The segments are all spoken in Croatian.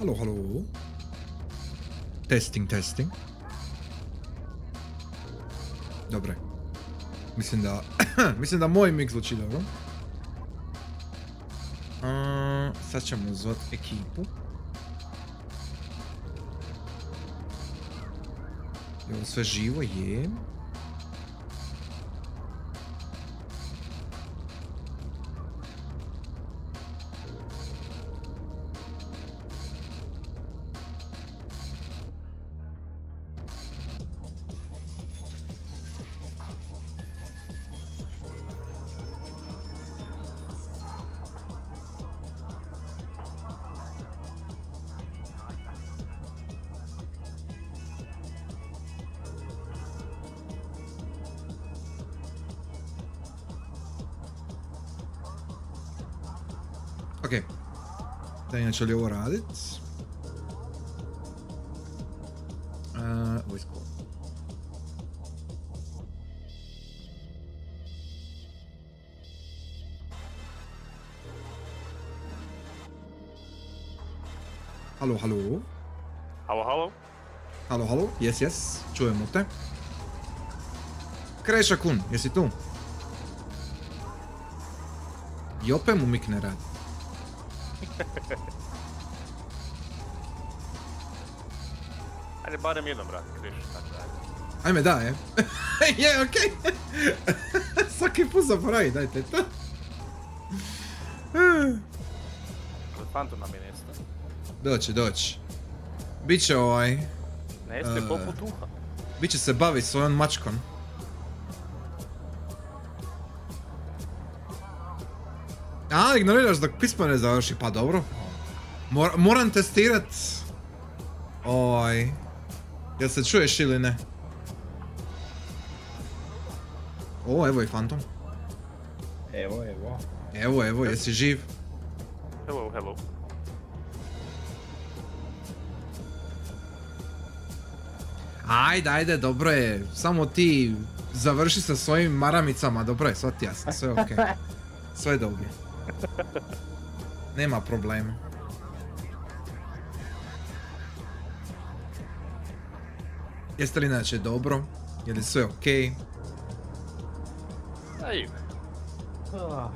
Halo, halo. Testing, testing. Dobre. Mislim da... mislim da moj mix zvuči dobro. Uh, sad ćemo zvat ekipu. Je ovo sve živo? Je. Ok. Da inače li ovo radit? Uh, voice call. Halo, halo. Halo, halo? Halo, halo. Yes, yes. Čujemo te. Kreša kun, jesi tu? Jope mu mik ne radi. Ajde, barem jednom radi, kriš, tako. Ajme, da, je. je, okej. Svaki put zaboravi, dajte to. Ali Phantom nam je nestao. Doći, doći. Biće ovaj... Nestaje E. poput uha. Biće se baviti svojom mačkom. A, ignoriraš dok pismo ne završi, pa dobro. Mor- moram testirat... Ovaj... Jel se čuješ ili ne? O, evo i Phantom. Evo, evo. Evo, evo, jesi živ? Hello, hello. Ajde, ajde, dobro je. Samo ti završi sa svojim maramicama, dobro je, sva ti jasno, sve okej. Sve je dobro. Nema problema. Jeste li inače dobro? Je li sve okej? A ide. Ah,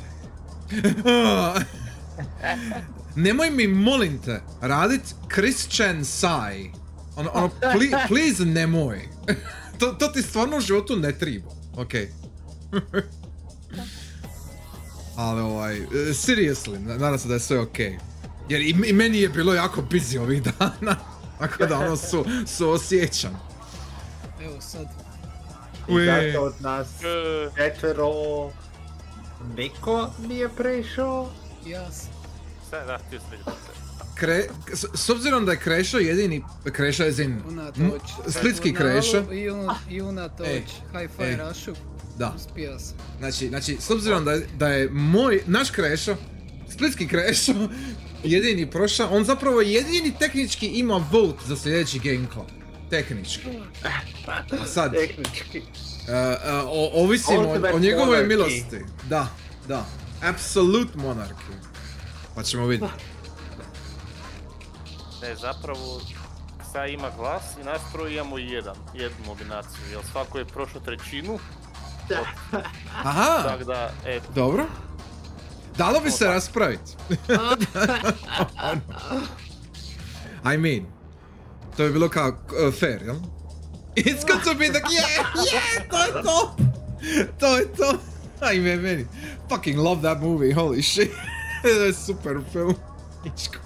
Nemoj mi, molim te, radit Christian Sai. Ono, ono, pli- please nemoj. to, to ti stvarno u životu ne treba. Okej. Ali ovaj, e, seriously, na- nadam se da je sve okej. Jer i, i meni je bilo jako busy ovih dana. Tako da ono su, su osjećam. Evo sad. Uje. Zato od nas E, četvero... Niko nije prešao. Ja sam. Sve, da, ti Kre, s, s obzirom da je Krešo jedini, Krešo je zin, Unatoč. splitski Turnalu Krešo, I, un, i unatoč Ej, Hi-Fi ej. Da, Uspio sam. znači, znači, s obzirom da, je- da je moj, naš Krešo, splitski Krešo, jedini prošao, on zapravo jedini tehnički ima vote za sljedeći Game Club. Tehnički. A sad, uh, Tehnički. uh, o, ovisimo o, o njegovoj milosti. Da, da. Absolute monarchy. Pa ćemo vidjeti. Ne, zapravo, sad ima glas i nas troje imamo jedan, jednu nominaciju, jer svako je prošao trećinu, Aha, tako da, e, dobro. Dalo bi se raspraviti. I mean, to je bilo kao uh, fair, jel? It's good to be the... Yeah, yeah, to je to! To je to! Ajme, meni. Fucking love that movie, holy shit. to je super film. Ičko.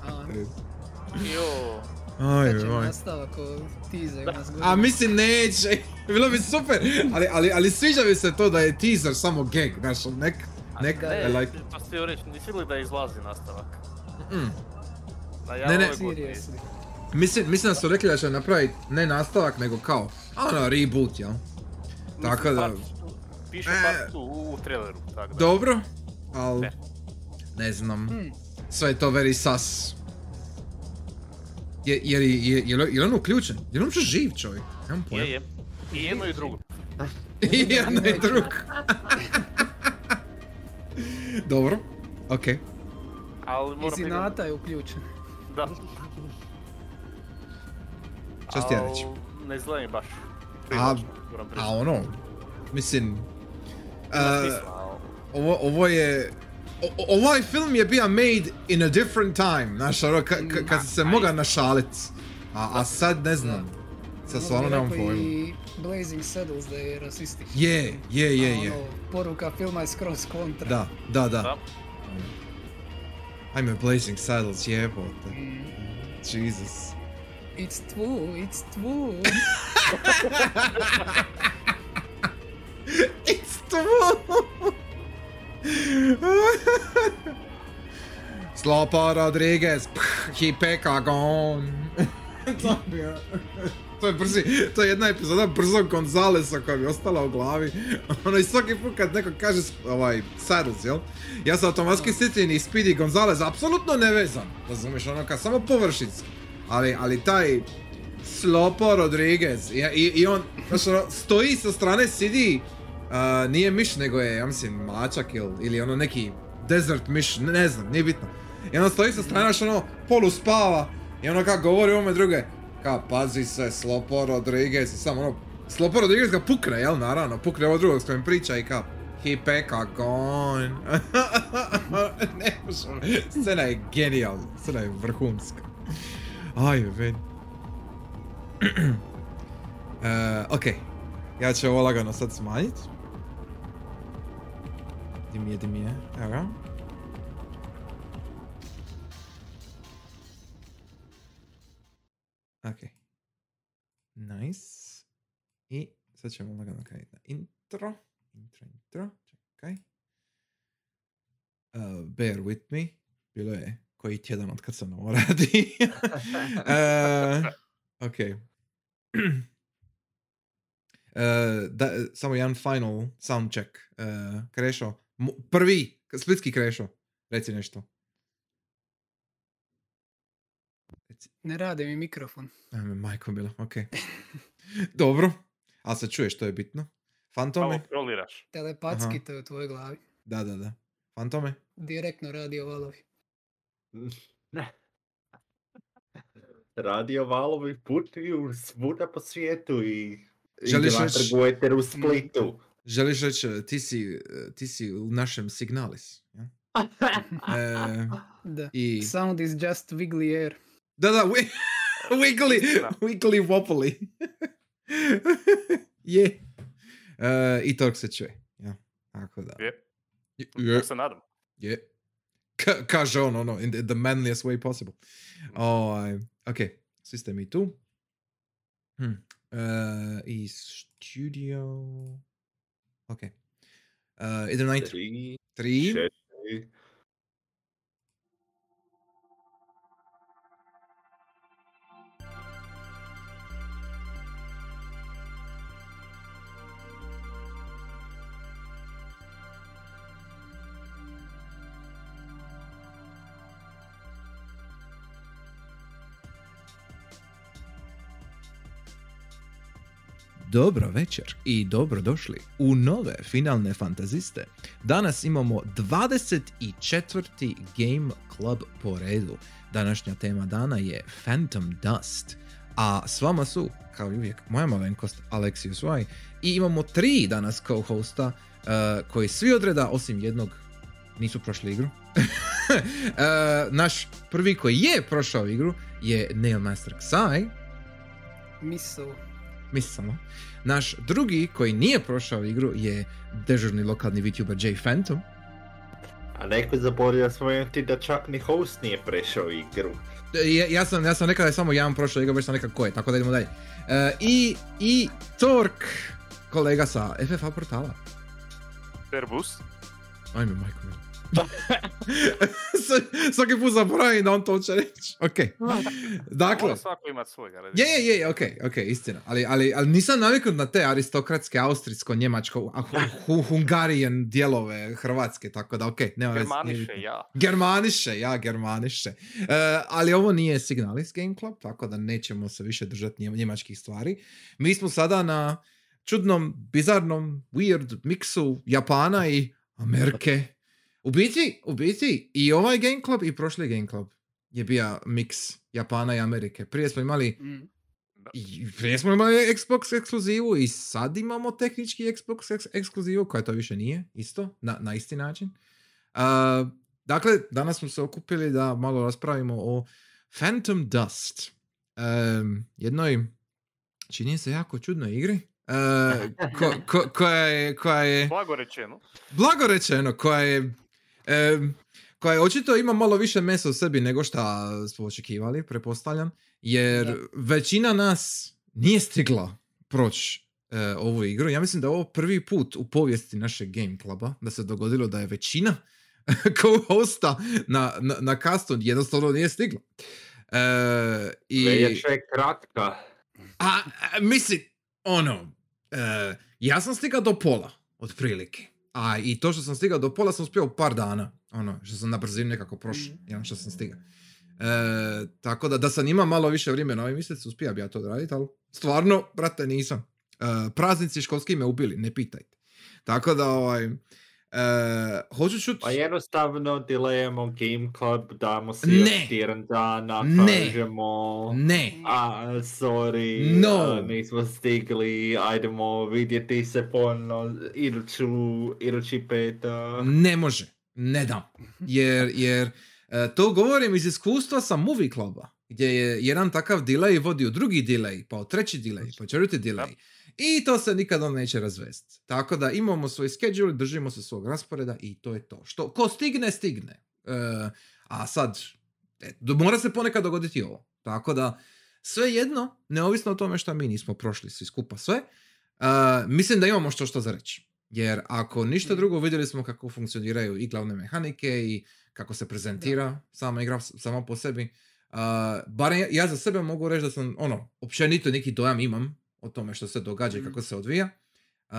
jo, Ajme, moj. nastavak o teaser nas A mislim neće, bilo bi super, ali, ali, ali sviđa mi se to da je teaser samo gag, znaš, nek, nek, I ne, like, pa ste reći, nisi vidjeli da izlazi nastavak? Mm. Da, ja Ne, ne. mislim, mislim da su rekli da će napraviti ne nastavak, nego kao, ono, reboot, jel? Tako da, Piše E. part u, u traileru, tako da. dobro, ali, Ne. ne znam, Hmm. sve je to very sus. Je, jer, je, je, je, li- je li on uključen? Je li on uopće živ čovjek? Nemam pojma. Je, je. I jedno i drugo. I jedno i drugo. Dobro, okej. Ali Iz moram je uključen. Da. Šta ti ja reći? Ne izgleda mi baš. A, a ono, mislim, uh, ovo, ovo je, o- ovaj film je bio made in a different time, znaš, ono, ka, ka, kad se moga našalit, a, a sad ne znam, sad stvarno nemam Mogu bi rekao pojma. i Blazing Saddles da je rasističan. Je, je, je, A je, ono, poruka filma je skroz kontra. da, da, da. Da. Ajme, Blazing Saddles, jebote, Mm, Jesus. It's true, it's true. It's true! Slopo Rodriguez, ph, he peka gone. To, je- brzi, to je jedna epizoda brzog Gonzalesa koja mi je ostala u glavi. Ono i svaki put kad neko kaže ovaj Saddles, jel? Ja sam automatski sjetim i Speedy Gonzalez, apsolutno nevezan, razumiješ, ono kad samo površinski. Ali, ali taj Slopo Rodriguez i, i, i on, znaš ono, stoji sa strane sidi, uh, nije miš nego je, ja mislim, mačak ili, ili ono neki desert miš, ne, ne znam, nije bitno. I on stoji sa strane, znaš ono, polu spava i ono kako govori ovome druge, ka pazi se, Slopo Rodriguez samo ono, Slopo Rodriguez ga pukne, jel, naravno, pukne ovo drugog s kojim priča i ka, he peka gone. ne možemo, scena je genijalna, scena je vrhunska. Aj, meni. E, ok, ja ću ovo lagano sad smanjit. Di mi je, di mi je, evo ga. Nice. I sad ćemo lagano krenuti na intro. Intro, intro. Čekaj. Uh, bear with me. Bilo je koji tjedan od kad sam ovo radi. uh, ok. Uh, da, samo jedan final sound check. Uh, Krešo, prvi, splitski Krešo, reci nešto. Reci. Ne radi mi mikrofon. Ajme, majko bilo, ok. Dobro, ali se čuješ, to je bitno. Fantome? Telepatski Aha. to je u tvojoj glavi. Da, da, da. Fantome? Direktno radio valovi. Ne. Radio valovi putuju svuda po svijetu i Želiš reći- u Splitu. Želiš reći, uh, ti si, uh, ti si u našem signalis, ja? E, Da. I... Sound is just wiggly air. Da, da, wi- wiggly, Istina. wiggly wobbly. je. E, I tog se čuje, ja. Tako da. Je. Je. Ja se nadam. Je. Ka- kaže on, ono, in the, the manliest way possible. Ovaj, ok, svi ste mi tu. Hm. E, I studio... Ok. E, idem na intro. Tri, Tri. Dobro večer i dobrodošli u nove finalne fantaziste. Danas imamo 24. Game Club po redu. Današnja tema dana je Phantom Dust. A s vama su, kao i uvijek, moja malenkost Alexius Y. I imamo tri danas co-hosta uh, koji svi odreda, osim jednog, nisu prošli igru. Uh, naš prvi koji je prošao igru je Nailmaster Xai. Miso. Mislimo. Naš drugi koji nije prošao igru je dežurni lokalni VTuber Jay Phantom. A neko je zaboravio spomenuti da čak ni host nije prešao igru. Ja, ja, sam, ja sam rekao da je samo jedan prošao igru, već sam rekao ko je, tako da idemo dalje. E, I, I Tork, kolega sa FFA portala. Perbus. Ajme, majko Svaki put zaboravim da on to hoće reći. Ok. Dakle, Mora svako svojega. radi. Je, je, je, ok, ok, istina. Ali, ali, ali nisam naviknut na te aristokratske, austrijsko, njemačko, a, hu, hu, hungarijan dijelove Hrvatske, tako da ok, nema Germaniše, ja. Germaniše, ja, Germaniše. E, ali ovo nije Signalis Game Club, tako da nećemo se više držati njem- njemačkih stvari. Mi smo sada na čudnom, bizarnom, weird miksu Japana i Amerike. U biti, u biti, i ovaj Game Club i prošli Game Club je bio miks Japana i Amerike. Prije smo imali Mm. prije smo imali Xbox ekskluzivu i sad imamo tehnički Xbox eks- ekskluzivu koja to više nije isto, na, na isti način. Uh, dakle, danas smo se okupili da malo raspravimo o Phantom Dust. Um, jednoj, čini se jako čudnoj igri. uh, ko- ko- koja je, koja je Blago rečeno. blago rečeno, koja je, em, koja je očito ima malo više mesa u sebi nego što smo očekivali, prepostavljam, jer Da. većina nas nije stigla proći e, ovu igru. Ja mislim da je ovo prvi put u povijesti našeg Game Cluba da se dogodilo da je većina co-hosta na, na, na castu jednostavno nije stigla. E, i, Veljača je kratka. a, a, mislim, ono, e, ja sam stigao do pola, otprilike. A i to što sam stigao do pola sam uspio u par dana. Ono, što sam na brzinu nekako prošao, Mhm. ja, što sam stigao. E, tako da, da sam imao malo više vremena ovaj mjesec, uspija bi ja to odraditi, ali stvarno, brate, nisam. E, praznici školski me ubili, ne pitajte. Tako da, ovaj, e, hoću čut... Pa jednostavno delejemo Game Club, damo si Ne. još tjedan dana, Ne. kažemo... Ne. A, sorry, No. a, nismo stigli, ajdemo vidjeti se ponovno iduću, idući peta. Ne može, ne dam. Jer, jer e, to govorim iz iskustva sa Movie Cluba, gdje je jedan takav delay vodio drugi delay, pa treći delay, pa četvrti delay. I to se nikada neće razvesti. Tako da imamo svoj schedule, držimo se svog rasporeda i to je to. Što, ko stigne, stigne. E, a sad, e, mora se ponekad dogoditi ovo. Tako da, sve jedno, neovisno o tome što mi nismo prošli svi skupa sve, e, mislim da imamo što što za reći. Jer ako ništa drugo, vidjeli smo kako funkcioniraju i glavne mehanike i kako se prezentira sama igra sama po sebi. Uh, barem ja, ja za sebe mogu reći da sam, ono, općenito neki dojam imam o tome što se događa i Mhm. kako se odvija. Uh,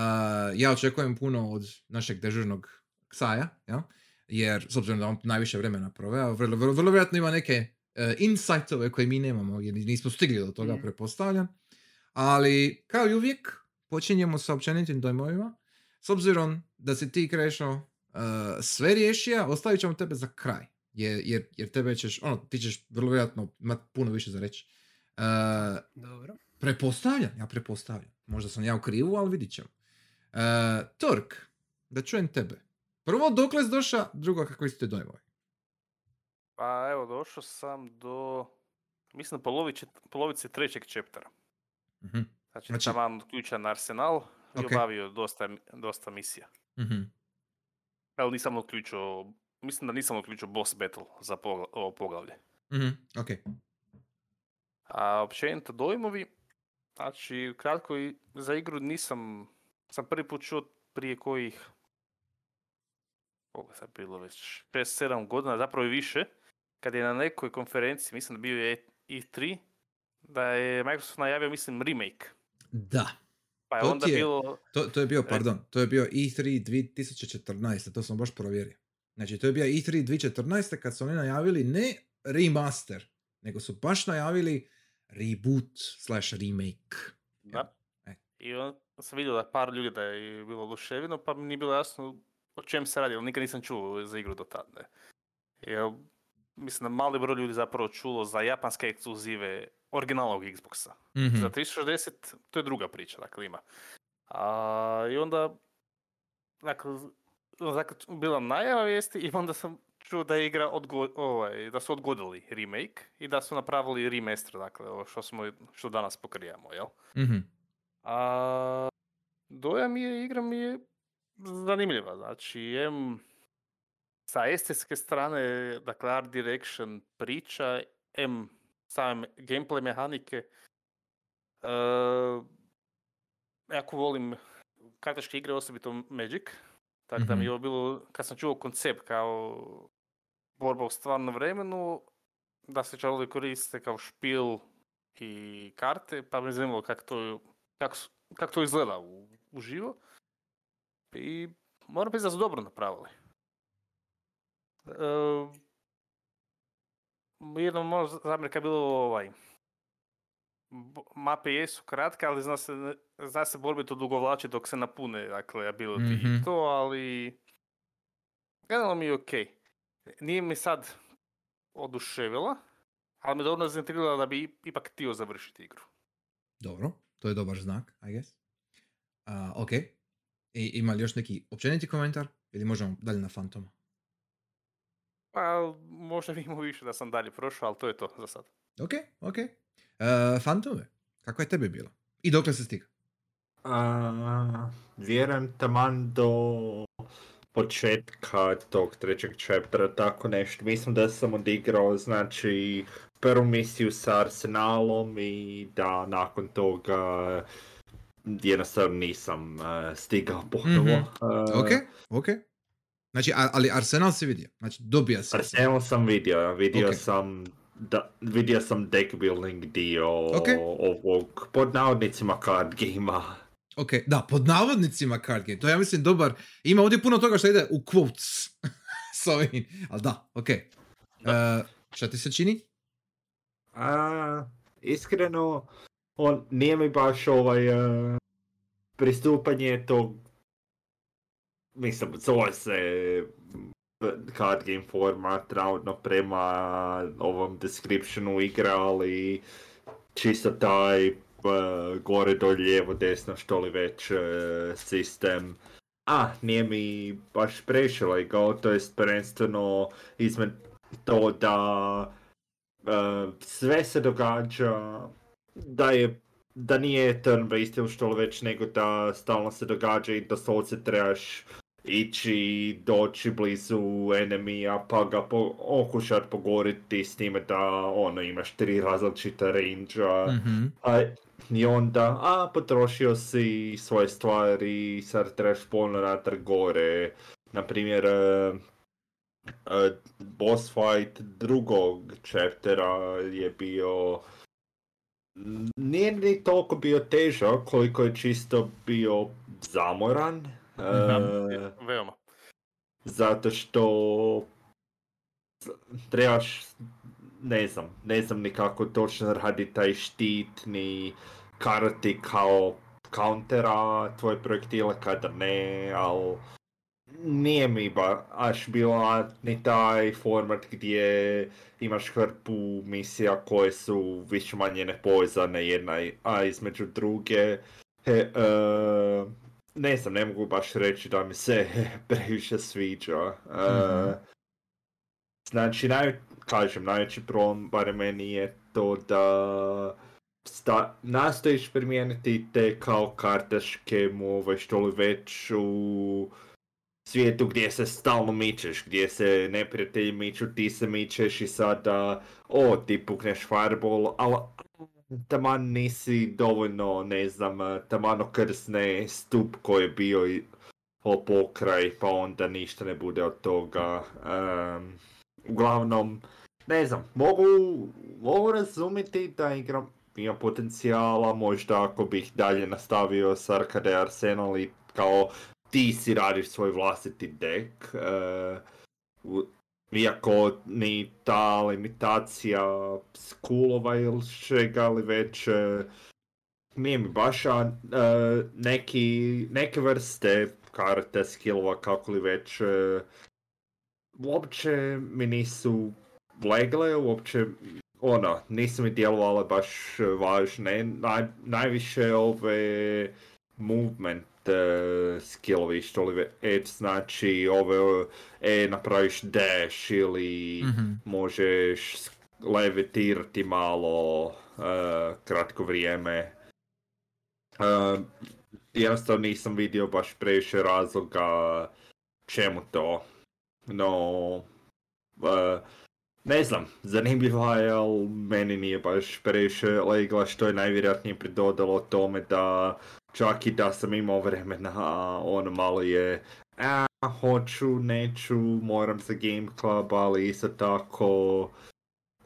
ja očekujem puno od našeg dežurnog Ksaja, ja? jer s obzirom da on najviše vremena proveo, vrlo, vrlo, vrlo vjerojatno ima neke uh, insightove koje mi nemamo, jer nismo stigli do toga, Mhm. pretpostavljam. Ali, kao i uvijek, počinjemo sa općenitim dojmovima. S obzirom da si ti Krešo uh, sve riješio, ostavit ćemo tebe za kraj. Jer, jer, jer tebe ćeš, ono, ti ćeš vrlo vjerojatno imati puno više za reći. Uh, Dobro. Prepostavljam, ja prepostavljam. Možda sam ja u krivu, ali vidit ćemo. Uh, Turk, da čujem tebe. Prvo, dokle si došao, drugo, kakvi ste dojmovi? Pa evo, došao sam do, mislim, na polovici, polovici trećeg chaptera. Mhm, Znači, Znači- taman uključen na arsenal i Ok. obavio dosta, dosta misija. mhm, Ali nisam uključio, mislim da nisam uključio boss battle za pogla- ovo poglavlje. mhm, ok. A općenito dojmovi, znači kratko i za igru nisam, sam prvi put čuo prije kojih, je sad bilo već, 6-7 godina, zapravo i više, kad je na nekoj konferenciji, mislim da bio je E3, da je Microsoft najavio, mislim, remake. Da, Pa je To onda je- bilo, to, to je bio, pardon, to je bio E E3 2014, to sam baš provjerio. Znači, to je bio E3 2014 kad su oni najavili ne remaster, nego su baš najavili reboot slash remake. da. E. I on sam vidio da par ljudi da je bilo oduševljeno, pa mi nije bilo jasno o čem se radi, ali nikad nisam čuo za igru do tad. Ne. Jer, mislim da mali broj ljudi zapravo čulo za japanske ekskluzive originalnog Xboxa. Mhm. Za 360 to je druga priča, dakle ima. A, I onda, dakle, dakle, bila najava vijesti i onda sam čuo da je igra odgo, ovaj, da su odgodili remake i da su napravili remaster, dakle, ovo što smo, što danas pokrijamo, jel? Mhm. A dojam je, igra mi je zanimljiva, znači, em, sa estetske strane, dakle, art direction priča, em, same gameplay mehanike, e, jako volim kartaške igre, osobito Magic, tako da mi je ovo bilo, kad sam čuo koncept kao borba u stvarnom vremenu, da se čarovi koriste kao špil i karte, pa me zanimalo kako to, kako, su- kako to izgleda u, uživo. I moram priznati da su dobro napravili. E, jedno možda zamjerka je bilo ovaj, mape jesu kratke, ali zna se, zna se borbe to dugovlači dok se napune, dakle, ability Mhm. i to, ali generalno mi je okej. Nije mi sad oduševila, ali me dobro zaintrigirala da bi ipak htio završiti igru. Dobro, to je dobar znak, I guess. A, ok. I, ima li još neki općeniti komentar? Ili možemo dalje na Fantoma? Pa, možda bi imao više da sam dalje prošao, ali to je to za sad. Ok, ok. Uh, Fantome, kako je tebi bilo? I dokle se stiga? A, vjerujem taman do početka tog trećeg chaptera, tako nešto. Mislim da sam odigrao, znači, prvu misiju sa Arsenalom i da nakon toga jednostavno nisam uh, stigao ponovo. Mhm. Uh, Ok, ok. Znači, ali Arsenal si vidio? Znači, dobija se. Arsenal sam vidio, vidio Ok. sam da, vidio sam deck building dio Ok. ovog pod navodnicima card gamea. Ok, da, pod navodnicima card game. To ja mislim, dobar. Ima ovdje puno toga što ide u quotes. S ovim. Ali da, ok. Uh, šta ti se čini? A, iskreno, on nije mi baš ovaj e, pristupanje tog mislim, zove se card game format navodno prema ovom descriptionu igre, ali čisto taj e, gore dolje lijevo desno što li već e, sistem. A nije mi baš previše legao, to jest prvenstveno izmed to da Uh, sve se događa da je da nije turn based ili što li već nego da stalno se događa i da doslovce trebaš ići doći blizu enemija pa ga po, okušat pogoriti s time da ono imaš tri različita range Mhm. a, i onda a potrošio si svoje stvari sad trebaš natrag gore na primjer e, e, boss fight drugog chaptera je bio nije ni toliko bio težak koliko je čisto bio zamoran e, Veoma. zato što trebaš ne znam, ne znam ni kako točno radi taj štit ni karati kao countera tvoje projektile kada ne, ali nije mi baš bila ni taj format gdje imaš hrpu misija koje su više manje nepovezane jedna a između druge. He, e, ne znam, ne mogu baš reći da mi se previše sviđa. Mhm. Znači, naj, kažem, najveći problem, barem meni je to da sta, nastojiš primijeniti te kao kartaške move što li već u svijetu gdje se stalno mičeš, gdje se neprijatelji miču, ti se mičeš i sada, o, ti pukneš fireball, ali taman nisi dovoljno, ne znam, taman okrsne stup koji je bio i pokraj, pa onda ništa ne bude od toga. Em, uglavnom, ne znam, mogu, mogu razumjeti da igram ima potencijala, možda ako bih dalje nastavio s Arcade Arsenal i kao ti si radiš svoj vlastiti deck. e, u- iako ni ta limitacija skulova ili čega li već nije mi baš, a e, neki, neke vrste karte, skillova, kako li već, e, uopće mi nisu legle, uopće ono, nisu mi djelovale baš važne. Naj, najviše ove movement uh, skillovi što li znači ove e napraviš dash ili Mhm. možeš levitirati malo uh, kratko vrijeme. Uh, jednostavno nisam vidio baš previše razloga čemu to. No, uh, ne znam, zanimljiva je, ali meni nije baš previše legla što je najvjerojatnije pridodalo tome da čak i da sam imao vremena, a ono malo je a, hoću, neću, moram za Game Club, ali isto tako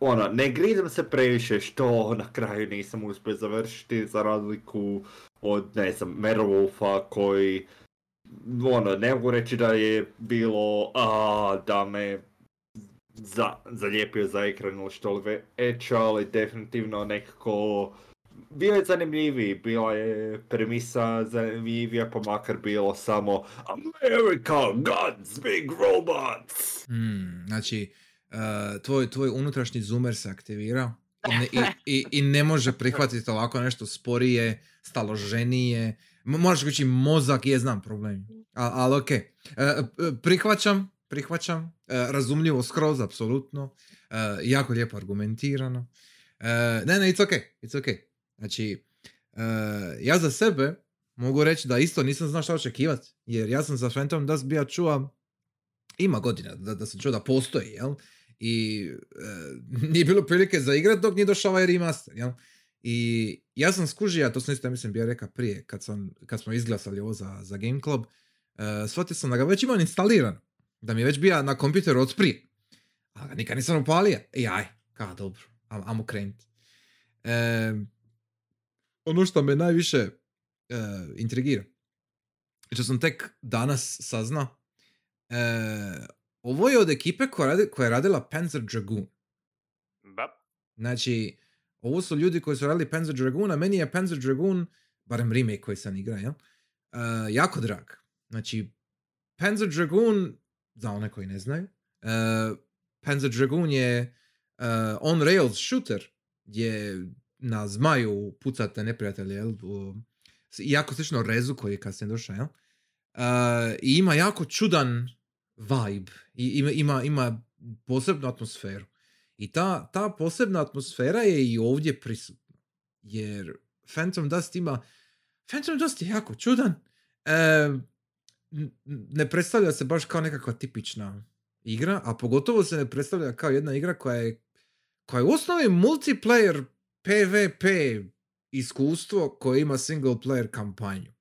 ono, ne grizam se previše što na kraju nisam uspio završiti za razliku od, ne znam, Merwolfa koji ono, ne mogu reći da je bilo a, da me za, zalijepio za ekran ili što već, ali definitivno nekako bio je zanimljiviji, bila je premisa zanimljivija, pa makar bilo samo America, guns, big robots! Hmm, znači, uh, tvoj, tvoj unutrašnji zoomer se aktivira i ne, i, i, i ne može prihvatiti ovako nešto sporije, staloženije. Moraš reći mozak, je znam problem. Ali ok, E, e, prihvaćam, prihvaćam, E, razumljivo skroz, apsolutno, jako lijepo argumentirano. Ne, ne, it's ok, it's ok. Znači, e, ja za sebe mogu reći da isto nisam znao šta očekivati, jer ja sam za Phantom Dust bio čuva, ima godina da, da sam čuo da postoji, jel? I e, nije bilo prilike za igrat dok nije došao ovaj remaster, jel? I ja sam skužio, a to sam isto, mislim, bio rekao prije, kad, sam, kad smo izglasali ovo za, za Game Club, uh, shvatio sam da ga već imam instaliran, da mi je već bio na kompjuteru od prije. A ga nikad nisam upalio. I aj, ka, dobro, am, amo krenut. E, ono što me najviše e, intrigira, što sam tek danas saznao, e, ovo je od ekipe koja, radi, koja je radila Panzer Dragoon. Da. Znači, ovo su ljudi koji su radili Panzer Dragoon, a meni je Panzer Dragoon, barem remake koji sam igra, jel? Uh, jako drag. Znači, Panzer Dragoon, za one koji ne znaju, uh, Panzer Dragoon je uh, on-rails shooter, gdje na zmaju pucate neprijatelje, jel? Jako slično Rezu koji je kasnije došao, jel? Uh, I ima jako čudan vibe. I, ima, ima, ima posebnu atmosferu. I ta, ta posebna atmosfera je i ovdje prisutna. Jer Phantom Dust ima... Phantom Dust je jako čudan. E, ne predstavlja se baš kao nekakva tipična igra, a pogotovo se ne predstavlja kao jedna igra koja je, koja je u osnovi multiplayer PvP iskustvo koje ima single player kampanju.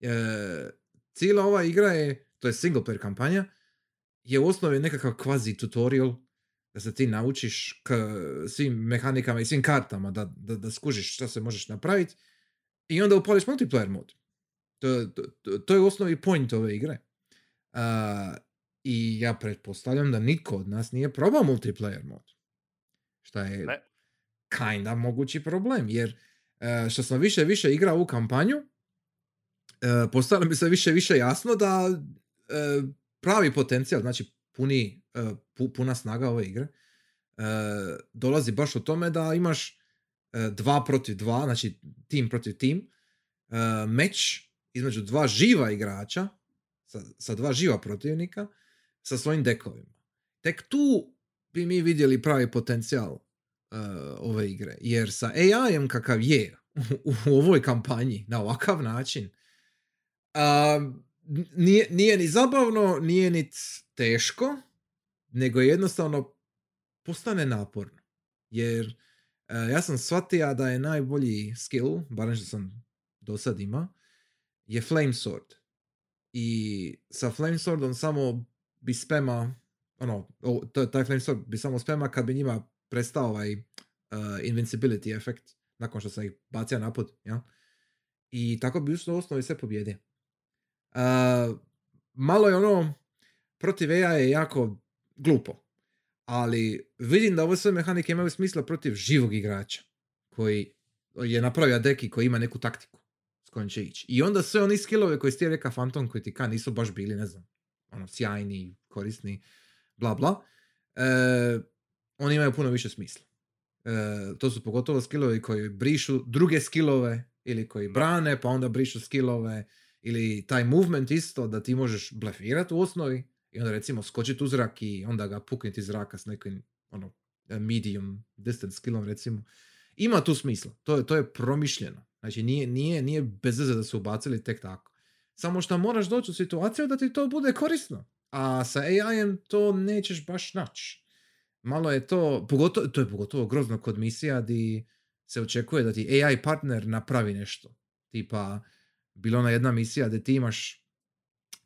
E, cijela ova igra je, to je single player kampanja, je u osnovi nekakav kvazi tutorial da se ti naučiš k svim mehanikama i svim kartama da, da, da skužiš šta se možeš napraviti i onda upališ multiplayer mod. To, to, to- je u osnovi point ove igre. A, I ja pretpostavljam da nitko od nas nije probao multiplayer mod. Šta je Ne. Kinda mogući problem, jer e, što sam više više igrao u kampanju, e, postalo mi se više više jasno da e, pravi potencijal, znači puni, pu- puna snaga ove igre, dolazi baš u tome da imaš dva protiv dva, znači tim protiv tim, meč između dva živa igrača, sa, sa dva živa protivnika, sa svojim dekovima. Tek tu bi mi vidjeli pravi potencijal ove igre. Jer sa AI-em kakav je u, u ovoj kampanji, na ovakav način, n- nije, nije ni zabavno, nije ni teško, nego je jednostavno postane naporno. Jer e, ja sam shvatio da je najbolji skill, barem što sam do sad ima, je Flame Sword. I sa Flame Swordom samo bi spema, ono, taj Flame Sword bi samo spema kad bi njima prestao ovaj uh, invincibility efekt nakon što sam ih bacio napod, ja? I tako bi u osnovi sve pobjedio. Uh, malo je ono, protiv AI je jako glupo, ali vidim da ove sve mehanike imaju smisla protiv živog igrača koji je napravio deki koji ima neku taktiku s kojom će ići. I onda sve oni skillove koji si ti reka Phantom koji ti ka nisu baš bili, ne znam, ono, sjajni, korisni, bla bla, e, oni imaju puno više smisla. E, to su pogotovo skillovi koji brišu druge skillove ili koji brane, pa onda brišu skillove ili taj movement isto da ti možeš blefirati u osnovi i onda recimo skočiti u zrak i onda ga pukniti iz zraka s nekim ono, medium distance skillom recimo. Ima tu smisla. To je, to je promišljeno. Znači nije, nije, nije bez veze da su ubacili tek tako. Samo što moraš doći u situaciju da ti to bude korisno. A sa AI-em to nećeš baš naći. Malo je to, pogotovo, to je pogotovo grozno kod misija di se očekuje da ti AI partner napravi nešto. Tipa, bila ona jedna misija gdje ti imaš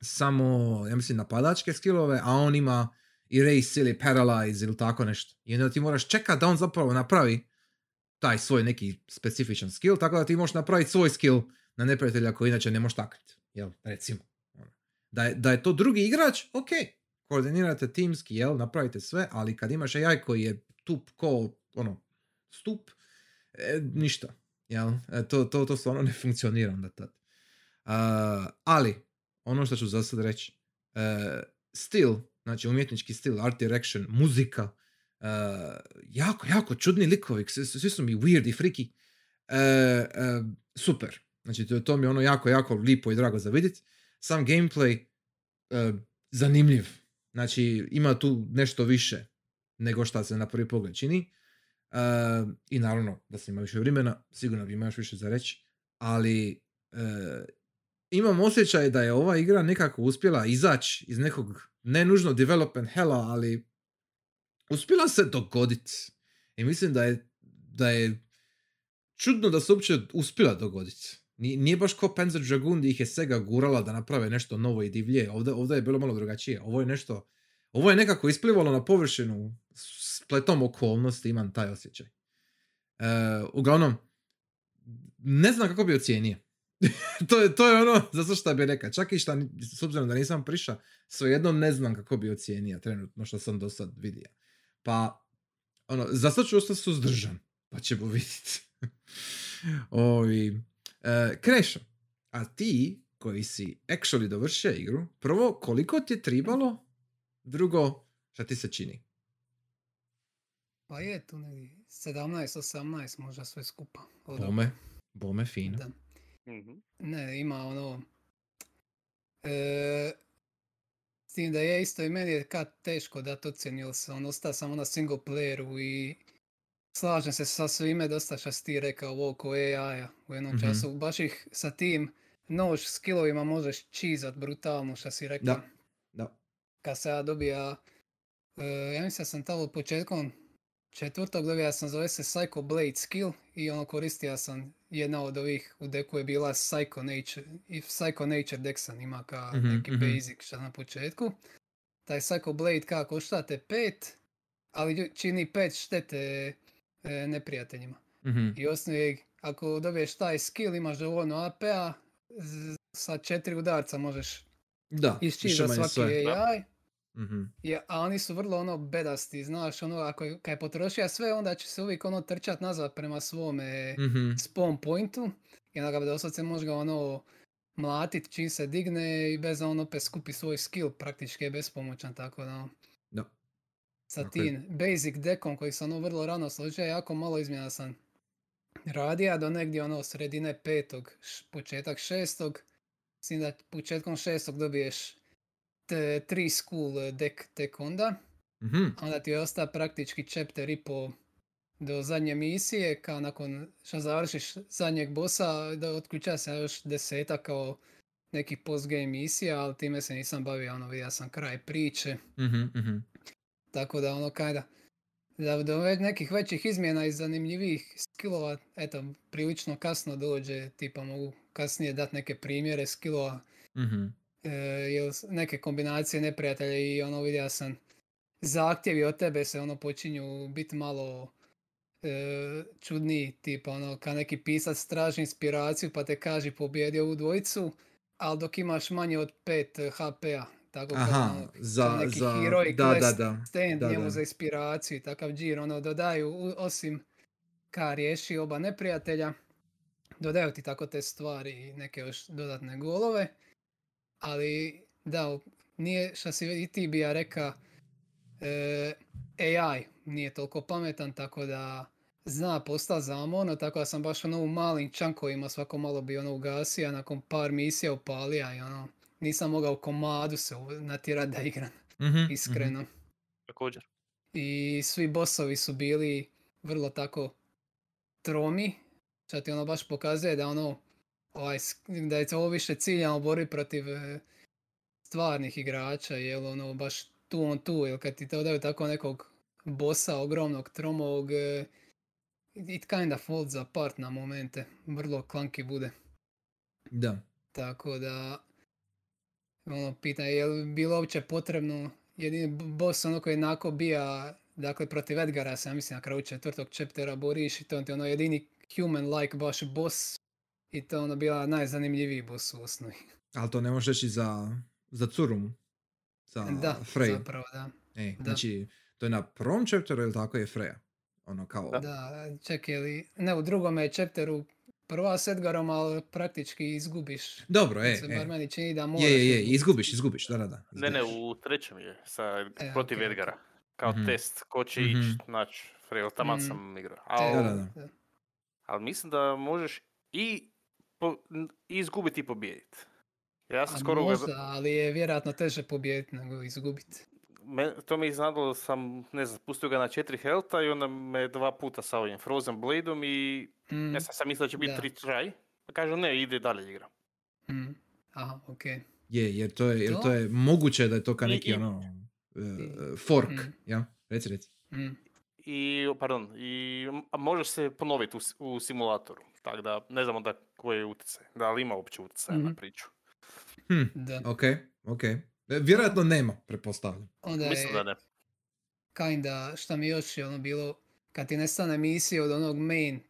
samo, ja mislim, napadačke skillove, a on ima erase ili paralyze ili tako nešto. I onda ti moraš čekati da on zapravo napravi taj svoj neki specifičan skill, tako da ti možeš napraviti svoj skill na neprijatelja koji inače ne možeš takliti. Jel, recimo. Ono. Da je, da je to drugi igrač, ok, koordinirate timski, jel, napravite sve, ali kad imaš AI koji je tup ko, ono, stup, e, ništa. Jel? E, to, to, to stvarno ne funkcionira onda tad. Uh, ali, ono što ću za sad reći, uh, stil, znači umjetnički stil, art direction, muzika, uh, jako, jako čudni likovi, svi, su mi weird i friki. E, e, super. Znači, to, to mi je ono jako, jako lipo i drago za vidjeti. Sam gameplay, e, zanimljiv. Znači, ima tu nešto više nego što se na prvi pogled čini. E, I naravno, da se ima više vremena, sigurno bi ima još više za reći. Ali, e, imam osjećaj da je ova igra nekako uspjela izaći iz nekog, ne nužno development hella, ali uspjela se dogoditi. I mislim da je, da je čudno da se uopće uspjela dogoditi. Nije, baš ko Panzer Dragoon gdje ih je Sega gurala da naprave nešto novo i divlje. Ovdje, ovdje je bilo malo drugačije. Ovo je nešto... Ovo je nekako isplivalo na površinu spletom okolnosti, imam taj osjećaj. E, uglavnom, ne znam kako bi ocijenio. to, je, to je ono, zato što bi rekao. Čak i šta, s obzirom da nisam priša, svejedno ne znam kako bi ocijenio trenutno što sam do sad vidio. Pa, ono, zato ću ostati suzdržan. Pa ćemo vidjeti. Ovi, e, Krešo, a ti koji si actually dovršio igru, prvo, koliko ti je tribalo? Drugo, šta ti se čini? Pa je tu negdje 17, 18 možda sve skupa. od Bome, bome fino. Da. Mhm. Ne, ima ono... E, s tim da je isto i meni je kad teško dati ocjenu, jer sam ostao samo na single playeru i slažem se sa svime dosta što si ti rekao oko AI-a u jednom Mhm. času. Baš ih sa tim nož skillovima možeš čizat brutalno što si rekao. Da, da. Kad se ja dobija, e, ja mislim da sam tamo početkom četvrtog dobija sam zove se Psycho Blade skill i ono koristio sam jedna od ovih u deku je bila Psycho Nature i Psycho Nature deck sam ima kao Mhm, neki mhm. basic što na početku. Taj Psycho Blade kao koštate pet, ali čini pet štete e, neprijateljima. Mhm. I osnovi, ako dobiješ taj skill imaš dovoljno AP-a, z- sa četiri udarca možeš Da, išći više za svaki sve. Da. AI. Mhm. Ja, a oni su vrlo ono bedasti, znaš, ono, ako je, kad je potrošio sve, onda će se uvijek ono trčat nazad prema svome Mhm. spawn pointu i onda ga doslovce može ga ono mlatit čim se digne i bez da on opet skupi svoj skill, praktički je bespomoćan, tako da Da. Sa tim basic deckom koji sam ono vrlo rano složio, jako malo izmjena sam radio do negdje ono sredine petog, š- početak šestog, s tim da početkom šestog dobiješ te, tri school deck tek onda, Mhm. a onda ti je osta praktički chapter i po do zadnje misije, kao nakon što završiš zadnjeg bossa, da otključa se još deseta kao neki postgame misija, ali time se nisam bavio, ono vidio sam kraj priče. Mhm, mhm. Tako da ono kajda, da do nekih većih izmjena i zanimljivih skillova, eto, prilično kasno dođe, tipa mogu kasnije dati neke primjere skillova, Mhm. e, neke kombinacije neprijatelja i ono vidio sam zahtjevi od tebe se ono počinju biti malo e, čudniji, tipa ono kad neki pisac traži inspiraciju pa te kaže pobjedi ovu dvojicu, ali dok imaš manje od 5 HP-a, tako Aha, ono, za, kao neki za, heroic da, da, da. stand Da, njemu da. za inspiraciju i takav džir, ono dodaju osim ka riješi oba neprijatelja, dodaju ti tako te stvari i neke još dodatne golove, ali da, nije što si i ti bi ja reka e, AI nije toliko pametan, tako da zna posta zamorno, tako da sam baš ono u malim čankovima svako malo bi ono ugasio, nakon par misija upalija i ono, nisam mogao komadu se u- natjerat da igram, Mhm, mhm. iskreno. Također. I svi bossovi su bili vrlo tako tromi, što ti ono baš pokazuje da ono, ovaj, da je to ovo više ciljano borbi protiv e, stvarnih igrača, jel ono baš tu on tu, jer kad ti to daju tako nekog bossa ogromnog, tromog, e, it kinda folds apart na momente, vrlo klanki bude. Da. Tako da, ono, pitanje je li bilo uopće potrebno, jedini boss ono koji je onako bija, dakle protiv Edgara se ja mislim na kraju četvrtog chaptera boriš i to ti je ono jedini human-like baš boss i to je ono bila najzanimljiviji boss u osnovi. Ali to ne možeš reći za, za Curumu. Za da, Frey. zapravo da. Ej, da. Znači, to je na prvom chapteru ili tako je Freya? Ono kao... Da, čekaj li, ne u drugome chapteru prva s Edgarom, ali praktički izgubiš. Dobro, e, se e. bar meni čini da moraš Je, je, je, izgubiš, izgubiš, da, da, da. Ne, ne, u trećem je, sa, E, protiv okej. Edgara. kao Mhm. test ko će Mhm. ići, znači, Freo, taman Mhm. sam igrao. Te- Ali, Da, da, da. ali mislim da možeš i, po, i izgubiti i pobijediti. Ja sam A skoro ga- možda, ali je vjerojatno teže pobijediti nego izgubiti. Me, to mi je iznadilo sam, ne znam, pustio ga na četiri helta i onda me dva puta sa ovim Frozen Bladeom i Mm, ja sam, sam mislio da će biti tri try. Pa kažu ne, ide dalje igra. mm. Aha, okej. Je, jer to je, jer To? to je moguće da je to ka neki i- ono, uh, fork, Mm. ja? Reci, reci. Mm. I, pardon, i može se ponoviti u, u simulatoru. Tako da ne znamo da koji je utjecaj. Da li ima uopće utjecaj na Mhm. priču. Hm, Da. ok, ok. E, Vjerojatno nema, pretpostavljam. Onda Mislim da je ne. kinda, šta mi još je ono bilo, kad ti nestane misija od onog main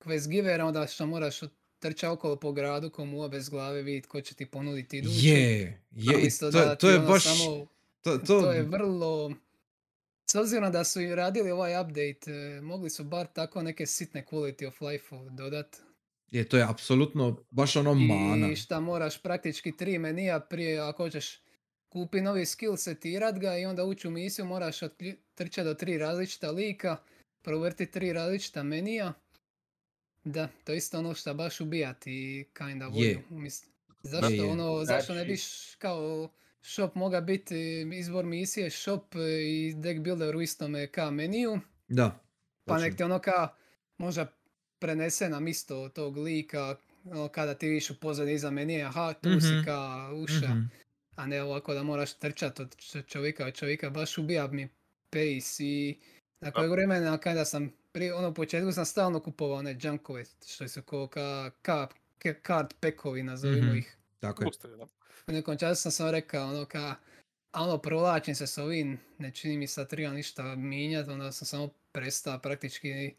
quest givera, onda što moraš trčati okolo po gradu komu bez glave vidjeti ko će ti ponuditi idući. Je, je, to, da to ti je ono baš, samo- to, To, to, je vrlo... S obzirom da su i radili ovaj update, e, mogli su bar tako neke sitne quality of life dodat. je, to je apsolutno baš ono mana. I šta moraš praktički tri menija prije ako hoćeš kupi novi skill setirat ga i onda ući u misiju moraš trčati do tri različita lika, provrti tri različita menija. Da, to je isto ono što baš ubijati i kinda volju. Zašto je. ono, zašto ne Znači- biš kao shop moga biti izbor misije, shop i deck builder u istome ka meniju, Da. pa nek ti ono ka možda prenese nam isto tog lika, ono kada ti viš u pozadini iza menije, aha, tu si Mhm. ka uša, Mhm. A ne ovako da moraš trčati od čovjeka od čovjeka, baš ubija mi pace i nakon vremena kada sam prije, ono u početku sam stalno kupovao one junkove, što su ko ka, ka, ke- card packovi, nazovimo Mhm. ih. Tako je. U nekom času sam sam rekao ono ka, a ono provlačim se s ovim, ne čini mi sad treba ništa mijenjati, onda sam samo prestao praktički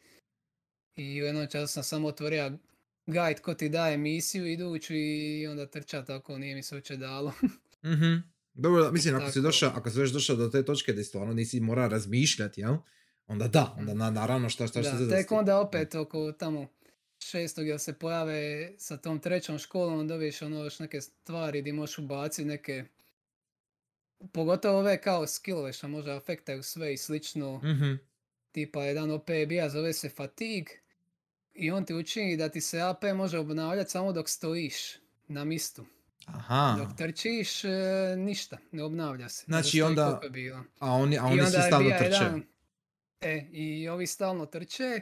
i u jednom času sam samo otvorio guide ko ti daje misiju iduću i onda trča tako, nije mi se uopće dalo. Mhm. Dobro, mislim, ako si došao, ako si već došao do te točke da stvarno nisi mora razmišljati, jel? Onda da, onda na, naravno šta šta šta da, tek onda opet oko tamo šestog jel se pojave sa tom trećom školom, dobiješ ono još neke stvari gdje možeš ubaciti neke pogotovo ove kao skillove što možda afektaju sve i slično. Mhm. tipa jedan OP bija zove se Fatigue i on ti učini da ti se AP može obnavljati samo dok stojiš na mistu. Aha. Dok trčiš, e, ništa, ne obnavlja se. Znači, Zato i onda je bilo. A oni, a I oni onda svi je stalno trče. jedan- E, i ovi stalno trče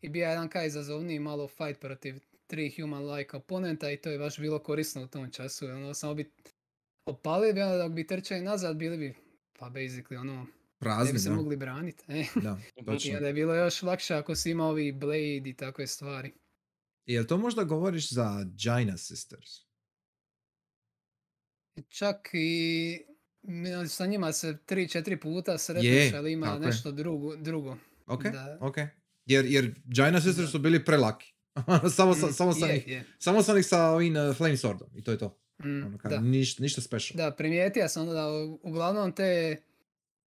i bija jedan kaj izazovniji malo fight protiv tri human-like oponenta i to je baš bilo korisno u tom času. Ono, samo bi opalili bi, onda dok bi trčali nazad, bili bi, pa basically, ono, ne Prazni, bi se da. mogli braniti. E. Da, I točno. onda je bilo još lakše ako si imao ovi Blade i takve stvari. Jel to možda govoriš za Jaina Sisters? Čak i sa njima se tri, četiri puta sretneš, ali ima je. nešto drugo. drugo. Ok, Da. ok. Jer, jer Jaina Sisters su bili prelaki. samo, sa, Mm, samo, sam je, ih, je. samo sam ih sa ovim uh, Flame Swordom i to je to. Mm, Ono, da. niš, ništa special. da, primijetio sam onda da u- uglavnom te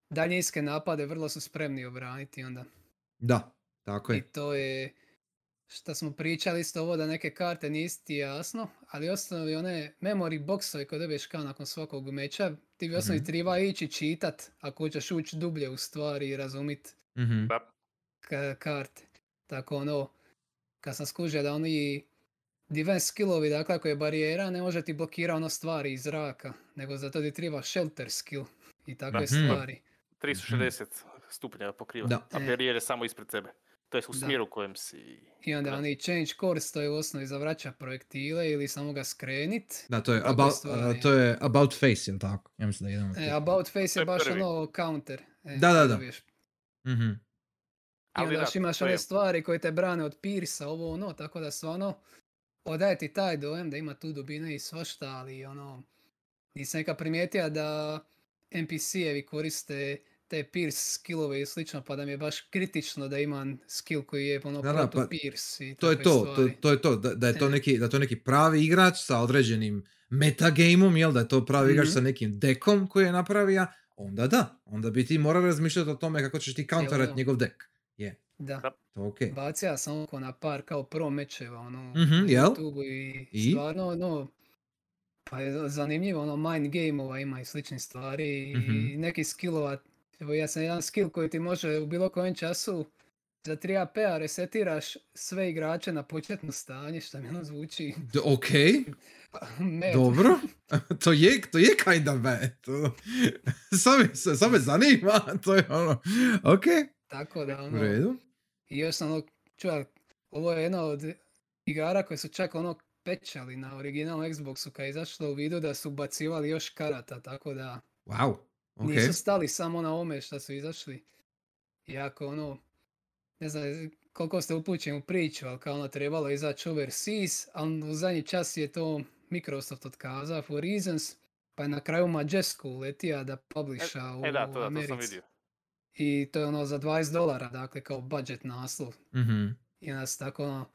daljinske napade vrlo su spremni obraniti onda. Da, tako I je. to je što smo pričali isto ovo da neke karte nisi ti jasno, ali osnovi one memory boxove koje dobiješ kao nakon svakog meča, ti bi osnovi Mhm. treba ići čitat ako hoćeš ući dublje u stvari i razumit Mhm. Da. ka- karte. Tako ono, kad sam skužio da oni defense skillovi, dakle ako je barijera, ne može ti blokira ono stvari iz zraka, nego zato ti treba shelter skill i takve Mhm. stvari. 360 stupnjeva pokriva. Da. A E. barijer je samo ispred tebe. To je u Da. smjeru u kojem si... I onda Da. oni change course, to je u osnovi za vraća projektile ili samo ga skrenit. Da, to je, about, uh, to je about face, jel tako? Ja mislim da je jedan od E, about face To je je baš prvi. ono counter. E, Da, da, da. Mhm. I Ali onda da, još imaš je- stvari koje te brane od pirsa, ovo ono, tako da stvarno odaje ti taj dojam da ima tu dubine i svašta, ali ono, nisam neka primijetio da NPC-evi koriste te pierce skillove i slično, pa da mi je baš kritično da imam skill koji je ono Da, da, pa pierce i To je to, to, to je to, da, da je to E. neki, da to neki pravi igrač sa određenim metagameom, jel, da je to pravi igrač Mhm. sa nekim dekom koji je napravio, onda da, onda bi ti morao razmišljati o tome kako ćeš ti counterat njegov dek. Je, Da. Da. to okej. Bacija sam oko na par kao pro mečeva ono, Mhm, na jel? YouTubeu i, I? stvarno ono, pa je zanimljivo, ono mind gameova ima i sličnih stvari i Mhm. neki skillova, Evo ja sam jedan skill koji ti može u bilo kojem času za 3 AP-a resetiraš sve igrače na početno stanje, što mi ono zvuči D- ok, dobro. to je, to je kind of bad. To, sad, me, zanima. To je ono, ok, Tako da u ono, redu. i još sam ono, čuva, ovo je jedna od igara koje su čak ono pečali na originalnom Xboxu kad je izašlo u vidu da su ubacivali još karata, tako da Wow, ok. nisu stali samo na ome što su izašli. Iako ono, ne znam koliko ste upućeni u priču, ali kao ono trebalo izaći overseas, ali u zadnji čas je to Microsoft otkazao for reasons, pa je na kraju Majesku uletija da publisha u E da, to, da, to sam vidio. I to je ono za 20 dolara, dakle kao budget naslov. Mhm. I onda su tako ono,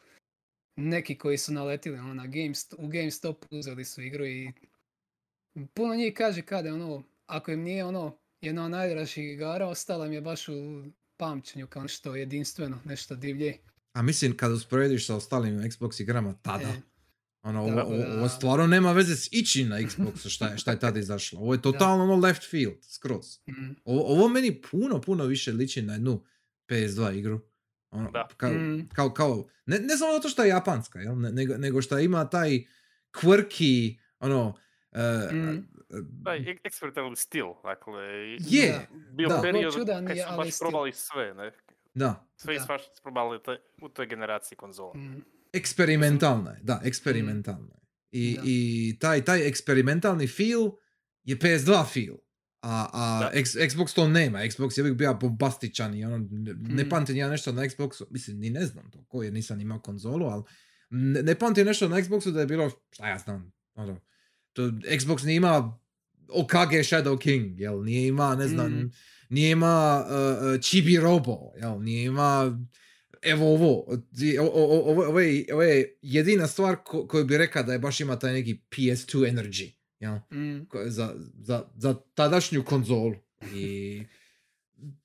neki koji su naletili ono, na GameStop, u GameStop uzeli su igru i puno njih kaže kada je ono, ako im nije ono jedna od najdražih igara, ostala mi je baš u pamćenju kao nešto jedinstveno, nešto divlje. A mislim, kad usporediš sa ostalim Xbox igrama tada, E, ono, ovo, ovo- stvarno nema veze s ičim na Xboxu šta je, šta je tada izašlo. Ovo je totalno ono left field, skroz. mm, Ovo, ovo meni puno, puno više liči na jednu PS2 igru. Ono, Da. Kao, Mm. kao, kao, ne, ne samo zato što je japanska, jel? Ne- nego, nego što ima taj quirky, ono, uh, Mm. Taj ek- eksperimentalni stil, dakle, je, Da. bio da. period Čudan kad su baš probali sve, ne? da, Sve i Da. svašta su probali taj- u toj generaciji konzola. mm, eksperimentalna je, da, eksperimentalna je. I, Da. i taj, taj eksperimentalni feel je PS2 feel. A, a Da. X- Xbox to nema. Xbox je uvijek bio bombastičan i ono, ne, ne Mm. pamtim ja nešto na Xboxu, mislim, ni ne znam to ko jer nisam imao konzolu, ali ne, ne pamtim nešto na Xboxu da je bilo, šta ja znam, ono, to Xbox nije ima Okage Shadow King, jel, nije ima, ne znam, Mhm. nije ima uh, Chibi Robo, jel, nije ima evo ovo, o- ovo, ovo, je, ovo je jedina stvar ko, koju bi rekao da je baš ima taj neki PS2 energy, jel? mm, ko- za, za, za tadašnju konzolu. I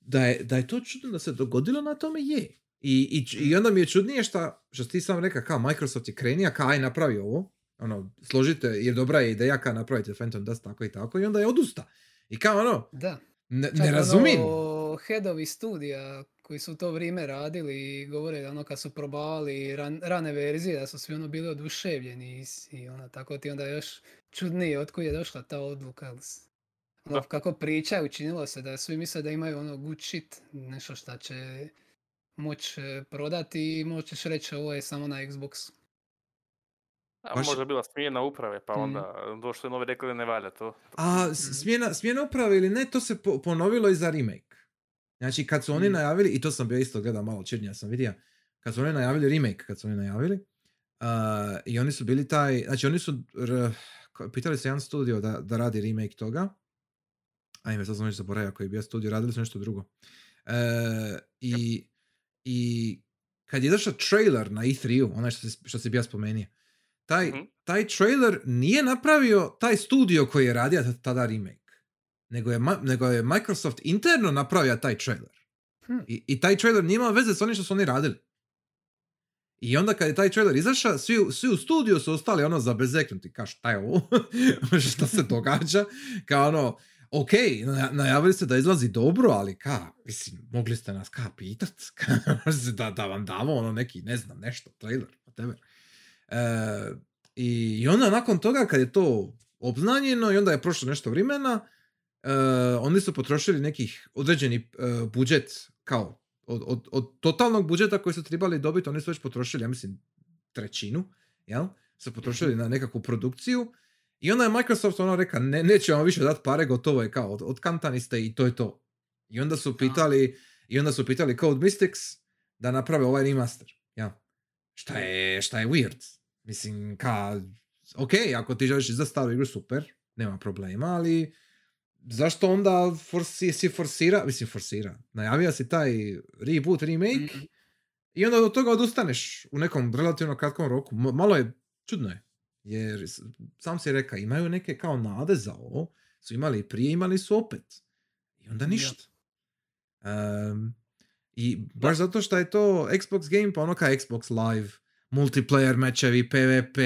da je, da je to čudno da se dogodilo na tome je. I, i, i onda mi je čudnije šta, što ti sam rekao, kao Microsoft je krenija, kao aj napravi ovo, ono, složite, jer dobra je ideja kao napravite Phantom Dust tako i tako, i onda je odusta. I kao ono, da. ne, Čak ne razumijem. Ono, headovi studija koji su u to vrijeme radili i govore da ono kad su probavali ran- rane verzije da su svi ono bili oduševljeni i, i ono tako ti onda još čudnije otkud je došla ta odluka. Ono, Da. kako pričaju učinilo se da svi misle da imaju ono good shit, nešto šta će moć e, prodati i moćeš reći ovo je samo na Xbox. A Baš- možda bila smjena uprave, pa onda došli novi rekli da ne valja to. A smjena, smjena uprave ili ne, to se po- ponovilo i za remake. Znači, kad su oni Mm. najavili, i to sam bio isto gledao malo čirnija sam vidio, kad su oni najavili remake, kad su oni najavili, uh, i oni su bili taj, znači oni su, r- pitali se jedan studio da, da radi remake toga, ajme, sad sam već zaboravio koji je bio studio, radili su nešto drugo. E, i, I kad je izašao trailer na E3-u, onaj što si, što si bio spomenuo, taj, Mhm. taj trailer nije napravio taj studio koji je radio tada remake. Nego je, nego je Microsoft interno napravio taj trailer. Hm. I, I taj trailer nije imao veze s onim što su oni radili. I onda kad je taj trailer izašao, svi, svi u studiju su ostali ono zabezeknuti. Kao šta je ovo? šta se događa? Kao ono, ok, na- najavili ste da izlazi dobro, ali ka, mislim, mogli ste nas ka pitat, da, da vam damo ono neki, ne znam, nešto, trailer, whatever. E, i, onda nakon toga kad je to obznanjeno i onda je prošlo nešto vremena, e, oni su potrošili nekih određeni e, budžet kao od, od, od totalnog budžeta koji su trebali dobiti, oni su već potrošili, ja mislim, trećinu, jel? Su potrošili na nekakvu produkciju i onda je Microsoft ono reka, ne, neće vam više dati pare, gotovo je kao, od, otkantani ste i to je to. I onda su pitali, i onda su pitali Code Mystics da naprave ovaj remaster, jel? Šta je, šta je weird. Mislim, ka, ok, ako ti želiš za staru igru, super, nema problema, ali zašto onda forsi, si forsira, mislim forsira, najavio si taj reboot, remake Mhm. i onda od toga odustaneš u nekom relativno kratkom roku. M- malo je, čudno je, jer sam si rekao, imaju neke kao nade za ovo, su imali i prije, imali su opet. I onda Da. ništa. Em, I baš zato što je to Xbox Game, pa ono kao Xbox Live, multiplayer mečevi, PvP,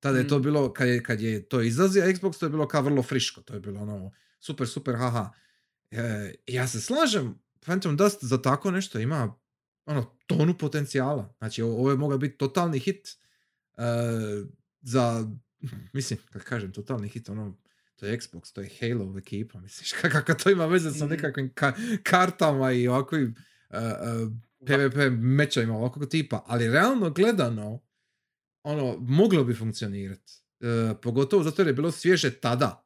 tada je to Mm. bilo, kad je, kad je to izlazio Xbox, to je bilo kao vrlo friško, to je bilo ono super, super, haha. E, ja se slažem, Phantom Dust za tako nešto ima ono, tonu potencijala. Znači, ovo je mogao biti totalni hit e, za, mislim, kad kažem totalni hit, ono, to je Xbox, to je Halo ekipa, misliš, kako to ima veze sa Mhm. nekakvim ka- kartama i ovakvim PvP mečevima ovakvog tipa, ali realno gledano, ono, moglo bi funkcionirati. E, pogotovo zato jer je bilo svježe tada.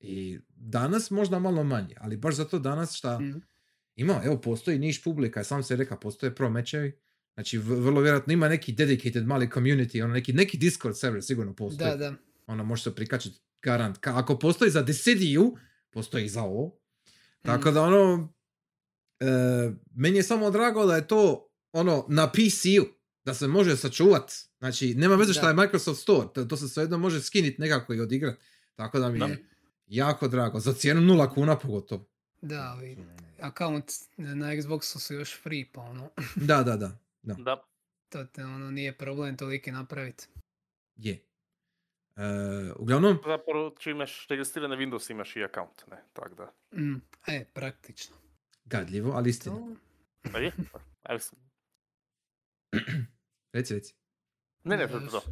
I danas možda malo manje, ali baš zato danas šta Mm. ima, evo, postoji niš publika, sam se reka, postoje pro mečevi, znači v- vrlo vjerojatno ima neki dedicated mali community, ono neki, neki Discord server sigurno postoji. Da, da. Ono, može se prikačiti garant. Ka, ako postoji za Decidio, postoji i za ovo. Tako Mm. da ono, e, meni je samo drago da je to ono na PC-u, da se može sačuvat. Znači, nema veze šta Da. je Microsoft Store, to, to se svejedno može skinit nekako i odigrat. Tako da mi Da. je jako drago. Za cijenu nula kuna pogotovo. Da, ovi account na Xboxu su još free, pa ono, Da, da, da. Da, Da, to te ono nije problem toliki napraviti. je. E, uglavnom, zapravo čim imaš registriran na Windows imaš i account, ne, tako da. Mm. E, praktično. Gadljivo, ali istina. Pa je, pa, evo sam. Reci, reci. Ne, ne, to je to.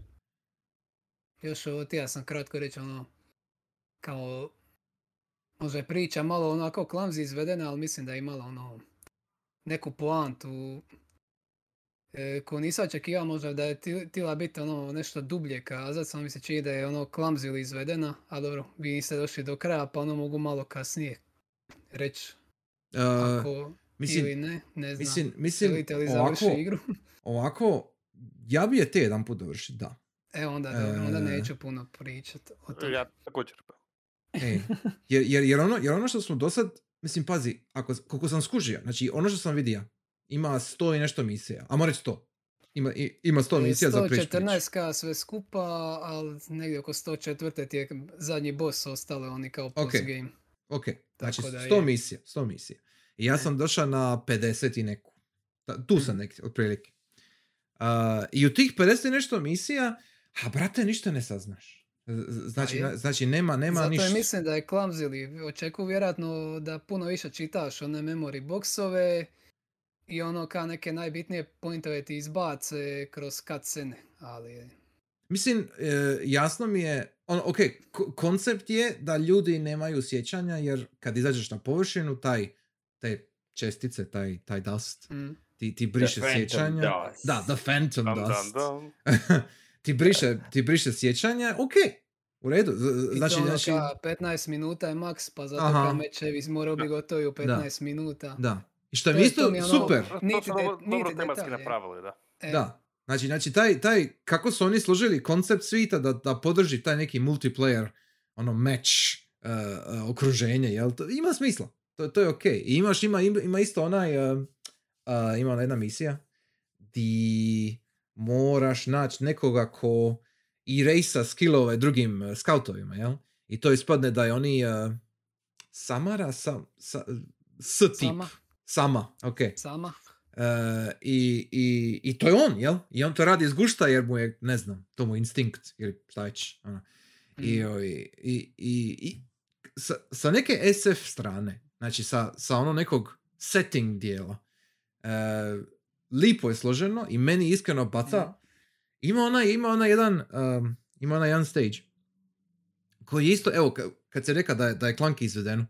još- ovo ti ja sam kratko reći ono, kao, možda je priča malo onako klamzi izvedena, ali mislim da je imala ono, neku poantu e, koju nisam očekivao možda da je ti- tila biti ono nešto dublje kazat, samo mi se čini da je ono klamzili izvedena, a dobro, vi niste došli do kraja, pa ono mogu malo kasnije reći ako mislim, ili ne, ne znam. mislim, mislim, Želite li ovako, završiti igru? ovako, ja bi je te jedan put dovršiti, da. E onda, dobro, onda E. neću puno pričat o tome. Ja također. pa. E, jer, jer, jer, ono, jer ono što smo do sad, mislim, pazi, ako, koliko sam skužio, znači ono što sam vidio, ima sto i nešto misija, a mora reći sto. Ima, i- ima sto E, misija za prič 114k sve skupa, ali negdje oko 104. ti je zadnji boss ostale oni kao post game. Ok, znači Tako da sto je. misija, sto misija. I ja sam došao na 50 i neku. Tu sam Mhm. neki, otprilike. Uh, I u tih 50 i nešto misija, a brate, ništa ne saznaš. Znači, je. na- znači nema, nema Zato ništa. je mislim da je clumsily. Očekuju vjerojatno da puno više čitaš one memory boxove i ono kao neke najbitnije pointove ti izbace kroz cutscene, ali Mislim, e, jasno mi je, ono, ok, ko- koncept je da ljudi nemaju sjećanja jer kad izađeš na površinu, taj, te čestice, taj, taj dust, mm, ti, ti briše sjećanja. Dust. Da, the phantom Dam, dust. dam, dam. ti, briše, ti briše sjećanja, ok, u redu. z- z- i Znači, to ono znači, ka 15 minuta je maks, pa zato Aha. kao mečevi morao bi gotovi u 15 minuta. da. I što je- isto to mi ono- super. To Niti su de- dobro, dobro niti tematski napravili, da. E, Da. Znači, znači taj, taj, kako su oni složili koncept svita da, da podrži taj neki multiplayer, ono, match uh, uh, okruženje, jel? To, ima smisla. To, to je okej. I imaš, ima, ima isto onaj, uh, uh, ima ona jedna misija di moraš naći nekoga ko i rejsa skillove drugim uh, skautovima, jel? I to ispadne da je oni uh, Samara, sa, sa, s tip. Sama. Sama, okej. Sama. E, i, i, I to je on, jel? I on to radi iz gušta jer mu je, ne znam, to mu je instinkt ili šta već. ono. I, Mm. ovi- i, i, i sa, sa neke SF strane, znači sa, sa ono nekog setting dijela, e, lipo je složeno i meni iskreno baca, Mhm. ima ona, ima ona jedan, um, ima ona jedan stage koji je isto, evo, ka- kad se reka da je, da je klanki izvedeno,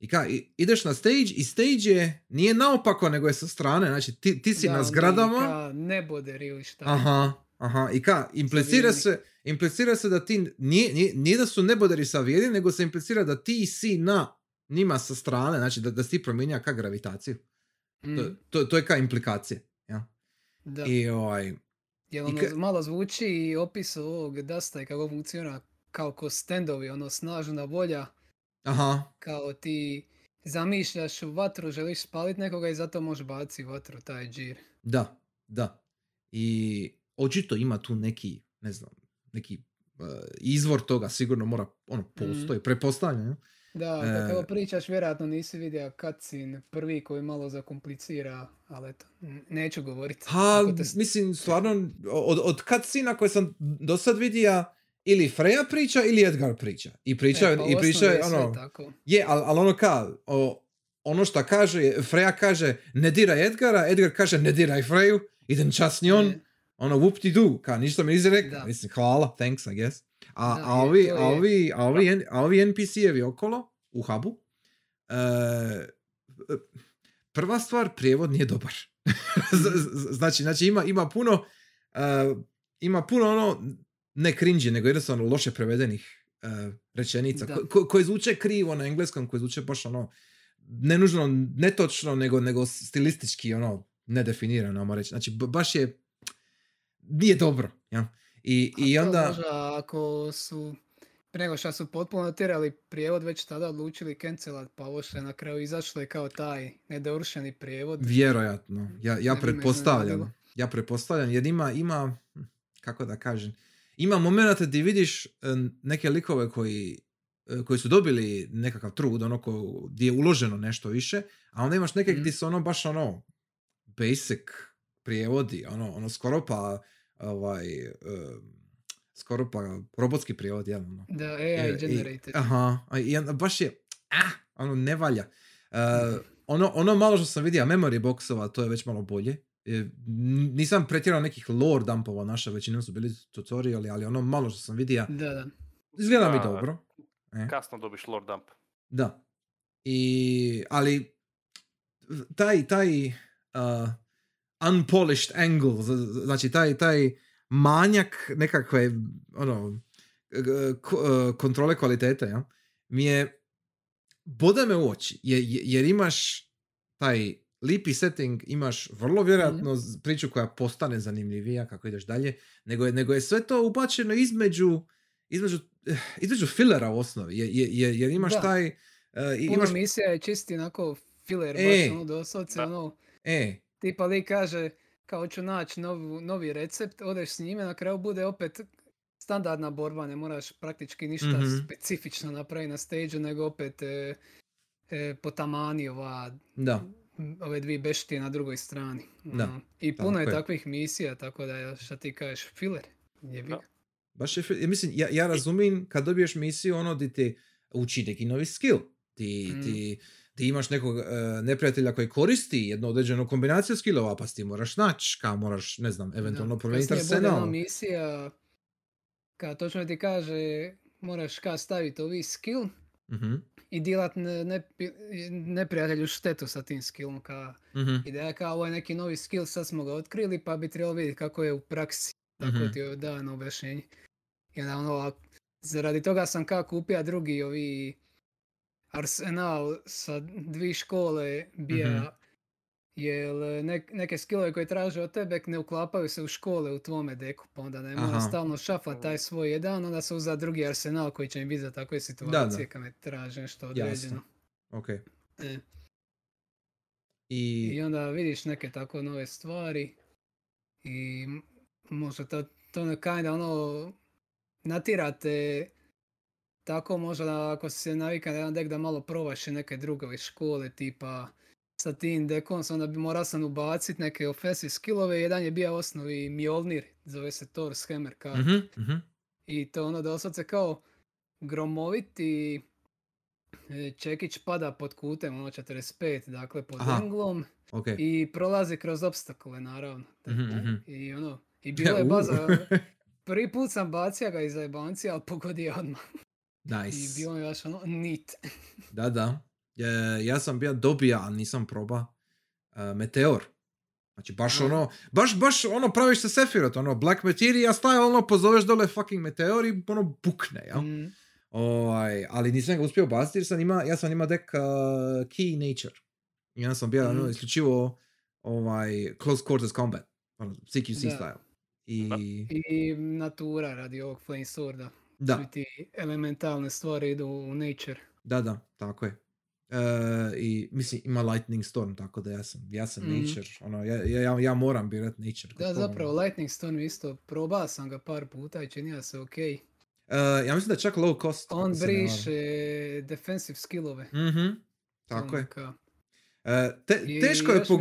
i ka, ideš na stage i stage je, nije naopako, nego je sa strane, znači ti, ti si Da, na zgradama, ka neboderi ili šta. aha, aha, i ka, implicira se, implicira se da ti, nije, nije, nije da su neboderi savijeni, nego se implicira da ti si na njima sa strane, znači da, da si ti promijenja ka gravitaciju. Mm, To, to, to je ka implikacije. Ja? da. I ovaj, Jel ono ka- malo zvuči i opis ovog Dusta i kako funkcionira kao ko standovi, ono snažna volja, aha, kao ti zamišljaš vatru, želiš spaliti nekoga i zato možeš baciti vatru, taj džir. Da, da. I očito ima tu neki, ne znam, neki uh, izvor toga sigurno mora, ono, postoji, pretpostavljam. ja? Da, E. dok evo pričaš, vjerojatno nisi vidio cutscene prvi koji malo zakomplicira, ali eto, neću govoriti. Ha, te mislim, stvarno, od, od cutscena koje sam do sad vidio, ili Freja priča ili Edgar priča. I priča, E, pa i priča, je ono, tako. je, ali al ono ka, o, ono što kaže, Freja kaže ne diraj Edgara, Edgar kaže ne diraj Freju, idem čas njom, E, ono whoop ti du, kao ništa mi nisi rekao, mislim hvala, thanks I guess. A, Da, a, ovi, a, je- ovi, a, ovi, N- a ovi NPC-evi okolo, u hubu, e, prva stvar, prijevod nije dobar. Znači, znači ima, ima puno, e, ima puno ono, ne cringe, nego jednostavno loše prevedenih e, rečenica, ko- ko- koje zvuče krivo na engleskom, koje zvuče baš ono, ne nužno netočno, nego, nego stilistički ono, nedefinirano, reći. Znači, baš je, nije dobro. Ja? I, a i onda... Možda ako su nego što su potpuno tirali prijevod, već tada odlučili cancelat, pa ovo što je na kraju izašlo je kao taj nedovršeni prijevod. Vjerojatno. Ja, ja pretpostavljam. Ja pretpostavljam jer ima, ima, hm, kako da kažem, ima momenata gdje vidiš e, neke likove koji, e, koji su dobili nekakav trud, ono ko, gdje je uloženo nešto više, a onda imaš neke Mhm. gdje su ono baš ono basic prijevodi, ono, ono skoro pa ovaj, skoro pa robotski prijevod, jel? Ono. Da, E, AI i- generated. aha, a i baš je, ah, ono ne valja. E, ono, ono malo što sam vidio memory boxova, to je već malo bolje. E, nisam pretjerao nekih lore dumpova naša, većinom su bili tutoriali, ali ono malo što sam vidio, Da, da. izgleda mi Da, dobro. E, Kasno dobiš lore dump. da. I, ali taj, taj uh, unpolished angle, znači taj, taj manjak nekakve ono, uh, kontrole kvalitete, ja, mi je bode me u oči, je- je- jer imaš taj lipi setting, imaš vrlo vjerojatno z- priču koja postane zanimljivija kako ideš dalje, nego je, nego je sve to ubačeno između između, eh, između fillera u osnovi, je- je- je- jer imaš Da. taj uh, imaš, misija je čisti onako filler, E. baš ono doslovce, Da. ono, e, tipa lik kaže kao ću naći novu- novi recept, odeš s njime, na kraju bude opet standardna borba, ne moraš praktički ništa Mhm. specifično napraviti na stage nego opet e, e, potamani ova, da, ove dvije beštije na drugoj strani. Da, ono. I puno tako je takvih misija, tako da šta ti kažeš, filler. Jebi baš je, fi- mislim, ja, ja razumijem kad dobiješ misiju ono di te uči neki novi skill, ti, Mm. ti, ti imaš nekog e, neprijatelja koji koristi jednu određenu kombinaciju skillova, pa ti moraš naći, kao moraš, ne znam, eventualno promijeniti arsenal. misija, kad točno ti kaže, moraš ka staviti ovi skill, Mhm, i dilat ne, ne, neprijatelju štetu sa tim skillom. Ka, mhm, ideja kao ovo je neki novi skill, sad smo ga otkrili pa bi trebalo vidjeti kako je u praksi. Tako Mhm. ti je dano objašnjenje. I onda ono, zaradi toga sam kao kupio drugi ovi arsenal sa dvi škole bija Mhm. jer nek- neke skillove koje traže od tebe ne uklapaju se u škole u tvome deku, pa onda ne mora stalno šafat taj svoj jedan, onda se uza drugi arsenal koji će mi biti za takve situacije kad me traže nešto određeno. jasno. Ok. E. I, I onda vidiš neke tako nove stvari i možda to, to ne kinda ono natirate tako možda ako si se navika na jedan dek da malo probaš i neke druge škole tipa sa tim dekom onda bi morao sam ubacit neke offensive skillove, jedan je bio osnovi Mjolnir, zove se Thor Hammer card. mhm, mhm, I to ono doslovce kao gromoviti e, čekić pada pod kutem, ono 45, dakle pod Aha. englom ok. i prolazi kroz obstakle naravno. Mhm, mhm. I ono, i bilo je baza, prvi put sam bacio ga iz ali pogodio odmah. I nice. bilo mi baš ono, nit. Da, da. E, ja sam bio dobija, ali nisam proba e, Meteor. Znači, baš ono, baš, baš ono praviš se Sephiroth, ono, Black Materia style, ono, pozoveš dole fucking Meteor i ono bukne, jel? Mm, Ovaj, ali nisam ga uspio baciti jer sam ima, ja sam ima dek uh, Key Nature. I ja sam bio ono, Mhm. isključivo ovaj, Close Quarters Combat, ono, CQC Da. style. I, I natura radi ovog Flame Sworda. Da, Svi ti elementalne stvari idu u nature. da, da, tako je. E, I mislim, ima Lightning Storm, tako da ja sam, ja sam Mhm. Nature. Ono, ja, ja, ja moram birat Nature. Da, zapravo, ono. Lightning Storm isto, probao sam ga par puta i činio se ok. E, ja mislim da je čak low cost. On briše defensive skillove. Mhm, tako Ono je. ka- E, te, teško je još mi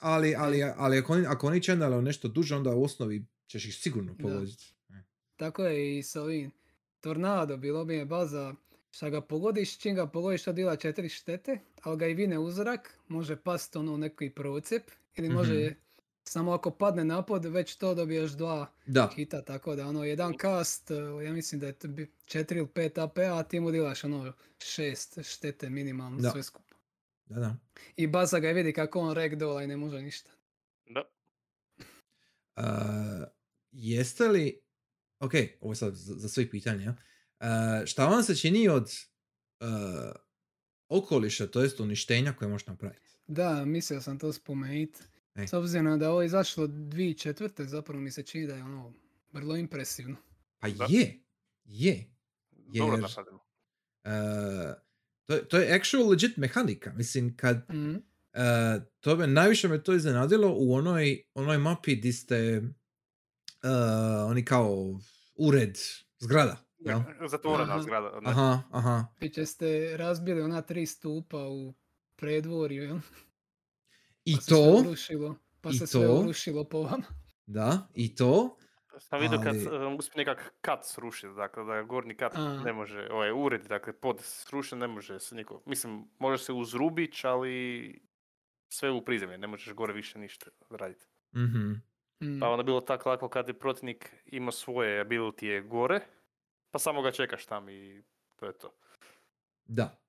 ali, ali, ali ako oni, ako oni nešto duže, onda u osnovi ćeš ih sigurno pogoditi. Tako je i sa ovim Tornado, bilo bi je baza šta ga pogodiš, čim ga pogodiš to dila četiri štete, ali ga i vine u zrak, može past ono u neki procep, ili može Mhm. samo ako padne napod, već to dobiješ dva Da, hita, tako da ono jedan cast, eh, ja mislim da je 4 ili 5 AP, a ti mu dilaš ono šest štete minimalno Da. sve skupa. da, da. I Baza ga vidi kako on ragdolla i ne može ništa. Da. Uh, jeste li, ok, ovo je sad za, za svih pitanja, uh, šta vam se čini od uh, okoliša, to jest uništenja koje možeš napraviti? Da, mislio sam to spomenuti. Ej. S obzirom da je ovo izašlo 2004. zapravo mi se čini da je ono vrlo impresivno. Pa Da. je, je. Dobro Jer-. Uh, to, je- to je actual legit mehanika. Mislim, kad, Mhm. Uh, to me, najviše me to iznenadilo u onoj, onoj mapi di ste uh, oni kao ured, zgrada. jel? Zatvorena Aha. zgrada. Ne. Aha, aha. Piće ste razbili ona tri stupa u predvorju, jel? I Pa se sve to, urušilo, pa i se sve to. urušilo po vama. da, i to, Sam vidio kad ali- uh, uspije nekak kat srušiti, dakle da gornji kat A. ne može, ovaj ured, dakle pod srušen ne može se niko, mislim može se uz rubić, ali sve u prizemlje, ne možeš gore više ništa raditi. mhm, Mm. Pa onda je bilo tako lako kad je protivnik ima svoje ability gore, pa samo ga čekaš tam i to je to. da.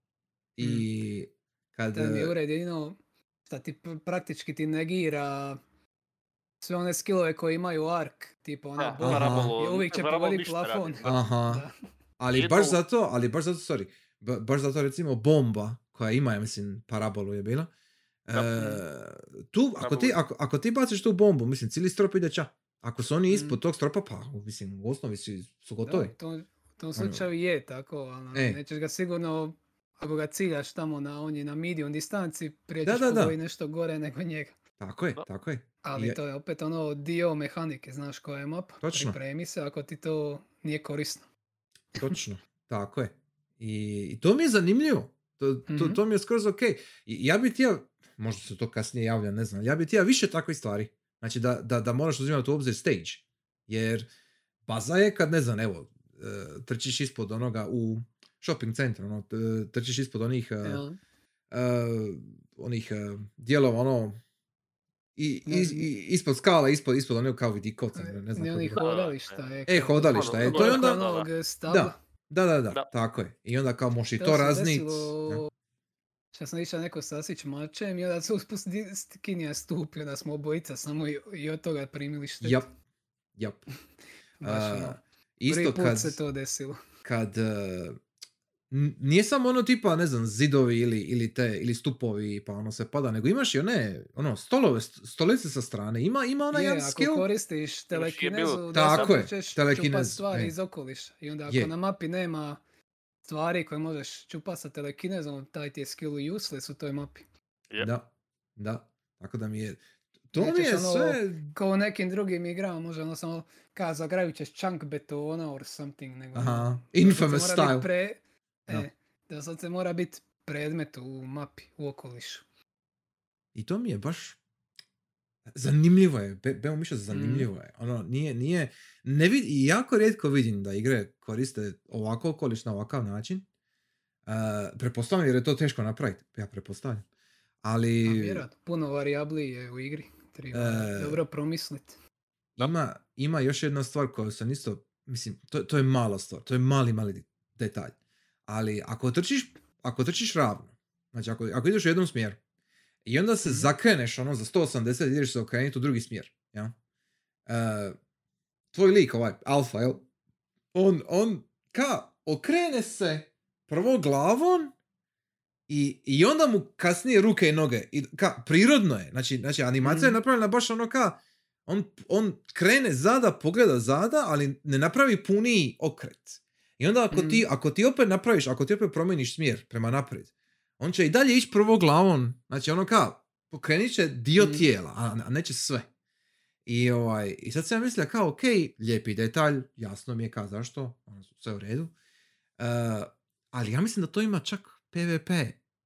I kad... Taj mi je ured jedino šta ti pr- praktički ti negira sve one skillove koje imaju ark, tipa ona Da, i uvijek će pogoditi plafon. radi, da. Aha. Da. Ali baš to- zato, ali baš zato, sorry, ba- baš zato recimo bomba koja ima, ja mislim, parabolu je bila. E, tu, ako ti, ako, ako ti baciš tu bombu, mislim, cijeli strop ide ča. Ako su oni ispod Mm. tog stropa, pa, mislim, u osnovi su, su gotovi. Da, u tom, u tom slučaju je tako, ali ono, E. nećeš ga sigurno, ako ga ciljaš tamo na, on je na medium distanci, prije Da, da, da. nešto gore nego njega. Tako je, Da. tako je. Ali Je- to je opet ono dio mehanike, znaš koja je map, Točno. pripremi se ako ti to nije korisno. Točno, tako je. I, i to mi je zanimljivo. To, to, Mhm. to mi je skroz ok. I ja bi htio, možda se to kasnije javlja, ne znam, ja bi htio više takvih stvari. Znači da, da, da moraš uzimati u obzir stage. Jer baza je kad, ne znam, evo, e, trčiš ispod onoga u shopping centru, ono, trčiš ispod onih, e, onih e, dijelova, ono, i, Ne i- znam. ispod skala, ispod, ispod onog kao vidikoca, ne znam. Ne kako onih hodališta. da. je E, hodališta, e, Ono, to je onda... ono. Da, da, da, Da. tako je. I onda kao možeš i To to se raznit. desilo Šta sam išao neko sasić mačem i onda se uspusti skinija stup i onda smo obojica samo i, i od toga primili štetu. Jap, jap. Baš ono, isto kad, se to desilo. kad n- nije samo ono tipa, ne znam, zidovi ili, ili te, ili stupovi pa ono se pada, nego imaš i one, ono, stolove, st- stolice sa strane, ima, ima ona Je, jedan ako skill. koristiš telekinezu, bilo- Tako je, ćeš telekinez, stvari e. iz okoliša. I onda ako Je. na mapi nema stvari koje možeš čupat sa telekinezom, taj ti je skill useless u toj mapi. Je. Da, da. Tako da mi je, to mi je ono- sve, Kao u nekim drugim igrama, može ono samo ka zagravit ćeš chunk betona or something. Nego aha, ono, infamous style. Pre... Da. E, doslovce mora biti predmet u mapi, u okolišu. I to mi je baš zanimljivo je, Be, Beo Mm. zanimljivo je. Ono, nije, nije, ne vid, jako rijetko vidim da igre koriste ovako okoliš na ovakav način. Uh, prepostavljam jer je to teško napraviti, ja prepostavljam. Ali A vjerojatno, puno varijabli je u igri. Treba E, dobro promisliti. ima, ima još jedna stvar koju sam isto, mislim, to, to je mala stvar, to je mali, mali de- detalj. Ali ako trčiš, ako trčiš ravno, znači ako, ako ideš u jednom smjeru i onda se Mhm. zakreneš ono za 180 ideš se okrenuti u drugi smjer, ja? E, tvoj lik, ovaj alfa, jel? On, on, ka, okrene se prvo glavom i, i onda mu kasnije ruke i noge. I, ka, prirodno je. Znači, znači animacija je Mhm. napravljena baš ono ka, on, on krene zada, pogleda zada, ali ne napravi puniji okret. I onda ako, ti, ako ti opet napraviš, ako ti opet promijeniš smjer prema naprijed, on će i dalje ići prvo glavom. Znači ono kao, pokrenit će dio Mhm. tijela, a, a neće sve. I, ovaj, I sad sam ja mislio kao, ok, lijepi detalj, jasno mi je kao zašto, ono, sve u redu. Uh, ali ja mislim da to ima čak PvP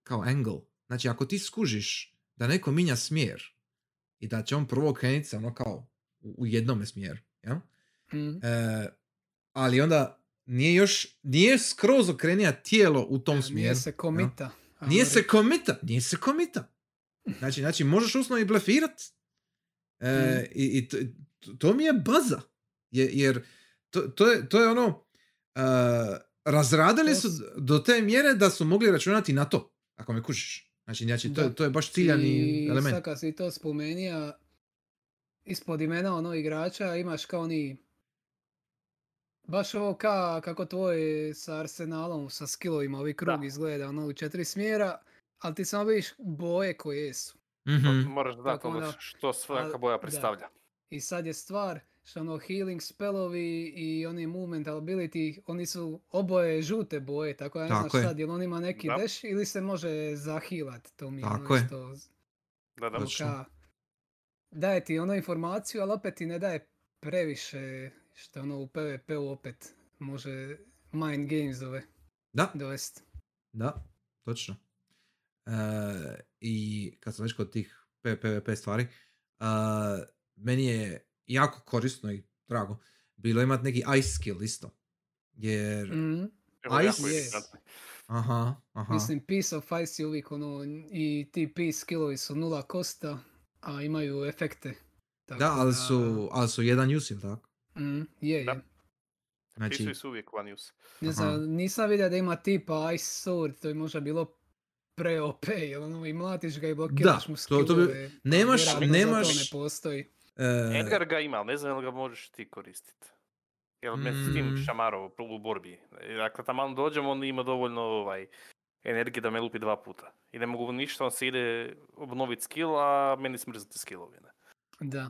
kao angle. Znači ako ti skužiš da neko minja smjer i da će on prvo krenuti se ono kao u, u jednome smjeru, jel? Mm. E, ali onda nije još, nije skroz okrenija tijelo u tom smjeru. Nije se komita. ajmo Nije se komita, nije se komita. Znači, znači možeš usno i blefirat. E, Mhm. I i to, to mi je baza. Je, jer to, to, je, to je ono, e, razradili su do te mjere da su mogli računati na to, ako me kužiš. Znači, znači to, to je baš ciljani I element. sad kad si to spomenija, ispod imena ono igrača imaš kao oni Baš ovo ka, kako tvoj sa Arsenalom, sa skillovima, ovi krug Da. izgleda, ono u četiri smjera, ali ti samo vidiš boje koje jesu. Mhm. Moraš znati Tako ono onda- što svaka boja da. predstavlja. I sad je stvar što ono healing spellovi i oni movement ability, oni su oboje žute boje, tako ja ne je. sad jel on ima neki Da. dash ili se može zahilat, to mi je Tako ono je. isto Da, da. Ka, daje ti ono informaciju, ali opet ti ne daje previše, što ono u PvP-u opet može mind gamesove Da, dovesti. da, točno. E, I kad sam već kod tih PvP stvari, e, meni je jako korisno i drago bilo imati neki ice skill isto. Jer. Evo, Ice je. aha, aha. Mislim, Piece of Ice je uvijek ono, i ti Peace skillovi su nula kosta, a imaju efekte. Tako Da, ali su, ali su jedan use, tako? Mm, je, Da. je. Znači, Pisuju su uvijek one use. Ne znam, nisam vidio da ima tipa Ice Sword, to je možda bilo pre OP, jer ono i mlatiš ga i blokiraš Da, mu to- to bi- skillove. a nemaš- nemaš- ne postoji. e, Edgar ga ima, ali ne znam jel ga možeš ti koristiti. Jel me s tim Mm. šamarao u borbi. E, Dakle, tamo dođem, on ima dovoljno ovaj, energije da me lupi dva puta. I ne mogu ništa, on se ide obnoviti skill, a meni smrzati skillovi. Ne? Da.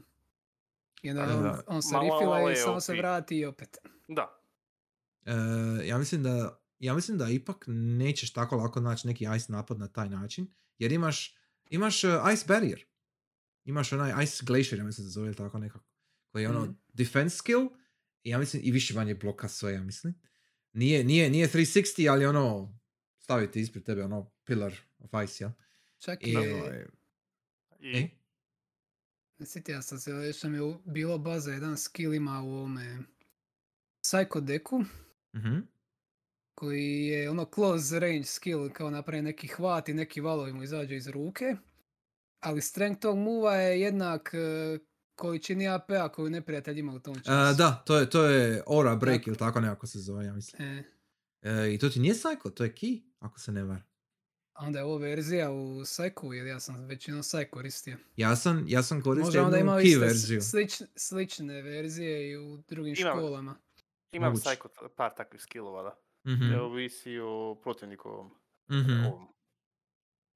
I onda Da. on, on se Malo- rifila malo i je samo se vrati i opet. Da, e, ja mislim da ja mislim da ipak nećeš tako lako naći neki ice napad na taj način, jer imaš, imaš uh, ice barrier. Imaš onaj ice glacier, ja mislim da se zove tako nekako. Koji je ono Mhm. defense skill, i ja mislim i više manje bloka sve, ja mislim. Nije, nije, nije 360, ali ono, staviti ispred tebe ono pillar of ice, jel? Čak I, je, ovaj, i e? Sjetio sam se, još nam je bilo baza, jedan skill ima u ovome Psycho deku, Mhm. koji je ono close range skill, kao napravi neki hvat i neki valovi mu izađu iz ruke. Ali strength tog muva je jednak e, količini AP-a koju neprijatelj ima u tom času. A, da, to je, to je Aura Break Tako. ili tako nekako se zove, ja mislim. E, E, I to ti nije Psycho, to je Key, ako se ne var. A onda je ovo verzija u Psycho, jer ja sam većinom Psy koristio. Ja sam, ja sam koristio Možda onda imao Key iste verziju. s- slične, verzije i u drugim Imam. školama. imam t- par takvih skillova, da. Mhm, Ne ovisi o protivnikovom. mhm. ovom.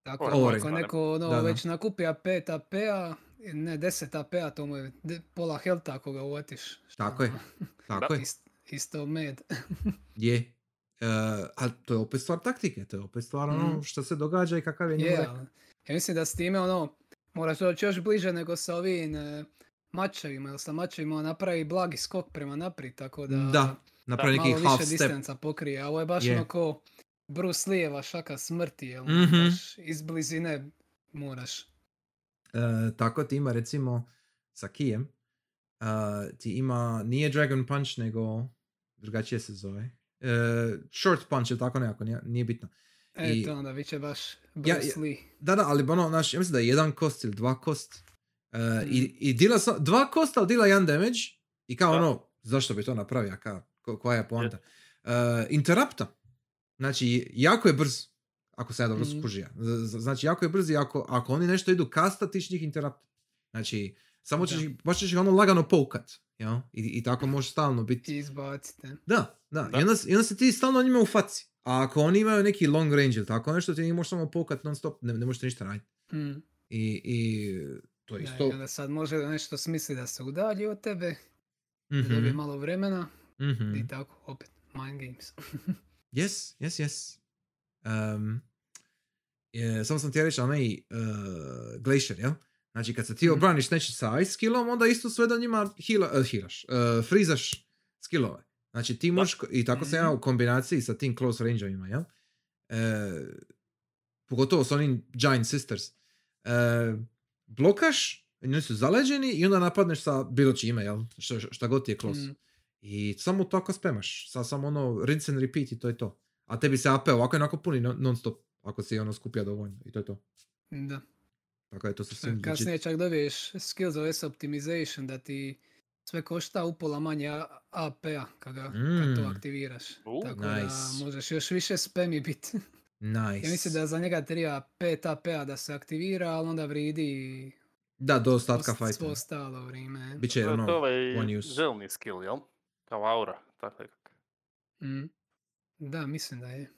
Tako je ako neko ono, Da, da. već nakupi 5 AP-a, ne 10 AP-a, to mu je de- pola helta ako ga uvatiš. Tako je. ono, Tako je, ist- isto med. je. E, ali to je opet stvar taktike, to je opet stvar ono Mhm. što se događa i kakav je rek. ali ja mislim da s time ono, moraš doći još bliže nego sa ovim e, mačevima, jer sa mačevima napravi blagi skok prema naprijed, tako da, Da, napravi neki malo half više step. distanca pokrije, a ovo je baš Je. ono ko Bruce Lee-eva šaka smrti, jel? Mhm. Baš iz blizine moraš. E, tako ti ima recimo sa Kijem, e, ti ima, nije Dragon Punch nego drugačije se zove. E, short Punch ili tako nekako, nije, nije bitno. E, I- to onda bit će baš Ja- Bruce ja- Lee. Da, da, ali ono, znaš, ja mislim da je jedan kost ili dva kost. I, Mm. I dila sam, dva kosta, ali dila jedan damage. I kao Da. ono, zašto bi to napravio, ka, ko- koja je poanta? E, interrupta. Znači, jako je brz. Ako sam ja dobro z- Znači, jako je brz i ako, ako oni nešto idu kasta, ti njih interrupta. Znači, samo ćeš, baš ćeš ih ono lagano poukat. jel? I, I tako možeš stalno biti. I izbacite. Da, da. Da. I, onda, I onda si ti stalno njima u faci. A ako oni imaju neki long range ili tako nešto, ti njih možeš samo poukat non stop, ne, ne možeš ništa raditi. Mm. I, i to je Da, isto... i onda sad može nešto smisli da se udalji od tebe, Mhm, dobije malo vremena mhm. i tako, opet, mind games. Yes, yes, yes. Um, je, samo sam ti reći, onaj uh, Glacier, jel? Znači, kad se ti Mhm. obraniš nečim sa ice skillom, onda isto sve da njima heala, uh, healaš, uh, frizaš skillove. Znači, ti možeš, i tako sam ja Mhm. u kombinaciji sa tim close range-ovima, jel? E, pogotovo s onim Giant Sisters. E, blokaš, oni su zaleđeni i onda napadneš sa bilo čime, jel? Šta, šta god ti je close. Mm. I samo tako spremaš. Sa, samo ono rinse and repeat i to je to. A tebi se AP ovako onako puni non, stop. Ako si ono skupija dovoljno. I to je to. Da. Tako je to sa Šta svim legit- Kasnije čak dobiješ skill se optimization da ti sve košta upola manje AP-a kad, ga- kad to Mm. aktiviraš. U, Tako nice. da možeš još više spemi biti. Nice. ja mislim da za njega treba 5 AP-a da se aktivira, ali onda vridi Da, do ostatka ost- fajta. svo ostalo vrijeme. Biće ono, to ovaj one use. želni skill, jel? Kao aura, tako nekak. Mm. Da, mislim da je.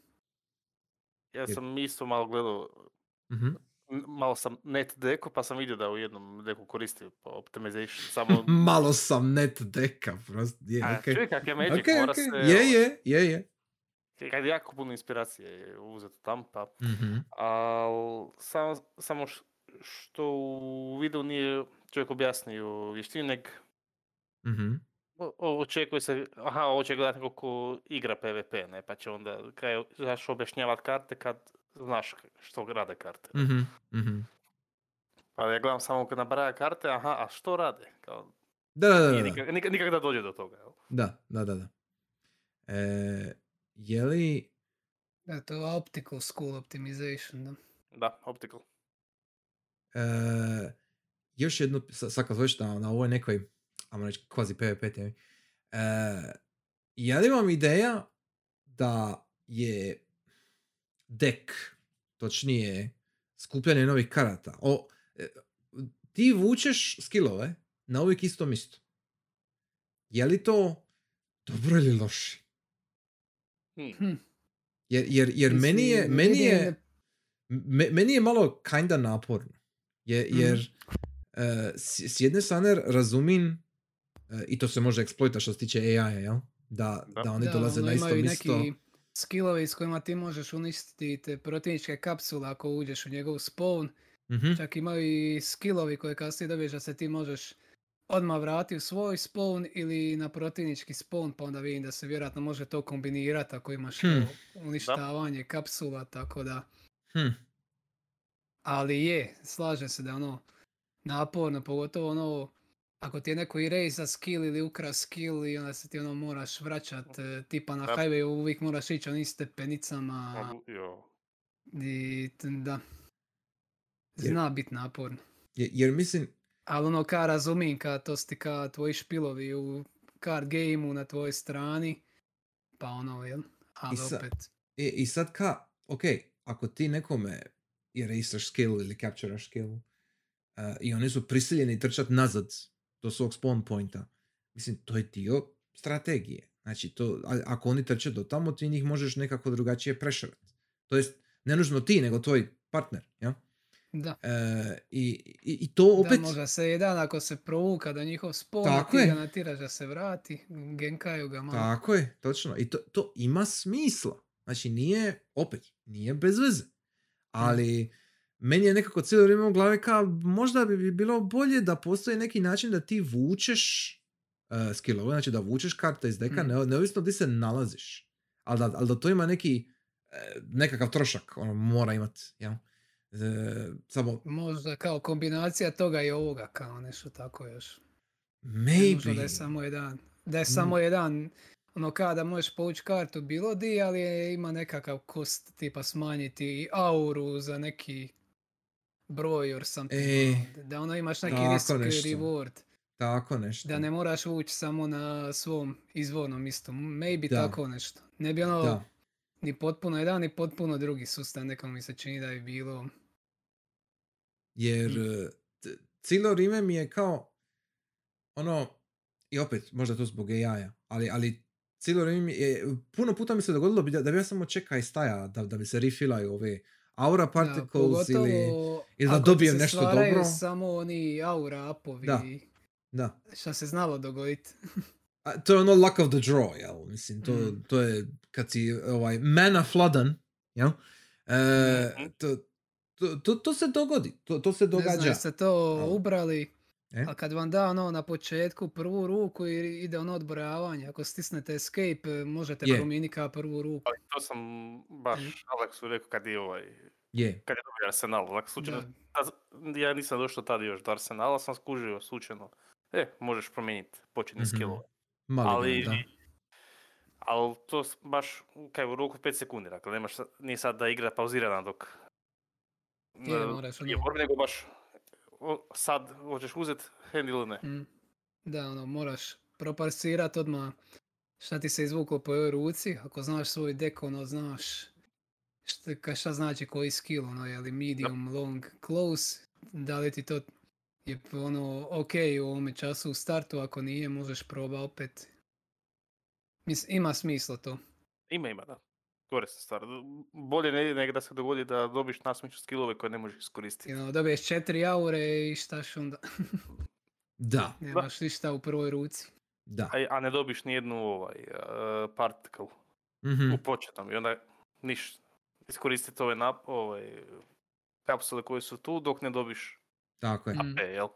Ja sam isto malo gledao, Mhm. Malo sam net deku, pa sam vidio da u jednom deku koristi optimization. Samo, Malo sam net deka, prosto. Je, a, okej. čuj kak je Magic, Okej, mora okej. se... Je, je, je, je. Kad je jako puno inspiracije uzeto tam, pa... Mhm. Al, samo, samo što u videu nije čovjek objasnio vještinu, nek Mhm. o- očekuje se, aha, ovo će gledati neko ko igra PvP, ne, pa će onda, kaj, znaš objašnjavat karte kad znaš što rade karte. Mhm. Mhm. Pa ja gledam samo kad nabraja karte, aha, a što rade? Kao, Da, da, da, nikak, nikak, nikak da dođe do toga, jel? Da, da, da, da. E, je li... Da, to je optical school optimization, da. Da, optical. E, još jedno, sa- sad kad već na, na ovoj nekoj, ajmo reći, kvazi PvP temi, e, je li vam ideja da je dek, točnije, skupljanje novih karata, o, e, ti vučeš skillove na uvijek istom isto. Je li to dobro ili loše? Hm. Hm. Jer, jer, jer meni je, Mislim, meni je, me- meni je malo kinda naporno. Je, Mhm. jer e, s, s jedne strane razumim e, i to se može eksploita što se tiče AI-a, jel? Da, da. Da. oni Da, dolaze ono, na isto isto. neki skillovi s kojima ti možeš uništiti te protivničke kapsule ako uđeš u njegov spawn. Mhm. Čak imaju i skillovi koje kasnije dobiješ da se ti možeš odmah vrati u svoj spawn ili na protivnički spawn, pa onda vidim da se vjerojatno može to kombinirati ako imaš Hmm. uništavanje kapsula, tako da... Hm. Ali je, slažem se da ono naporno, pogotovo ono ako ti je neko i za skill ili ukra skill i onda se ti ono moraš vraćat, e, tipa na Da. highwayu uvijek moraš ići onim stepenicama i t- da. Jer- Zna bit naporno. Je- jer mislim, Ali ono ka razumim kad to su ti ka tvoji špilovi u card gameu na tvojoj strani, pa ono, jel? Ali sa- opet, i, i sad ka, ok, ako ti nekome erasaš skill ili capturaš skill uh, i oni su prisiljeni trčati nazad do svog spawn pointa, mislim, to je dio strategije. Znači, to, ako oni trče do tamo, ti njih možeš nekako drugačije prešarat. To jest, ne nužno ti, nego tvoj partner, ja? da. E, i, i, I to opet... Da, možda se jedan ako se provuka do njihov spawn, Tako ti ga natiraš da se vrati, genkaju ga malo. Tako je, točno. I to, to ima smisla. Znači, nije, opet, nije bez veze. Ali, meni je nekako cijelo vrijeme u glavi kao, možda bi bilo bolje da postoji neki način da ti vučeš uh, skillove, znači da vučeš karte iz deka, Mm. ne, neovisno gdje se nalaziš. Ali da, ali da to ima neki, e, nekakav trošak, ono, mora imat, ja? E, samo, Možda kao kombinacija toga i ovoga, kao nešto tako još. Maybe. da je samo jedan. Da je Mm. samo jedan, ono kao da možeš povući kartu bilo di, ali je, ima nekakav kost, tipa smanjiti auru za neki broj or something. E, ono, da ono imaš neki risk nešto. reward. Tako nešto. Da ne moraš vući samo na svom izvornom mjestu. Maybe Da. tako nešto. Ne bi ono Da. ni potpuno jedan, ni potpuno drugi sustav. Nekako mi se čini da je bilo. Jer Mm. e, t- cijelo vrijeme mi je kao ono, i opet, možda to zbog AI-a, ali, ali cijelo vrijeme je, puno puta mi se dogodilo da, da bi ja samo čeka i staja, da, da bi se refilaju ove aura particles ili... ili da dobijem se nešto dobro. samo oni aura apovi. Da. Da. Šta se znalo dogoditi. A, to je ono luck of the draw, jel? Mislim, to, Mm. to je kad si ovaj, mana floodan, jel? E, Mhm. to, to, to, to se dogodi, to, to se Ne znam, događa. jeste to Ali- ubrali, E? a kad vam da ono na početku prvu ruku i ide ono odbrojavanje, ako stisnete escape e, možete Je. promijeniti kao prvu ruku. Ali to sam baš Mhm. Aleksu rekao kad je ovaj, Je, kad je dobio Arsenal. Onak slučajno, Da. ja nisam došao tad još do Arsenala, sam skužio slučajno. E, možeš promijeniti početni Mhm. skillove. Mali ali, da. ali to baš kaj u roku 5 sekundi, dakle nemaš, nije sad da igra pauzirana dok Je, e, moraš ono- nego baš o, sad hoćeš uzet hand ili ne. Mm. Da, ono, moraš proparsirat odmah šta ti se izvuklo po ovoj ruci, ako znaš svoj dek, ono, znaš šta, šta znači koji skill, ono, je li medium, long, close, da li ti to je ono, ok u ovome času u startu, ako nije, možeš proba opet. Mis, ima smisla to. Ima, ima, da. Korisna stvar. Bolje ne, nego da se dogodi da dobiš nasmiću skillove koje ne možeš iskoristiti. Ono, dobiješ četiri aure i štaš onda, Da, nemaš ništa u prvoj ruci. da. A, a ne dobiš ni jednu ovaj, uh, particle Mhm. u početnom i onda niš iskoristiti ove nap, ovaj, kapsule koje su tu dok ne dobiš Tako je. AP, jel?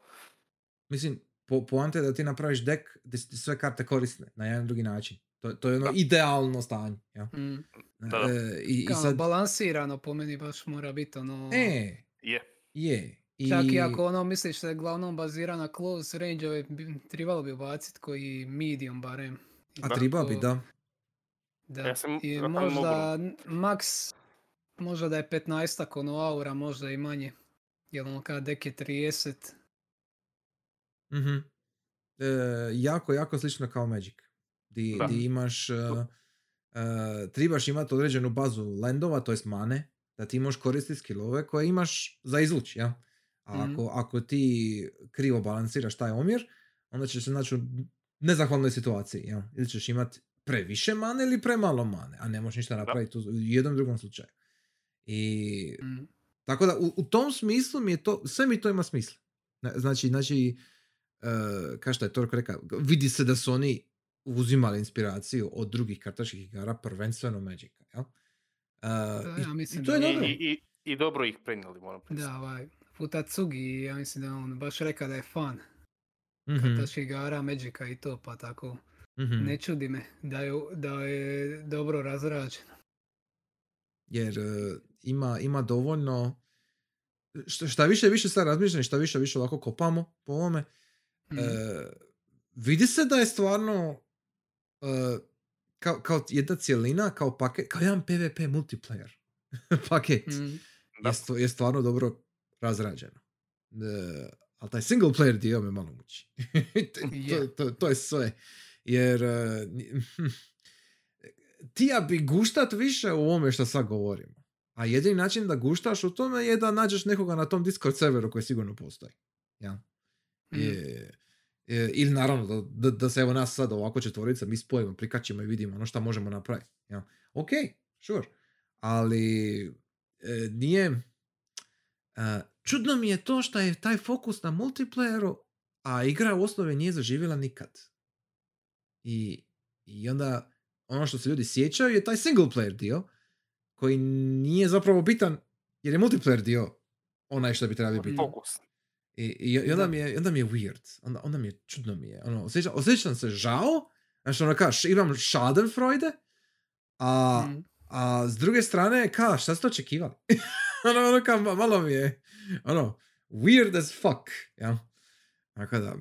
Mislim, po, poanta je da ti napraviš dek gdje sve karte korisne na jedan drugi način. To, to je ono Da. idealno stanje. Ja? Mm. Da, da. E, i, i sad, balansirano po meni baš mora biti ono... e, Je. je. I, Čak i ako ono misliš da je glavnom bazira na close range, bi, trebalo bi ubacit koji medium barem. I a Da. triba bi, da. Da. Ja sam- I možda n- max, možda da je 15 ono aura, možda i manje. Jer ono kada dek je 30, Mhm. E, jako, jako slično kao Magic. Di, di imaš, e, e, trebaš imati određenu bazu landova, to jest mane, da ti možeš koristiti skillove koje imaš za izvuć, ja? A Mhm. ako, ako ti krivo balansiraš taj omjer, onda ćeš se naći u nezahvalnoj situaciji, ja? Ili ćeš imati previše mane ili premalo mane, a ne možeš ništa napraviti u jednom drugom slučaju. I mm, tako da u, u tom smislu mi je to, sve mi to ima smisla. Na- Znači, znači, uh, kao što je Torko rekao, vidi se da su oni uzimali inspiraciju od drugih kartaških igara, prvenstveno Magica, jel? Uh, i, ja mislim i to je I, dobro. i, i, I dobro ih prenijeli, moram priznati. da, ovaj, Futatsugi, ja mislim da on baš rekao da je fan Mhm, kartaških igara, Magica i to, pa tako mhm. ne čudi me da je, da je dobro razrađeno. Jer uh, ima, ima dovoljno, šta, šta više više sad razmišljam, i šta više više ovako kopamo po ovome, Mm, E, vidi se da je stvarno e, kao, kao jedna cijelina, kao paket, kao jedan PvP multiplayer paket mm, je, je stvarno dobro razrađeno. E, ali taj single player dio me malo muči. to, Je. to, to je sve. Jer ni- ti ja bi guštat više u ovome što sad govorimo. A jedini način da guštaš u tome je da nađeš nekoga na tom Discord serveru koji sigurno postoji. Ja? mm. Je, je- ili naravno da, da, se evo nas sad ovako četvorica mi spojimo, prikačimo i vidimo ono šta možemo napraviti. Ja. Ok, sure. Ali e, nije... e, čudno mi je to što je taj fokus na multiplayeru, a igra u osnovi nije zaživjela nikad. I, I onda ono što se ljudi sjećaju je taj single player dio koji nije zapravo bitan jer je multiplayer dio onaj što bi trebao biti. Fokus. I, i, i onda, Da. mi je, onda mi je weird. Onda, onda mi je čudno mi je. Ono, osjećam, osjećam se žao. Znači ono kao, š- imam schadenfreude. A, Mm. a s druge strane, kao, šta ste očekivali? ono, ono ma- malo mi je, ono, weird as fuck. Ja? Tako da,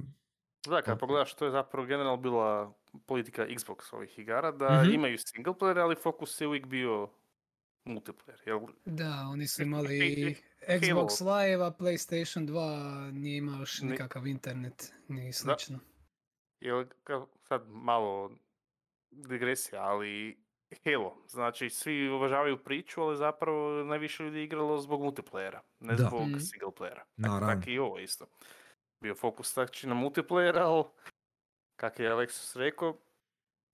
Da, kad pogledaš, to je zapravo generalno bila politika Xbox ovih igara, da Mhm. imaju single player, ali fokus je uvijek bio multiplayer. Jel, Da, oni su imali Xbox Live, a PlayStation 2 nije imao još Ni- nikakav internet, ni slično. jel sad malo digresija, ali Halo, znači svi uvažavaju priču, ali zapravo najviše ljudi je igralo zbog multiplayera, ne Da. zbog Mhm. single playera. Naravno. Tako i ovo isto. Bio fokus znači na multiplayer, ali kak je Alexis rekao,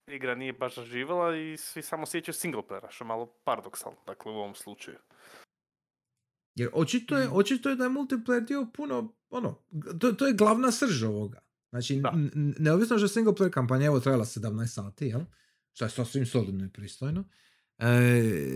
igra nije baš zaživala i svi samo sjećaju single playera, što je malo paradoksalno, dakle u ovom slučaju. jer očito je, Mhm. očito je da je multiplayer dio puno, ono, to, to je glavna srž ovoga. Znači, n- n- neovisno što je single player kampanja evo trajala 17 sati, jel? Što je sasvim solidno i pristojno. E,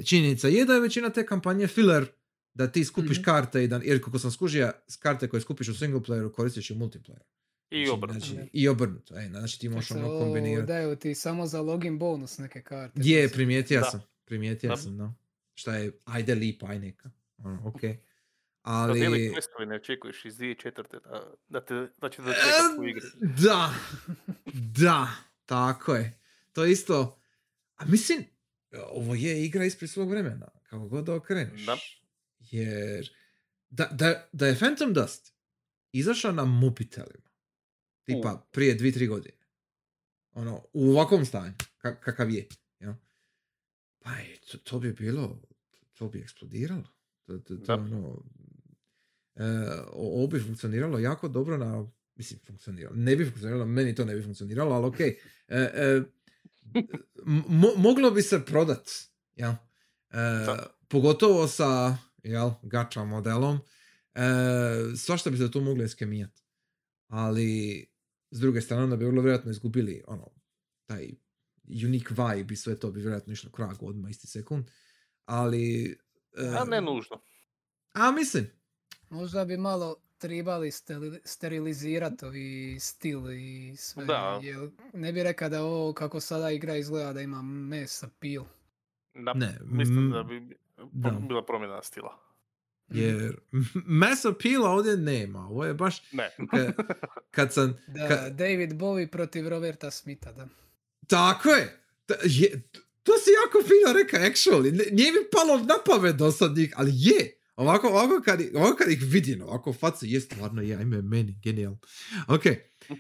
činjenica je da je većina te kampanje filler da ti skupiš Mhm. karte i da, jer kako sam skužio, s karte koje skupiš u single playeru koristiš i u multiplayeru. I Znači, obrnuto. Znači, I obrnuto, e, znači ti možeš ono kombinirati. Daju ti samo za login bonus neke karte. Je, primijetio Da. sam. Primijetio Da. sam, no. Šta je, ajde lipa, aj neka. Ono, ok. Da Ali... dijeli questove ne očekuješ iz 2004. da, da, te, da će dočekati u igri. Da, da, Tako je. To je isto... A mislim, ovo je igra ispred svog vremena. Kako god da okreneš. Da. Jer da, da, da je Phantom Dust izašao na mobitelima, tipa prije 2-3 godine, ono, u ovakvom stanju, ka- kakav je, jel? pa je, to, to bi bilo, to bi eksplodiralo. To, to, to, ono, e, ovo bi funkcioniralo jako dobro na, mislim, funkcioniralo, ne bi funkcioniralo, meni to ne bi funkcioniralo, ali okej. E, e, mo- moglo bi se prodat, jel? E, pogotovo sa, jel, gacha modelom, e, svašta bi se tu moglo iskemijati. Ali, s druge strane, onda bi vrlo vjerojatno izgubili, ono, taj unique vibe i sve to bi vjerojatno išlo kragu odmah isti sekund. Ali... e, A ne nužno. a mislim, Možda bi malo tribali steli- sterilizirati ovi stil i sve. Da. Jel, ne bi rekao da ovo kako sada igra izgleda da ima mesa pil. Da, Ne, mislim da bi bi- da. bila promjena stila. Jer mass appeala ovdje nema. Ovo je baš Ne. ka- kad sam... Da, ka- David Bowie protiv Roberta Smitha, da. Tako je. Ta- je. To si jako fino rekao, actually. Nije mi palo na pamet do sad njih, ali je. Ovako, ovako, kad, ovako kad ih vidim, ovako facu, je stvarno je, ajme meni, genijal. Ok. Uh,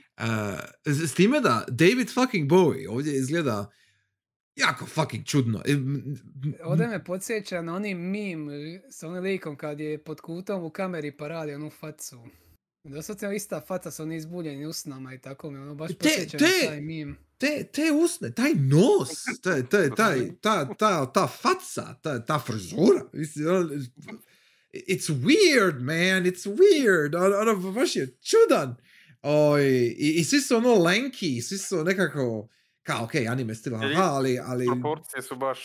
s, s time da David fucking Bowie ovdje izgleda jako fucking čudno. Ovdje me podsjeća na oni mim s onim likom kad je pod kutom u kameri pa radi onu facu. Doslovno ista faca s onim izbuljenim usnama i tako me ono baš Te- podsjeća te- na taj mim. te, te usne, taj nos, taj, taj, taj, ta, ta, ta faca, ta, ta frizura. Ono, It's weird, man, it's weird. Ono, ono baš je čudan. Oj, i, I svi su ono lanky, svi su nekako, kao, ok, anime stil, aha, ali, ali, Proporcije su baš,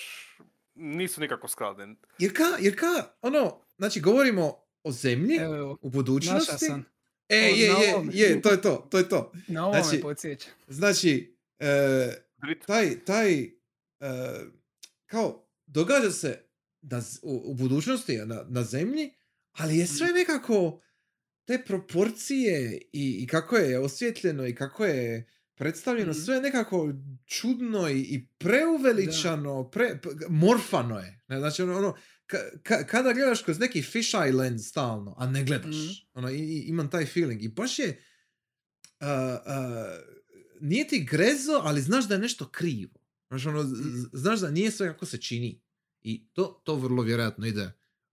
nisu nikako skladne. jer ka, jer ka, ono, znači, govorimo o zemlji Evo, evo, u budućnosti. sam. E, O, je, je, je, to je to, to je to. Na ovo Znači- me podsjeća. Znači, e, taj, taj, e, kao, događa se da, z- u, u budućnosti na, na zemlji, ali je sve nekako, te proporcije i, i kako je osvjetljeno i kako je predstavljeno, Mhm. sve nekako čudno i, i preuveličano, pre, morfano je. Znači, ono, ono ka- ka- kada gledaš kroz neki fisheye lens stalno, a ne gledaš, Mhm. ono, i, i- imam taj feeling. I baš je, uh, uh, nije ti grezo, ali znaš da je nešto krivo. Znaš, ono, z- znaš da nije sve kako se čini. I to, to vrlo vjerojatno ide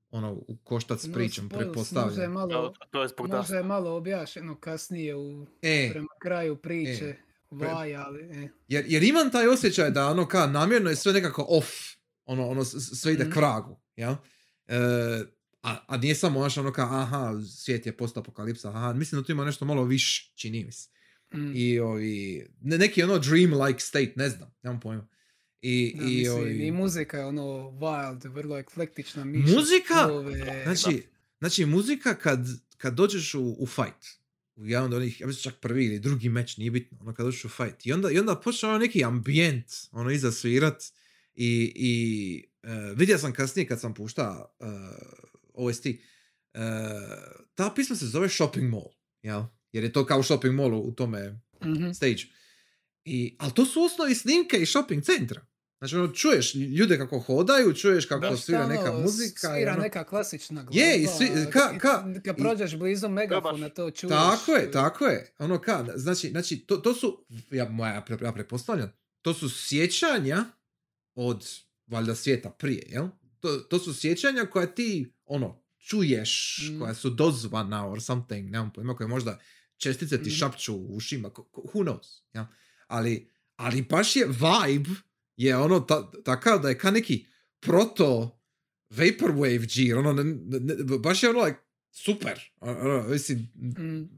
ono, u koštac s No, pričom, spoils, Možda je pretpostavljam. malo, To, to je možda je malo objašnjeno kasnije u, E, prema kraju priče. Vaj, ali... E. jer, jer imam taj osjećaj da ono kao namjerno je sve nekako off. Ono, ono sve ide Mhm. k vragu. Ja? E, a, a nije samo znaš, ono kao, aha, svijet je post-apokalipsa, aha, mislim da tu ima nešto malo više, čini mi se. Mm. I ovi, ne, neki ono dream-like state, ne znam, nemam pojma. I, Da, i, mislim, ovi, I muzika je ono wild, vrlo eklektična miša. Muzika? slove. Znači, znači muzika kad, kad dođeš u, u fight, u jedan od onih, ja mislim čak prvi ili drugi meč, nije bitno, ono kad dođeš u fight, i onda, i onda počne ono neki ambijent, ono iza svirat, i, i e, vidio sam kasnije kad sam pušta uh, OST, e, ta pisma se zove Shopping Mall, jel? Jer je to kao shopping mall u tome Mhm. stage. I, ali to su osnovi snimke iz shopping centra. Znači, ono, čuješ ljude kako hodaju, čuješ kako Da. svira neka muzika. Svira ono- neka klasična glazba. Je, i svi- ka- ka- Kad i- prođeš blizu megafona to čuješ. Tako je, tako je. Ono ka, znači, znači to, to su, ja, moja, pre- ja pretpostavljam, to su sjećanja od, valjda, svijeta prije, jel? To, to su sjećanja koja ti, ono, čuješ, Mm. koja su dozvana or something, nemam pojma, koje možda čestice ti Mhm. šapću u ušima, who knows, jel? Ali, ali baš je vibe, je ono ta, takav da je ka neki proto vaporwave G, ono, ne, ne- baš je ono, like, super. Ono, mislim, Mm.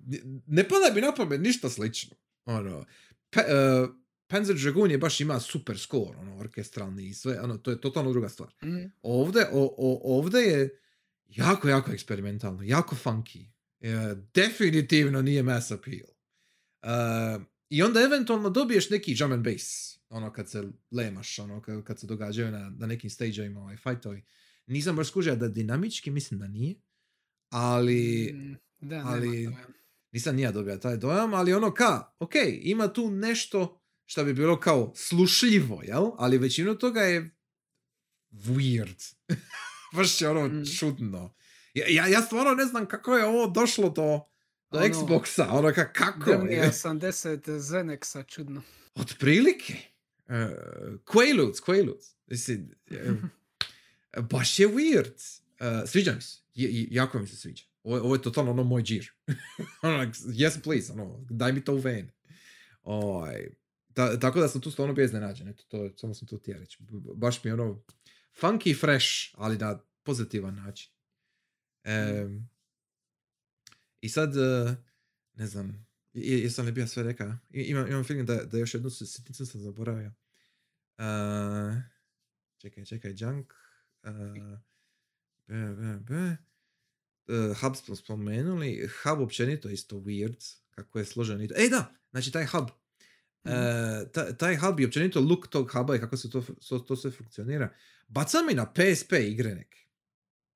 ne pada mi na pamet ništa slično. Ono, pe, uh, Panzer Dragoon je baš ima super score, ono, orkestralni i sve, ono, to je totalno druga stvar. Mm. Ovde, o, o, ovde je jako, jako eksperimentalno, jako funky. E, definitivno nije mass appeal. Uh, I onda eventualno dobiješ neki drum and bass, ono kad se lemaš, ono kad, se događaju na, na nekim stage-ovima ovaj fightovi. Nisam baš skužio da dinamički, mislim da nije, ali Mm, Da, ali- nisam nija dobio taj dojam, ali ono ka, ok, ima tu nešto što bi bilo kao slušljivo, jel? Ali većinu toga je weird. Baš je ono Mm. čudno. Ja, ja, ja stvarno ne znam kako je ovo došlo do, do Ono, Xboxa. Ono ka, kako je. 80 Zenexa, čudno. Otprilike. Uh, Quaaludes, Quaaludes. Mislim, e, baš je weird. Uh, sviđa mi se. Je- jako mi se sviđa. Ovo, ovo je totalno ono moj džir. ono, yes please, ono, daj mi to u vene. Ovaj, ta- tako da sam tu stvarno bio iznenađen. Eto, to, samo sam to htio reći. Baš mi je ono funky fresh, ali na pozitivan način. Em, I sad, eh, ne znam, je- jesam li bio sve rekao? I- Imam, imam feeling da, da još jednu si- sitnicu sam zaboravio. Uh, čekaj, čekaj, junk. Uh, be, be, be. Uh, hub smo spomenuli. Hub općenito je isto weird. Kako je složen. Ej da, znači taj hub. Uh, ta- taj hub i općenito look tog huba i kako se to, to, to sve funkcionira. Baca mi na PSP igre neke.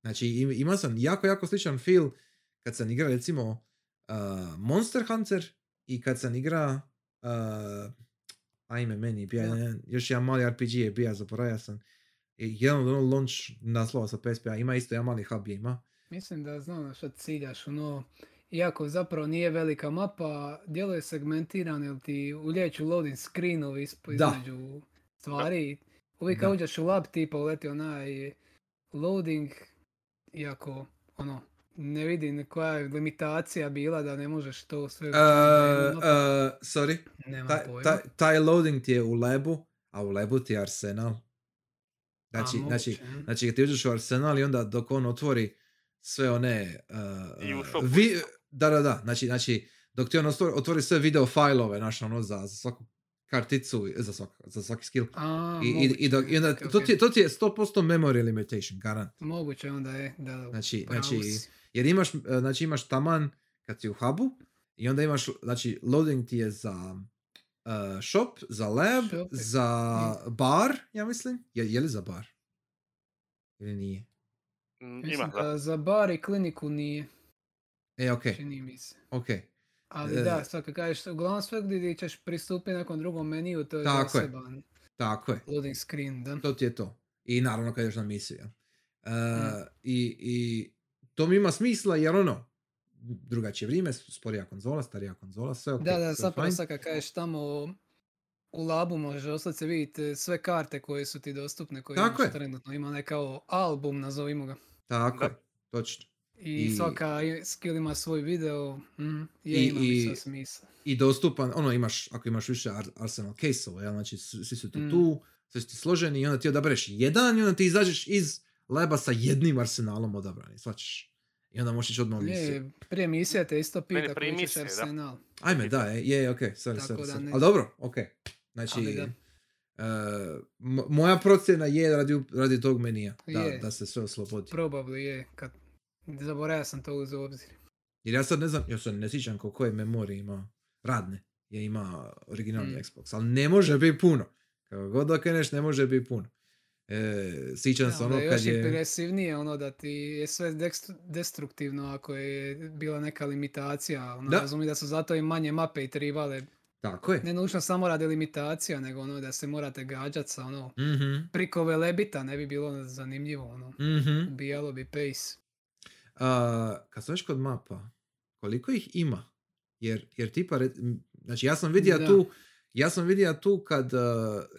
Znači im- imao sam jako, jako sličan feel kad sam igrao recimo uh, Monster Hunter i kad sam igra uh, ajme meni bija jedan, još jedan mali RPG je bija, zaboravio sam. I jedan od ono launch naslova sa PSP-a ima isto jedan mali hub je ima. Mislim da znam na što ciljaš, ono, iako zapravo nije velika mapa, djeluje segmentirano, jer ti ulijeću loading screenovi između stvari. Uvijek kad uđeš u lab tipa uleti onaj loading, iako, ono, ne vidim koja je limitacija bila da ne možeš to sve... Uh, uh, sorry, taj, pojma. taj, taj loading ti je u lebu, a u lebu ti je arsenal. Znači, A, znači, znači kad ti uđeš u arsenal i onda dok on otvori sve one... Uh, vi- da, da, da. Znači, znači dok ti on otvori, sve video fajlove, znaš, ono, za, za svaku karticu, za, svak, za svaki skill. A, I, i, i, dok, i onda, moguće, ok, to, ti, je- to ti je 100% memory limitation, garant. Moguće onda je, da, Znači, pravo znači, si. Jer imaš, e, znači imaš taman kad si u hubu i onda imaš, znači loading ti je za uh, shop, za lab, Shop, za bar, ja mislim. Je, je li za bar? Ili nije? Mm, Mislim Ima, da. da za bar i kliniku nije, E, ok, čini mi se. ok. Ali E. da, sad kad kažeš, uglavnom sve gdje ćeš pristupiti nekom drugom meniju, to je Tako je. zaseban Tako je. loading screen, da. To ti je to. I naravno kad ideš na misiju. E, Mm. i, I to mi ima smisla jer ono, drugačije vrijeme, sporija konzola, starija konzola, sve ok. Da, da, zapravo sad kad kažeš tamo u labu možeš ostati se vidjeti sve karte koje su ti dostupne, koje Tako imaš je. trenutno. Ima onaj kao album, nazovimo ga. Tako Da. je, točno. I, I- svaka skill ima svoj video. Mm, je, I- ima i- sve smisla. i dostupan, ono imaš, ako imaš više ar- Arsenal case-ova, znači svi su ti Mm. tu, svi su ti složeni i onda ti odabereš jedan i onda ti izađeš iz leba sa jednim arsenalom odabrani, svačeš. I onda možeš ići odmah u misiju. Je, prije misija te isto pita koji ćeš misije, da. arsenal. Ajme, da, je, je, ok, sorry, sorry, sorry. ne- Ali dobro, ok. Znači, Ali da. e, m- moja procjena je radi, radi tog menija, da, Je. da se sve oslobodi. Probably je, kad zaboravio sam to uz obzir. Jer ja sad ne znam, ja se ne sjećam koliko je memorije ima radne, je ima originalni Mm. Xbox, ali ne može biti puno. Kako god okreneš, ne može biti puno. E, sjećam se ono onda je kad još je... impresivnije ono da ti je sve destruktivno ako je bila neka limitacija. Ono, Da. Razumiju da su zato i manje mape i tribale. Tako je. Ne nužno samo radi limitacija, nego ono da se morate gađat sa ono Mhm, priko velebita, ne bi bilo zanimljivo. Ono. mhm. Ubijalo bi pace. A, kad već kod mapa, koliko ih ima? Jer, jer tipa, re- znači ja sam vidio tu, ja sam vidio tu kad, uh,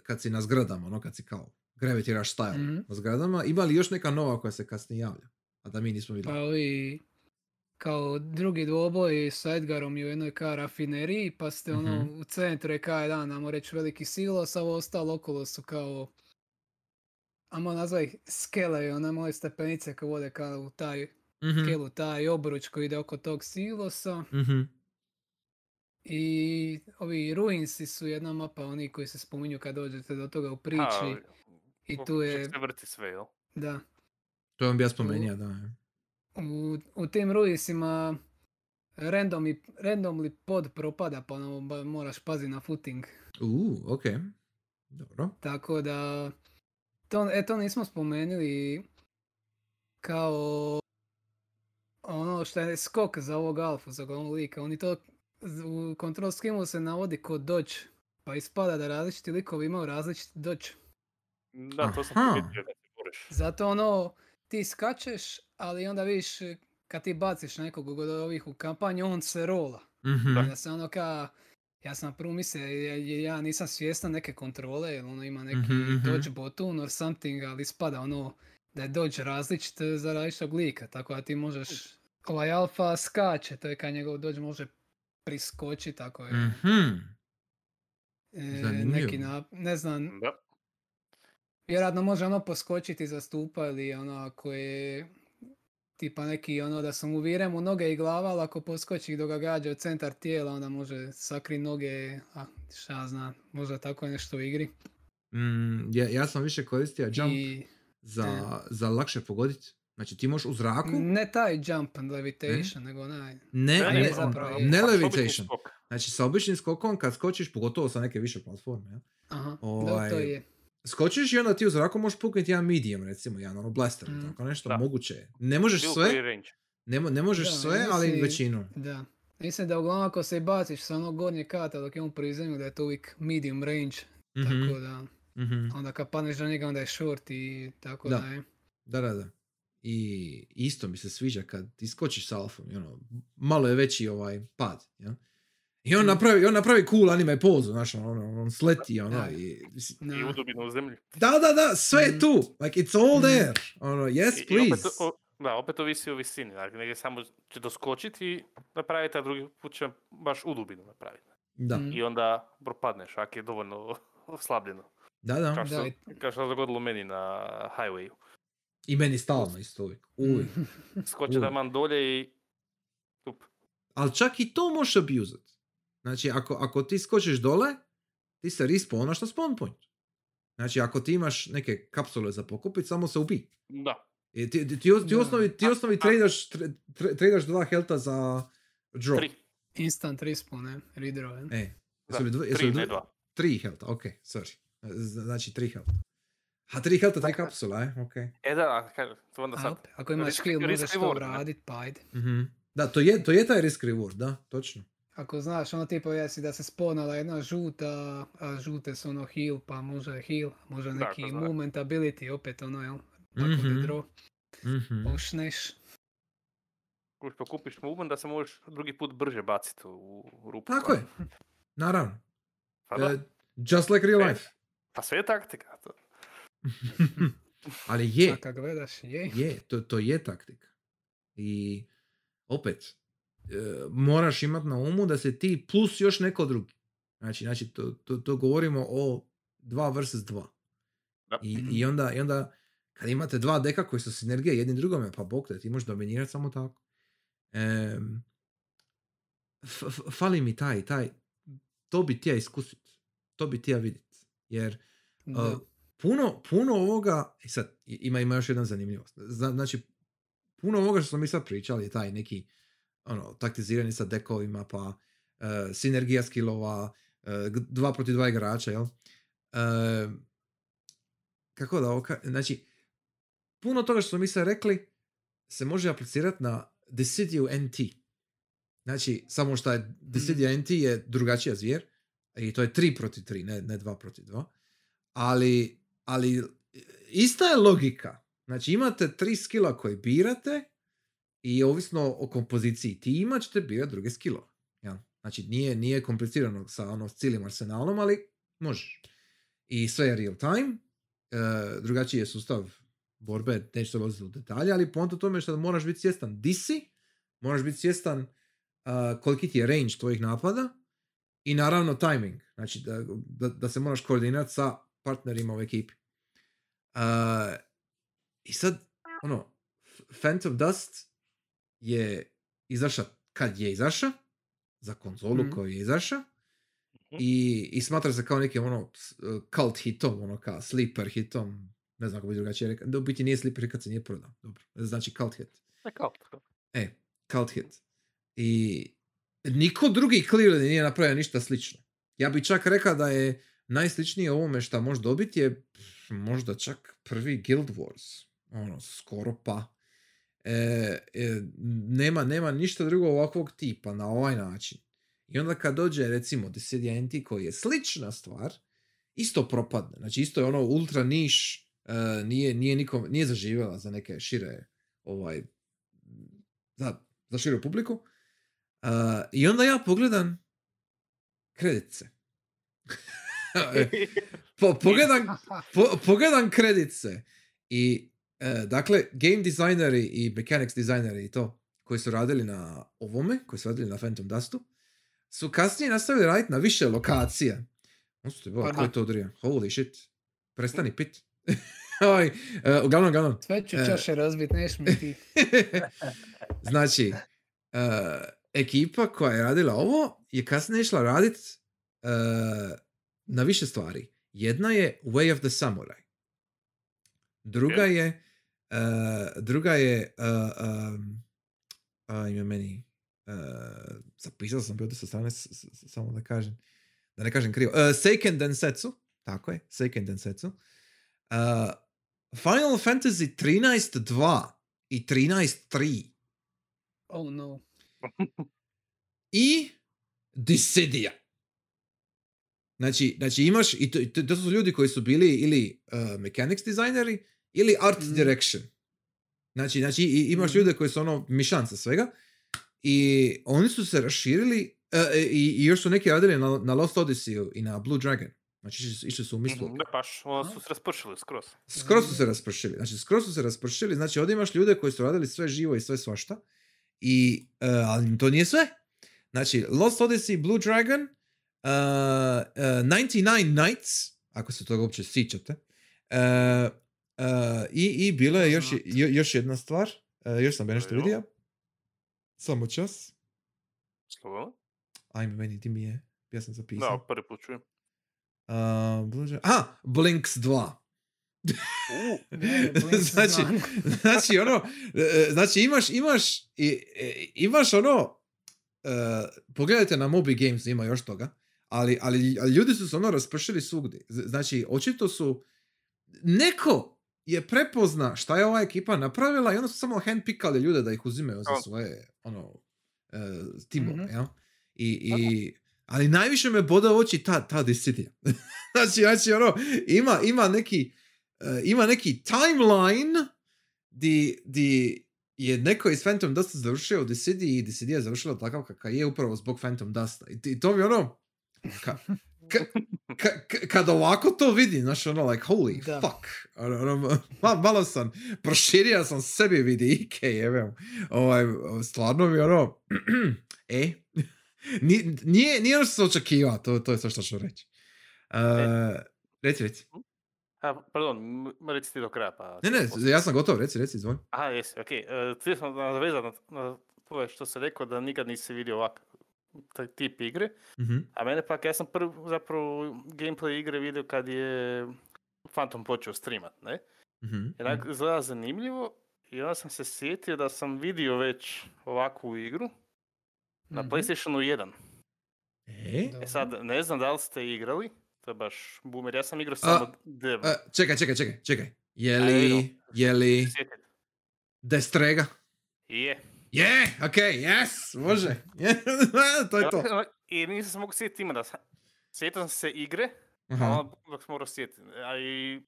kad si na zgradama, ono kad si kao gravitiraš style Mhm. na zgradama, ima li još neka nova koja se kasnije javlja? A da mi nismo Pa vidjeli. ovi kao drugi dvoboj sa Edgarom i u jednoj ka rafineriji, pa ste ono Mhm. u centru je ka jedan, ajmo reći, veliki silos, a ovo ostalo okolo su kao Amo nazvaj ih skele one moje stepenice koje vode kao u taj Mhm, skelu, taj obruč koji ide oko tog silosa. mhm. I ovi ruinsi su jedna mapa, oni koji se spominju kad dođete do toga u priči. I tu čak je, se vrti sve, jel? da, To je on bija spomenuo, da. je. u, u tim ruinsima randomly, randomly pod propada, pa ono, ba- moraš paziti na footing. U, ok. Dobro. Tako da, to, e, to nismo spomenuli kao ono što je skok za ovog alfu, za glavnog lika. Oni to u control skimu se navodi kod dodge pa ispada da različiti likovi imaju različiti dođ. Da, to sam primijetio kad se boriš. Zato ono, ti skačeš, ali onda vidiš kad ti baciš nekog od ovih u kampanju, on se rola. Mhm. Da se ono ka, ja sam prvo mislio, ja, ja nisam svjestan neke kontrole, jer ono ima neki Mhm, mhm. dodge button or something, ali ispada ono da je dodge različit za različitog lika, tako da ti možeš, ovaj alfa skače, to je kad njegov dodge može priskočiti, tako je. Mhm. E, zanimljivo. neki na, ne znam, Da. Vjerojatno može ono poskočiti za stupa ili ono ako je tipa neki ono da sam mu noge i glava, ali ako poskoči dok ga gađa u centar tijela onda može sakri noge, a šta ja znam, možda tako je nešto u igri. Mm, ja, ja sam više koristio jump I za, za lakše pogoditi. Znači ti možeš u zraku, ne taj jump and levitation, nego onaj. ne, Ne, ne, ne, zapravo ne levitation. Znači sa običnim skokom kad skočiš, pogotovo sa neke više platforme, ja, Aha, da, Ovaj, to je. Skočiš i onda ti u zraku možeš puknuti jedan medium, recimo, jedan ono blaster, Mm. tako nešto, Da. moguće je. Ne možeš Bilo sve, ne, mo- ne možeš Da, sve, ali si- većinu. Da. Mislim da uglavnom ako se baciš sa onog gornje kata dok je on prizemlju da je to uvijek medium range, Mhm, tako da mhm. onda kad padneš na njega onda je short i tako Da. da je. Da, da, da. I isto mi se sviđa kad ti skočiš s alfom, i ono, malo je veći ovaj pad, ja? I on napravi, on napravi cool anime pozu, znaš, ono, on sleti, ono, Da. i... mislim, I Da. u zemlji. Da, da, da, sve je Mm. tu, like, it's all Mm. there, ono, yes, I- I opet, please. o- da, opet ovisi o visini. Dakle, negdje samo će doskočiti i napraviti, a drugi put će baš u dubinu napraviti. Da, Mm. I onda propadneš, ako je dovoljno oslabljeno. da, da. Kao što, kao što se dogodilo meni na highwayu. I meni stalno isto uvijek, uvijek. Skoči da man dolje i... Tup. Ali čak i to možeš abuzat. Znači, ako, ako ti skočiš dole, ti se respawnaš na spawn point. Znači, ako ti imaš neke kapsule za pokupit, samo se ubi. Da. I ti, ti, ti, ti Da. osnovi, ti A- osnovi a- tradaš, tra- tra- tradaš dva helta za draw. Tri. Instant respawn, ne? Redraw, ne? E, Da, jesu li dva, jesu tri, li ne dva- dva. Tri helta, ok, sorry. Znači, tri helta. A tri helta, tri kapsula, e, ok. E da, a kaj, to onda sad... ako imaš risk možeš to reward, ne? radit, pa ajde. Mhm. Da, to je, to je taj risk reward, da, točno. Ako znaš, ono tipa jesi da se sponala jedna žuta, a žute su ono heal, pa može heal, može neki ako zna. movement ability, opet ono, jel? Tako Mhm. mm draw, Mhm. pušneš. Kuš pokupiš movement da se možeš drugi put brže baciti u, u rupu. Tako je, naravno. Pa, da. E, just like real E. life. pa sve je taktika. To. Ali je, A kad gledaš, je. je, to, to je taktika. I opet, moraš imati na umu da se ti plus još neko drugi. Znači, znači to, to, to govorimo o 2 versus 2. Da. I, i, onda, I onda kad imate dva deka koji su sinergije jedni drugome, pa bok te, ti možeš dominirati samo tako. Em, f- f- fali mi taj, taj, to bi ti ja iskusit. To bi ti ja vidit. Jer. Uh, puno, puno ovoga, i sad ima, ima još jedna zanimljivost. Zna- znači, puno ovoga što smo mi sad pričali taj neki ono, taktizirani sa dekovima, pa uh, sinergija skillova, g- dva protiv dva igrača, jel? Uh, kako da ovo ka- Znači, puno toga što smo mi sad rekli se može aplicirati na Decidio NT. Znači, samo što je Decidio NT je drugačija zvijer i to je 3 protiv 3, ne, ne 2 protiv 2 ali, ali ista je logika. Znači imate tri skilla koje birate i ovisno o kompoziciji tima ćete birati druge skillove. jel? Znači nije, nije komplicirano sa ono, cijelim arsenalom, ali možeš. I sve je real time, e, drugačiji je sustav borbe, neću se ulaziti u detalje, ali point u tome je što moraš biti svjestan di si, moraš biti svjestan uh, koliki ti je range tvojih napada i naravno timing, znači da, da, da se moraš koordinirati sa partnerima u ekipi. Uh, I sad, ono, Phantom Dust je izaša kad je izaša, za konzolu koju je izaša, Mhm. i, i smatra se kao nekim ono s- cult hitom, ono kao sleeper hitom, ne znam kako bi drugačije rekao, da u biti nije sleeper kad se nije prodao, dobro, znači cult hit. E, cult hit. I niko drugi clearly nije napravio ništa slično. Ja bi čak rekao da je najsličnije ovome što možeš dobiti je možda čak prvi Guild Wars. Ono, skoro pa. E, e, nema, nema ništa drugo ovakvog tipa na ovaj način. I onda kad dođe recimo Dissidia NT koji je slična stvar, isto propadne. Znači isto je ono ultra niš, uh, nije, nije, nikom, nije zaživjela za neke šire ovaj, za, za širu publiku. Uh, I onda ja pogledam kredice. po, pogledam, po, pogledam kredice i e, dakle game designeri i mechanics designeri i to koji su radili na ovome, koji su radili na Phantom Dustu, su kasnije nastavili raditi na više lokacija. On su te bo, ko je to odrija? Holy shit. Prestani pit. Oj, uh, uglavnom, uglavnom. Sve ću E. čaše razbit, neš mi ti. znači, uh, ekipa koja je radila ovo je kasnije išla radit na više stvari. Jedna je Way of the Samurai. Druga je uh, druga je uh, um, a, ime meni uh, zapisao sam bio ovdje sa strane samo da kažem da ne kažem krivo. Uh, Seiken Densetsu, tako je, Seiken Densetsu. Uh, Final Fantasy 13.2 i 13.3 Oh no. i Dissidia. Znači, znači imaš, i to, to, su ljudi koji su bili ili uh, mechanics designeri ili art Mhm. direction. Znači, znači i, imaš Mhm. ljude koji su ono mišanca svega i oni su se raširili uh, i, i još su neki radili na, na Lost Odyssey i na Blue Dragon. Znači išli, su- u mislu. Mhm, Da, baš, ono su se raspršili skroz. Skroz su se raspršili. Znači, skroz su se raspršili. Znači, ovdje imaš ljude koji su radili sve živo i sve svašta. I, uh, ali to nije sve. Znači, Lost Odyssey, Blue Dragon, uh, uh, 99 Nights, ako se toga uopće sjećate. Uh, uh, i, I bilo je još, još jedna stvar. Uh, još sam bi nešto vidio. Samo čas. Slobodno? Ajme, meni ti mi je. Ja sam zapisao. Da, prvi put čujem. Uh, Dragon. Aha, Blinks 2. U, Ne, Blinks znači, znači ono, znači imaš, imaš, i- imaš ono, e, pogledajte na Moby Games, ima još toga, ali, ali, ali ljudi su se ono raspršili svugdje. Znači, očito su, neko je prepozna šta je ova ekipa napravila i onda su samo handpickali ljude da ih uzimaju za svoje, ono, e, timove, Mhm. jel? I, i, ali najviše me boda oči ta, ta Dissidia. znači, znači, ono, ima, ima neki, e, ima neki timeline di, di je neko iz Phantom Dusta završio u Dissidia i Dissidia je završila takav kakav je upravo zbog Phantom Dusta. I, to mi ono, ka, ka, ka, ka- kad ovako to vidim, znaš, ono, like, holy Da. fuck. Ono, ono, ma- malo sam, proširio sam sebi vidike, jebem. Ovaj, stvarno mi ono, e, Ni- nije, nije ono što sam očekivao, to, to je sve što ću reći. Uh, reci, reci. a, pardon, reci ti do kraja pa... Ne, ne, ja sam gotov, reci, reci, izvoli. Aha, jesi, okej. Okay. Htio sam nadovezati na, to što se rekao da nikad nisi vidio ovak taj tip igre. Mhm, A mene pak, ja sam prvi zapravo gameplay igre vidio kad je Phantom počeo streamat, ne? mhm, I onak izgleda zanimljivo i onda sam se sjetio da sam vidio već ovakvu igru na Mhm. PlayStationu 1. E? Dobro. E sad, ne znam da li ste igrali, to je baš boomer, ja sam igrao samo. A, čekaj, čekaj, čekaj, čekaj. Je li, je li. Destrega? Je. Je, okej, yes, može. To je to. I nisam se mogu sjetiti ima da sam... Sjetio sam se igre, Aha. Aha. dok sam morao sjetiti. A i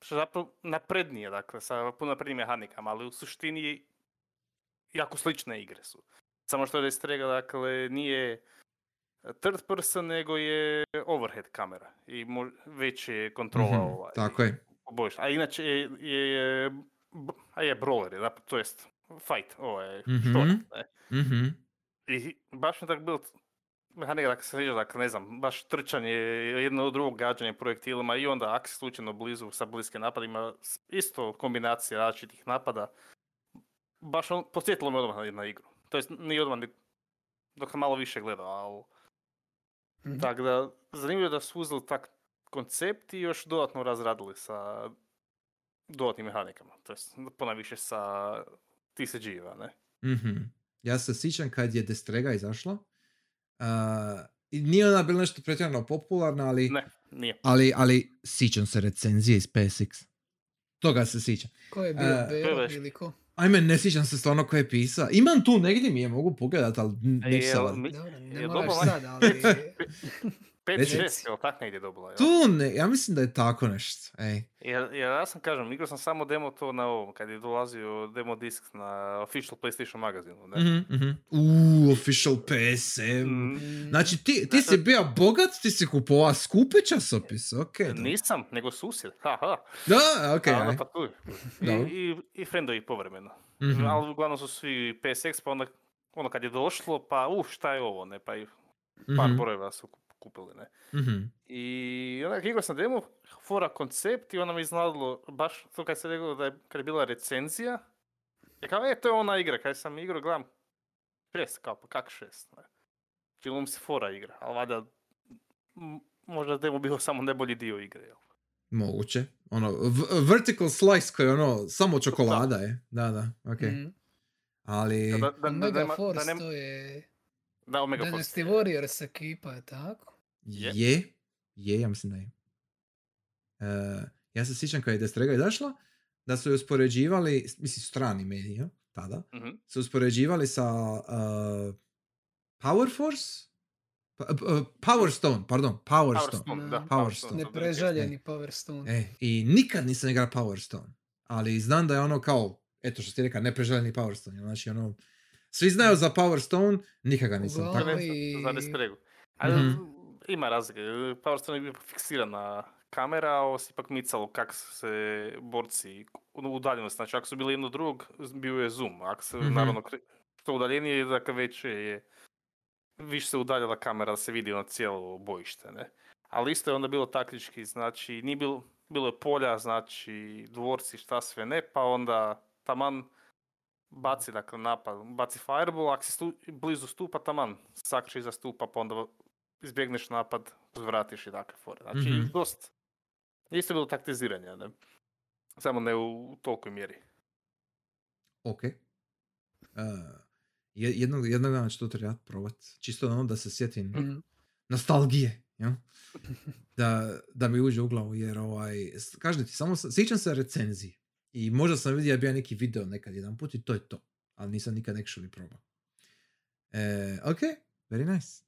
što je zapravo naprednije, dakle, sa puno naprednijim mehanikama, ali u suštini jako slične igre su. Samo što je Destrega, dakle, nije third person, nego je overhead kamera i mo- već je kontrola Mhm, ovaj, Tako je. poboljšana. A inače je, je, je brawler, je, zapravo, to jest fight, ovaj, Mhm. ne. Mhm. I baš mi tako bilo mehanika, dakle se sviđa, dakle ne znam, baš trčanje, jedno od drugog gađanje projektilima i onda ako si slučajno blizu sa bliskim napadima, isto kombinacija različitih napada. Baš on, podsjetilo me odmah na, igru. To jest nije odmah, ni- dok sam malo više gledao, ali Mhm. tako da, zanimljivo je da su uzeli tak koncept i još dodatno razradili sa dodatnim mehanikama. To jest ponajviše sa TCG-eva, ne? Mhm. Ja se sjećam kad je Destrega izašla. Uh, i nije ona bila nešto pretjerano popularna, ali, Ne, nije. ali, ali sjećam se recenzije iz PSX. Toga se sjećam. Ko je bio već. ili ko? Ajme, ne sjećam se stvarno ko je pisa. Imam tu negdje mi je mogu pogledat, ali n- E, neću jel sad. ne moraš sad, ali... 5 Reci. 6 jel tak negdje dobila, jel? Tu ne, ja mislim da je tako nešto. Ej. Jer, jer ja sam kažem, igrao sam samo demo to na ovom, kad je dolazio demo disk na official PlayStation magazinu, ne? Mhm, mhm. Uuu, official PSM. Mm, Znači, ti, ti si bio bogat, ti si kupovao skupe časopise, ok. da. Nisam, nego susjed, haha. Da, ok, A onda aj. pa tu. I, i, i friendovi povremeno. Mhm. Ali uglavnom su svi PSX, pa onda ono kad je došlo, pa uh, šta je ovo, ne, pa i par Mhm, brojeva su kupili, ne. mhm. I onak igrao sam demo, fora koncept i onda mi iznadilo, baš to kad se rekao da je, kad je bila recenzija, je kao, e, to je ona igra, kad sam igrao, gledam, šest, kao, pa kak šest, ne. Čilo mi se fora igra, ali valjda, m- možda demo bio samo najbolji dio igre, jel? Moguće. Ono, v- vertical slice koji je ono, samo čokolada je. Da, da, ok. Mm. Ali... Da, da, da, da, nema- da, Force, nema- to je da, Omega Dynasty. Warriors ekipa, je tako? Je. Je, je, ja mislim da je. E, ja se sjećam kad je Destrega izašla, da su je uspoređivali, mislim strani mediji, tada, Mhm. su uspoređivali sa uh, Power Force? Pa- uh, Power Stone, pardon, Power, Power Stone. Stone, Da. Power Stone. Neprežaljeni Power Stone. E, I nikad nisam igrao Power Stone. Ali znam da je ono kao, eto što ti rekao, nepreželjeni Power Stone. Znači ono, svi znaju za Power Stone, nikad ga nisam Uglavnom, tako. I- za Destregu. Ali Mhm. ima razlike. Power Stone je bio fiksirana kamera, a ovo se ipak micalo kak se borci u udaljenosti. Znači, ako su bili jedno drugog, bio je zoom. Ako se, Mhm. naravno, kre- što udaljenije, dakle, veće je više se udaljila kamera da se vidi ono cijelo bojište, ne? Ali isto je onda bilo taktički, znači, nije bilo, bilo je polja, znači, dvorci, šta sve ne, pa onda taman baci, dakle, napad, baci fireball, ako si stu, blizu stupa, taman, sakče iza stupa, pa onda izbjegneš napad, uzvratiš i takve fore. Znači, Mhm. dosta. Isto je bilo taktiziranje, ne? Samo ne u, tolikoj mjeri. Ok. Uh, je- jednog, jednog dana ću to trebati probat. Čisto ono da se sjetim Mm. nostalgije. Ja? Da, da mi uđe u glavu jer ovaj, kažem ti, samo sam- sjećam se recenzije. I možda sam vidio bio neki video nekad jedan put i to je to. Ali nisam nikad actually probao. E, ok, very nice.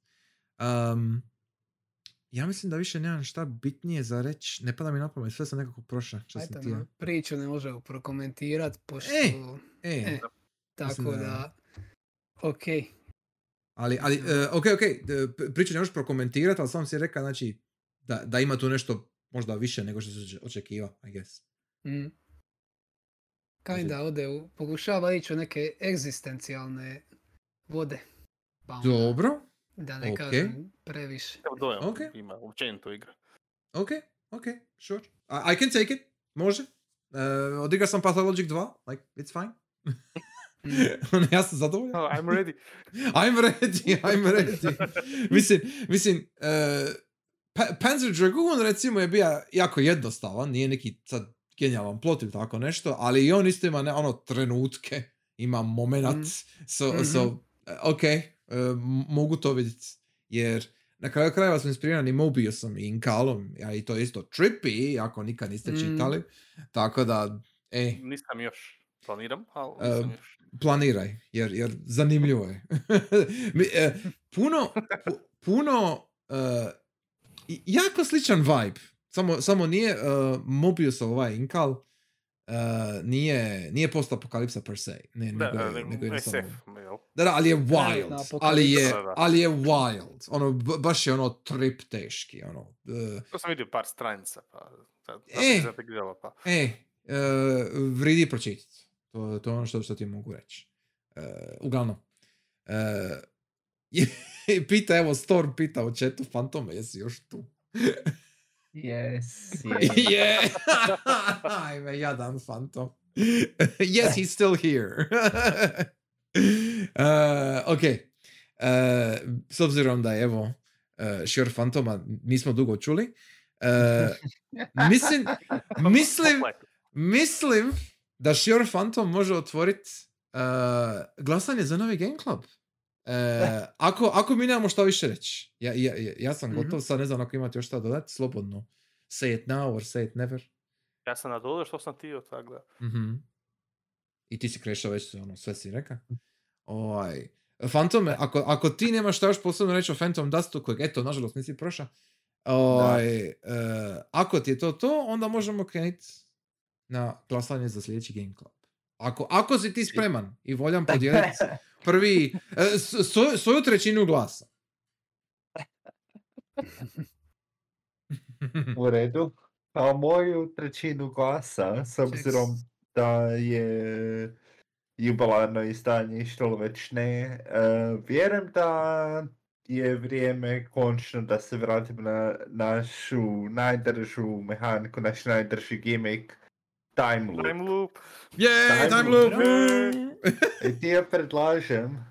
Um, ja mislim da više nemam šta bitnije za reći. Ne pada mi na pamet, sve sam nekako prošao. Ajde, no, priču ne možemo prokomentirat, pošto... Ej, E, E, tako da- da... Ok. Ali, ali e, ok, ok, priču ne možeš prokomentirati, ali sam si rekao, znači, da, da ima tu nešto možda više nego što se očekivao, I guess. Mm. Kinda ode u, pokušava ići u neke egzistencijalne vode. Pa onda, Dobro, Da ne ok. kažem previše. Evo dojam Ok. ima, općenito igra. ok, ok, sure. I, I can take it, može. Uh, odigrao sam Pathologic 2, like, it's fine. Mm. ja sam zadovoljan. Oh, I'm ready. I'm ready, I'm ready. mislim, mislim, uh, pa- Panzer Dragoon recimo je bio jako jednostavan, nije neki sad genijalan plot ili tako nešto, ali i on isto ima ne, ono trenutke, ima moment, Mm. so, Mhm. so, uh, ok, uh, m- mogu to vidjeti, jer na kraju krajeva smo inspirirani Mobiusom i Inkalom, a i to je isto trippy, ako nikad niste Mm. čitali, tako da, ej, Nisam još. Planiram, ali E, nisam još. planiraj, jer, jer zanimljivo je. Mi, puno, pu- puno, e, i- jako sličan vibe, samo, samo nije uh, Mobiusov ovaj Inkal, e, nije, nije post-apokalipsa per se, ne, Da, nego, da, nego SF, jel? Da, da, ali je wild, ali je, apokalipsa, da. ali je wild, ono, b- baš je ono trip teški, ono, e, To sam vidio par stranica, pa da, da E. pa. E, e, vridi pročitati. To, to je ono što, što ti mogu reći. E, uglavnom. E, je- pita, evo, Storm pita u chatu Fantome, jesi još tu? Yes, Je! Ajme, jadan Fantom. yes, he's still here. E, ok. E, s obzirom da je, evo, uh, Sure Fantoma nismo dugo čuli, e, mislim, mislim, Mislim da Sure Phantom može otvoriti glasanje za novi Game Club. E, ako, ako mi nemamo šta više reći. Ja, ja, ja- sam Mhm. gotov, sad ne znam ako imate još šta dodati, slobodno. Say it now or say it never. Ja sam nadodao što sam tio, tako da. Mhm. I ti si krešao već ono, sve si rekao. Ovaj, Fantome, ako, ako ti nemaš šta još posebno reći o Phantom Dustu, kojeg eto, nažalost nisi prošao, ovaj, e, ako ti je to to, onda možemo krenuti na glasanje za sljedeći Game Club. Ako, ako si ti spreman i voljan podijeliti prvi, e, svoju- svoju trećinu glasa. U redu. Pa moju trećinu glasa, s obzirom da je jubilarno izdanje što već ne, e, vjerujem da je vrijeme končno da se vratimo na našu najdržu mehaniku, naš najdrži gimmick, time loop. Time loop. Jej, Time time loop. loop! I ti ja predlažem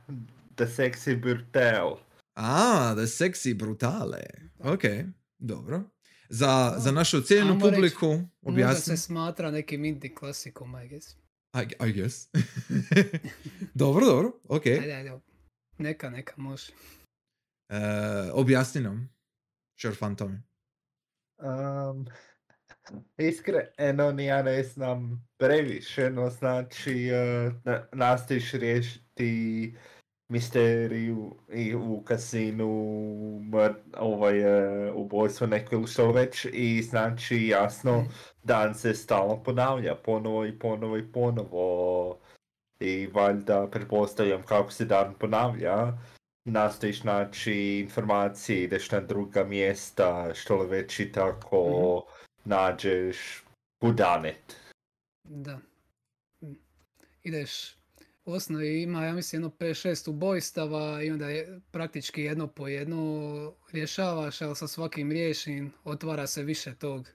da Sexy Brutal. A, da sexy brutale. Ok, dobro. Za, za našu reći, publiku Možda objasni. se smatra nekim indie klasikom, I guess. I, I guess. dobro, dobro, ok. Ajde, ajde. Neka, neka, može. E, objasni nam. Sure Phantom. Um, iskreno ja ne znam previše, no znači uh, na- nastojiš riješiti misteriju i u kasinu mr, ovaj, uh, ubojstvo neko ili što već i znači jasno dan se stalno ponavlja ponovo i ponovo i ponovo. I valjda pretpostavljam kako se dan ponavlja nastojiš naći informacije, ideš na druga mjesta, što li već i tako nađeš budanet. Da. Mm. Ideš, u osnovi ima, ja mislim, jedno 5-6 ubojstava i onda je praktički jedno po jedno rješavaš, ali sa svakim riješim otvara se više tog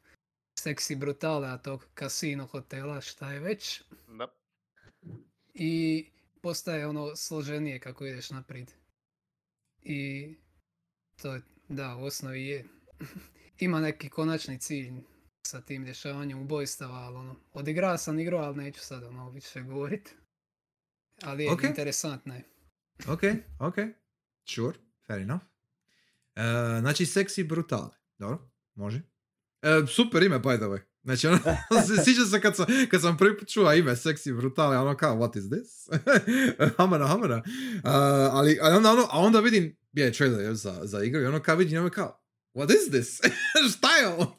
seksi brutala, tog kasino hotela, šta je već. Da. I postaje ono složenije kako ideš naprijed. I to je, da, u osnovi je. Ima neki konačni cilj sa tim rješavanjem ubojstava, ali ono, odigrao sam igru, ali neću sad ono više govorit. Ali je Ok. interesantno je. Ok, ok. Sure, fair enough. E, znači, sexy brutale. Dobro, može. E, super ime, by the way. Znači, ono, se- sjećam se kad sam, kad sam prvi put čuo ime sexy brutale, ono kao, what is this? hamana, hamana. Uh, ali, ali onda, ono, a onda vidim, je trailer je, za, za igru i ono kao vidim, ono kao, what is this? Šta je ovo?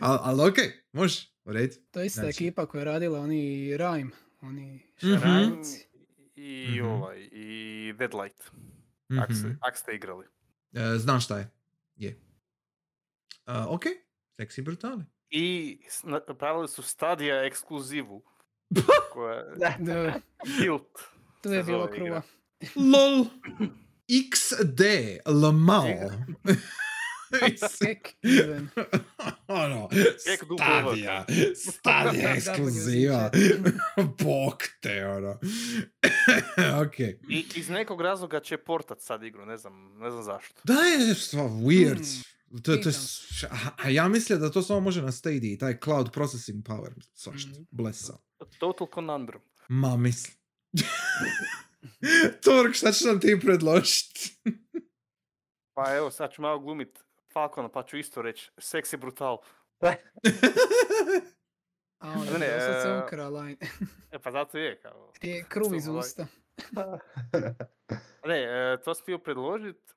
ali, ali ok, može, u redu. To je ista Znači- ekipa koja je radila oni Rime, oni Mhm. Rime i Mhm. ovaj, i Deadlight. Mhm. Ak, ste, ak ste igrali. E, znam šta je. Je. Uh, ok, sexy brutale. I napravili su Stadia ekskluzivu. koja je Da, Guild. tu je bilo kruva. LOL. XD Lamao. Ono, stadija, stadija ekskluziva. Bog te, ono. ok. I iz nekog razloga će portat sad igru, ne znam, ne znam zašto. Da je stva weird. Hmm, To, to je, pitam. s- a, ja mislim da to samo može na Stadia, taj cloud processing power, svašta, Mhm. blesa. Total conundrum. Ma mislim. Tork, šta će nam ti predložiti? Pa evo, sad ću malo glumit Falcona, pa ću isto reći, seksi brutal. A onda Ne, ne, ne, sad se e, ukra line. E pa zato je kao... Je kruv iz ovaj- usta. Ne, e, to sam htio predložit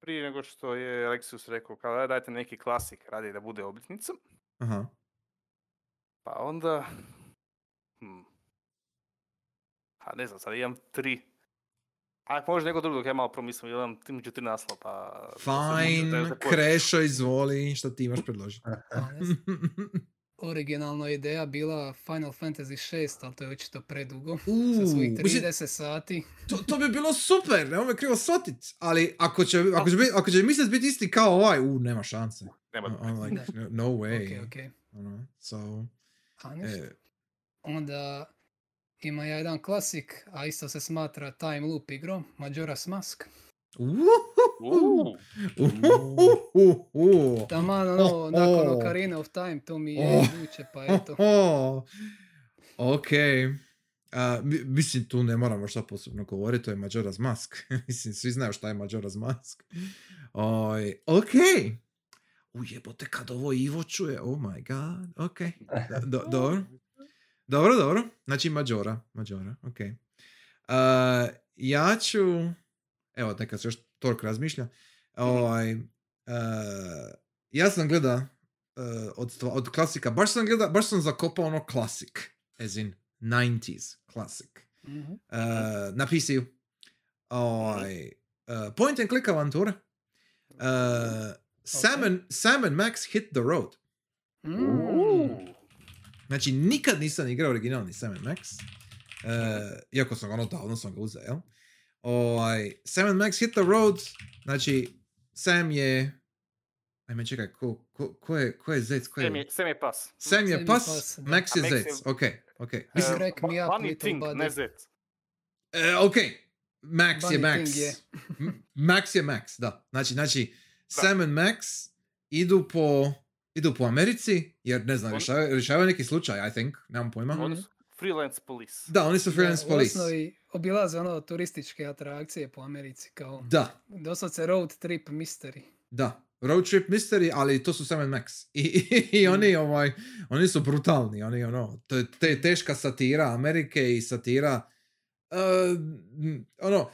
prije nego što je Alexius rekao, kao "Daj, dajte neki klasik radi da bude obljetnica. Aha. Pa onda... Hmm. A ne znam, sad imam tri. Ako može neko drugo, dok ja malo promislim, imam među tri naslova, pa... Fine. Krešo, izvoli, šta ti imaš predložiti? Originalna ideja bila Final Fantasy 6, ali to je očito predugo. Sa svojih Uuu, mislim, 30 sati. to, to bi bilo super, nemoj me krivo shvatit, ali ako će, ako će, ako će mislet biti isti kao ovaj, u, nema šanse. Nema I'm like, no, no way. Ok, ok. Ono, so, A ništa. e, Onda ima jedan klasik, a isto se smatra time loop igrom, Majora's Mask. Taman ono, nakon. Ocarina of Time, to mi je iduće, pa eto. Ok. Mislim, tu ne moramo šta posebno govoriti, to je Majora's Mask. mislim, svi znaju šta je Majora's Mask. Oj, ok. Ujebote, kad ovo Ivo čuje, oh my god, ok. Do, dobro. Dobro, dobro. Znači Majora. Majora, ok. Uh, ja ću... Evo, neka se još Tork razmišlja. Ovaj, uh, ja sam gleda uh, od, stva- od klasika, baš sam gleda, baš sam zakopao ono klasik. As in 90s klasik. Mhm. Uh, na PC-u. Ovaj, uh, point and click avantura. Uh, Sam, and, Sam and Max hit the road. Mm. Znači, nikad nisam igrao originalni Sam Max. Uh, iako sam ga ono davno sam ga uzeo, jel? Ovaj, Sam Max hit the road. Znači, Sam je... Ajme, čekaj, ko, ko, ko je, ko je zec? Ko je... Sem je, sem je pas. Sam je Sam je pas, pas. Max je Max zec. je- Ok, ok. Mislim, Crack me up, Bunny Thing, buddy. ne zec. e, ok. Max je Bunny Max. Thing je. Max je Max, da. Znači, znači, Sam and Max idu po, idu po Americi, jer ne znam, rješavaju, rješavaju neki slučaj, I think, nemam pojma. Oni su freelance police. Da, oni su freelance Da, police. U osnovi obilaze ono turističke atrakcije po Americi kao Da, doslovce road trip mystery. da. Road trip mystery, ali to su Sam Max. I, i, i oni, ovaj, oni su brutalni. Oni, ono, to je te, teška satira Amerike i satira uh, ono,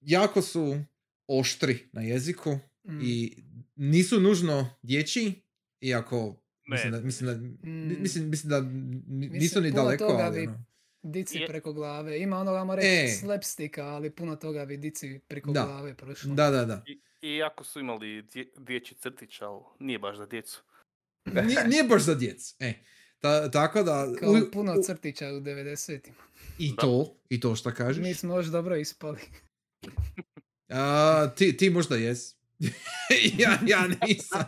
jako su oštri na jeziku Mm. i nisu nužno dječji, iako mislim da, mislim da, Mm. mislim, mislim da nisu Mislim, ni daleko, toga ali bi- ono. Dici Je- preko glave. Ima ono, ajmo reći, E. slapsticka, ali puno toga bi dici preko Da. glave prošlo. Da, da, da. I, iako su imali dje, dječji crtić, ali nije baš za djecu. Nije, nije baš za djec. E, ta, tako da... Kao u- puno u- crtića u 90-im. I Da. to, i to šta kažeš. Mi smo još dobro ispali. A, ti, ti možda jes. ja, ja nisam.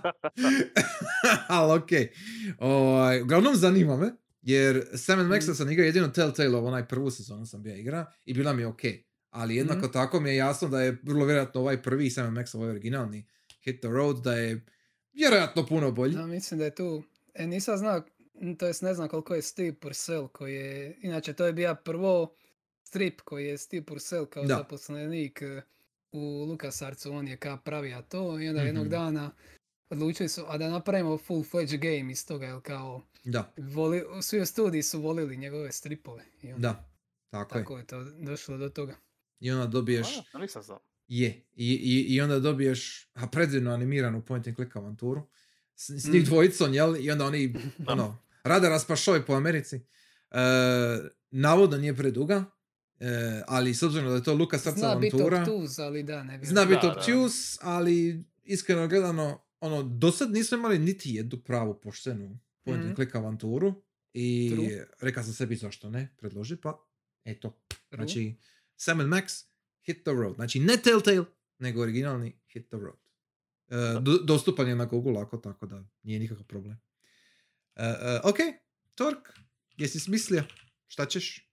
Ali okej. Ovaj, uglavnom zanima me, jer Sam and Maxa Mm. sam igrao jedino Telltale, onaj prvu sezonu sam bio igra i bila mi je okej. Ali jednako Mhm. tako mi je jasno da je vrlo vjerojatno ovaj prvi Sam Max, ovaj originalni Hit the Road, da je vjerojatno puno bolji. Ja mislim da je tu, e, nisam znao, to jest ne znam koliko je Steve Purcell koji je, inače to je bio prvo strip koji je Steve Purcell kao Da. zaposlenik e, u LucasArtsu, on je kao pravija to i onda jednog Mhm. dana odlučili su, a da napravimo full fledged game iz toga, jer kao Da, voli, svi u studiji su volili njegove stripove i onda, da. Tako, je. tako je to došlo do toga. I onda dobiješ... A, to nisam znao. Je. I, i, i onda dobiješ a, predivno animiranu point and click avanturu. S, s njih Mm. dvojicom, jel? I onda oni, ono, rade raspašoj po Americi. E, navodno nije preduga, e, ali s obzirom da je to Luka Srca Zna biti avantura, obtuz, ali da, ne bi. zna biti obtuse, ali iskreno gledano, ono, do sad nismo imali niti jednu pravu poštenu point and Mhm. click avanturu. I True. rekao sam sebi zašto ne, predloži, pa eto. True. Znači, Sam and Max, Hit the Road. Znači, ne Telltale, nego originalni Hit the Road. E, do- dostupan je na Google ako tako da nije nikakav problem. E, e, ok, Tork, jesi smislio? Šta ćeš?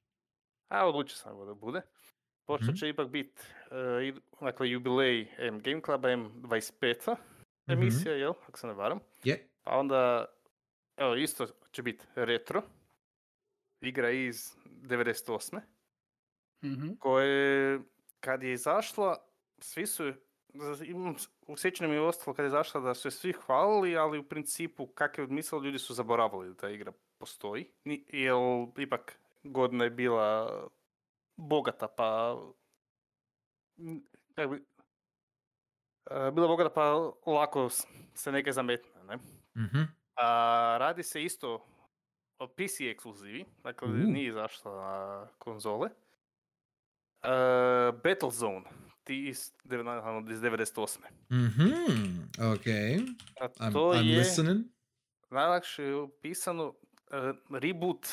A odlučio sam da bude. Pošto Mhm. će ipak biti, dakle, jubilej M Game Cluba, M25 emisija, jel, ako se ne varam. Je. Pa onda, evo, isto će biti retro. Igra iz 98. Mhm. koje kad je izašla, svi su, imam, u sjećanju mi je ostalo kad je izašla da su je svi hvalili, ali u principu kak je odmislili, ljudi su zaboravili da ta igra postoji. Jer ipak godina je bila bogata, pa... m, Kak bi, bila bogata pa lako se neke zametne, ne? Mhm. A, radi se isto o PC ekskluzivi, dakle U. nije izašla na konzole. Uh, Battlezone, ti iz, iz 98. Mhm. Ok. A I'm, to I'm je listening. najlakše je opisano uh, reboot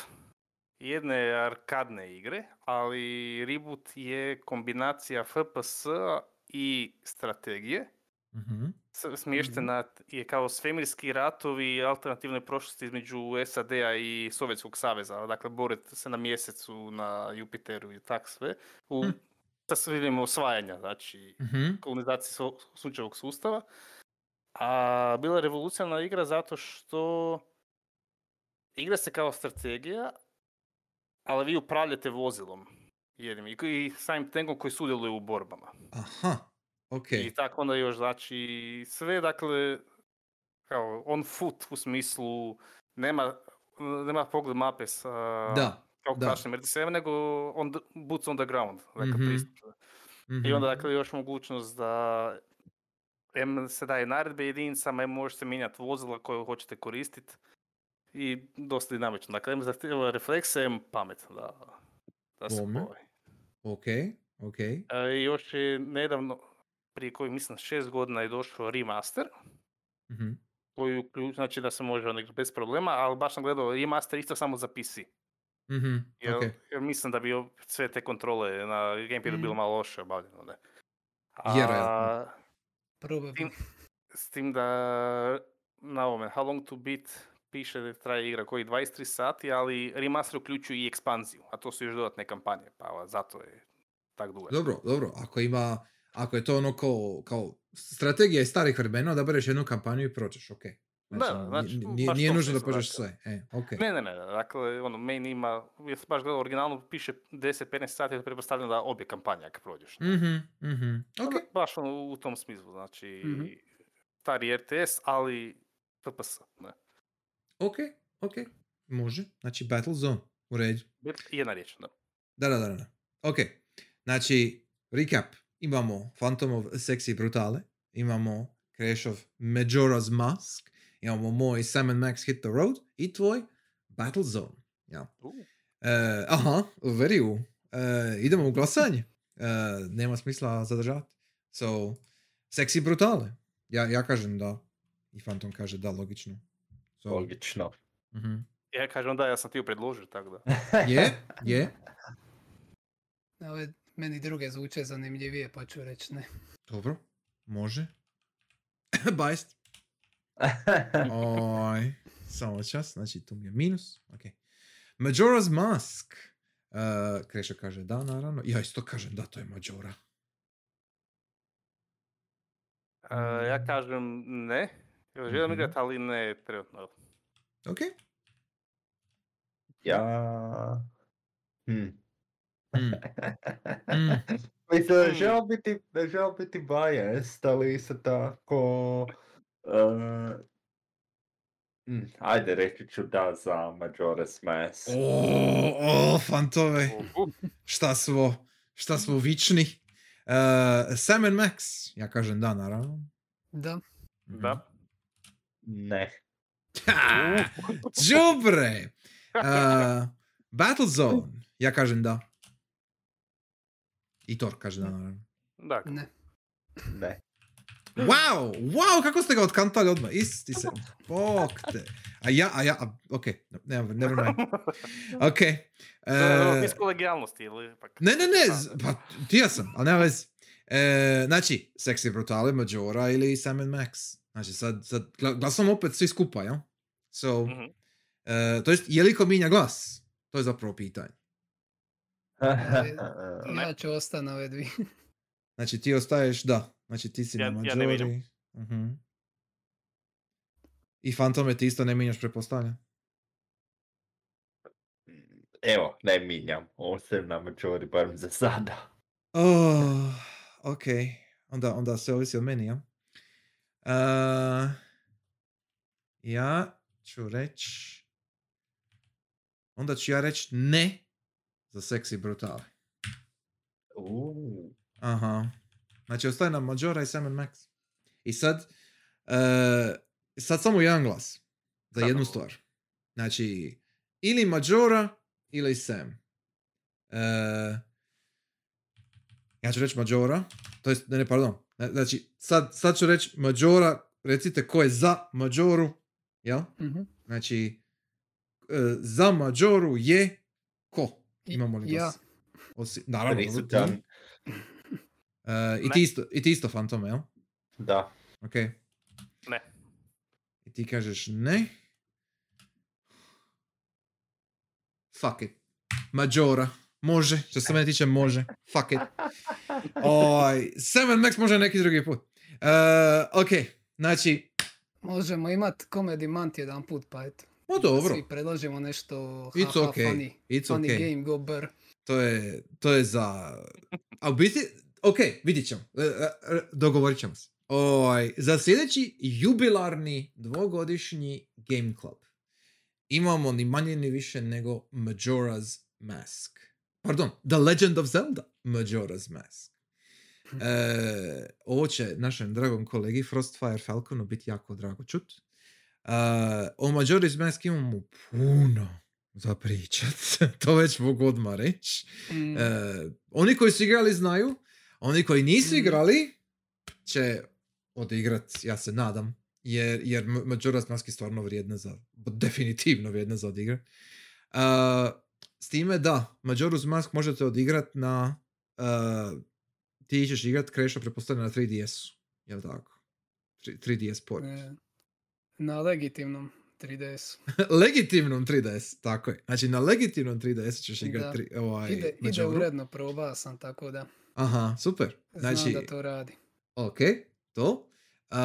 jedne arkadne igre, ali reboot je kombinacija FPS i strategije. Mhm. S- smještena je kao svemirski ratovi i alternativne prošlosti između SAD-a i Sovjetskog saveza. Dakle, borite se na mjesecu, na Jupiteru i tak sve. U, Hm. sa svim osvajanja, znači Mhm. kolonizacije su- sunčevog sustava. A bila je revolucionarna igra zato što igra se kao strategija, ali vi upravljate vozilom jednim i, samim tankom koji sudjeluje u borbama. Aha. Ok. I tako onda još, znači, sve, dakle, kao on foot u smislu, nema nema pogled mape sa, Da, kao da. 7, nego on the, boots on the ground, dakle Mhm. pristup. I Mhm. onda dakle još mogućnost da M se daje naredbe jedinicama i možete mijenjati vozila koje hoćete koristiti i dosta dinamično. Dakle, M zahtjeva reflekse, M pamet da, da se ovaj. Ok, ok. E, još je nedavno, prije koji mislim šest godina je došao remaster, Mhm. koji znači da se može onak bez problema, ali baš sam gledao remaster isto samo za PC. Mhm. Jer, Ok. jer mislim da bi sve te kontrole na gamepadu bilo Mm. malo loše obavljeno. Ne? Vjerojatno. A, Probably. tim, s tim da na ovome How Long to Beat piše da traje igra koji 23 sati, ali remaster uključuje i ekspanziju, a to su još dodatne kampanje, pa zato je tak dugo. Dobro, dobro. Ako ima, ako je to ono kao, kao strategija iz starih vremena, da bereš jednu kampanju i prođeš, ok. Da, da, znači, nije, nije, baš nije nužno da prođeš dakle. sve. E, ok. Ne, ne, ne, dakle, ono, main ima, ja sam baš gledao originalno, piše 10-15 sati, to pretpostavljam da obje kampanje ako prođeš. Mhm, mhm. Ok. Ono, Baš ono u tom smislu, znači, Mhm. stari RTS, ali FPS, ne. Ok, ok. Može. Znači Battle Zone. U redu. Jedna riječ, da. Da, da, da, da. Ok. Znači, recap. Imamo Phantom of Sexy Brutale. Imamo Crash of Majora's Mask. Imamo moj Sam and Max Hit the Road. I tvoj Battle Zone. Ja. Uh. E, aha, very u. E, idemo u glasanje. E, nema smisla zadržati. So, Sexy Brutale. Ja, ja kažem da. I Phantom kaže da, logično. So, Logično. mhm. Ja kažem da, ja sam ti ju predložio, tako da. Je, je. Ove meni druge zvuče zanimljivije, pa ću reći ne. Dobro, može. Bajst. Oj, samo čas, znači tu mi je minus. Ok. Majora's Mask. Uh, Krešo kaže da, naravno. Ja isto kažem da, to je Majora. E, ja kažem ne, jer želim Mhm. igrat, ali ne trenutno. Ok. ja... Hmm. Mm. Mm. Mislim, ne Hmm. želim biti, ne želim biti biased, ali isto tako... Uh, mm, ajde, reći ću da za Majora's Mask. O, o, fantove. Uh, Šta smo, šta smo vični. Uh, Sam and Max. Ja kažem da, naravno. Da, Mhm. da. Ne. Ha! Đubre! Uh, Battlezone. Ja kažem da. I Thor kaže da, naravno. Dakle, ne. Ne. Wow! Wow, kako ste ga otkantali odmah. Isti se. Bog te. A ja, a ja, a, ok. Never, never mind. Ok. uh, Uh, iz kolegijalnosti ili ipak. ne, ne, ne, z- pa ti ja sam, ali nema veze. E, znači, Sexy Brutale, Majora ili Sam Max. Znači, sad, sad gla- glasamo opet svi skupa, jel? So, mhm. e, to jest, je li ko minja glas? To je zapravo pitanje. Ja ću ostati na ove dvije. Znači, ti ostaješ, da. Znači, ti si Ja- na ja ne Majori. Mhm. I Fantome ti isto ne minjaš, prepostavljam. Evo, ne minjam. Ostajem na Majori, barem za sada. Oh, ok. Onda, onda sve ovisi od meni, ja? Uh, ja ću reći... Onda ću ja reći ne za Sexy Brutale. Uuu. Aha. Znači, ostaje nam Majora i Sam and Max. I sad, uh, sad samo jedan glas za jednu stvar. Znači, ili Majora ili Sam. Uh, ja ću reći Majora. To jest, ne, ne, pardon. Znači, sad, sad ću reći Majora. Recite ko je za Majoru. Jel? Mhm. Znači, uh, za Majoru je ko? I- Imamo li ja. Osi, naravno. dobro, Prisutan. Uh, i, Ne. ti isto, I ti isto Fantome, jel? Da. Ok. Ne. I ti kažeš ne. Fuck it. Majora. Može. Što se mene tiče može. Fuck it. Oj, Sam Max može neki drugi put. Uh, ok. Znači, Možemo imat Comedy Month jedan put, pa eto. no dobro. Svi predložimo nešto It's haha okay. funny. It's funny okay. game, go burr. To je, to je za... A u biti, ok, vidit ćemo. E, e, Dogovorit ćemo se. Oj, za sljedeći jubilarni dvogodišnji Game Club imamo ni manje ni više nego Majora's Mask. Pardon, The Legend of Zelda Majora's Mask. E, ovo će našem dragom kolegi Frostfire Falconu biti jako drago čut. E, o Majora's Mask imamo puno za pričat. to već mogu odmah reći. Mm, E, oni koji su igrali znaju, oni koji nisu Mhm. igrali će odigrat, ja se nadam, jer, jer Majora's Mask je stvarno vrijedna za, definitivno vrijedna za odigrat. Uh, s time da, Majora's Mask možete odigrat na, uh, ti ćeš igrat Crash'a pretpostavljam na 3DS-u, jel tako? 3- 3DS port. e, na legitimnom 3DS. legitimnom 3DS, tako je. Znači na legitimnom 3DS ćeš igrat Da. tri, ovaj, Ide, ide uredno, probao sam, tako da Aha, super. znam Znači, da to radi. ok, to. Uh,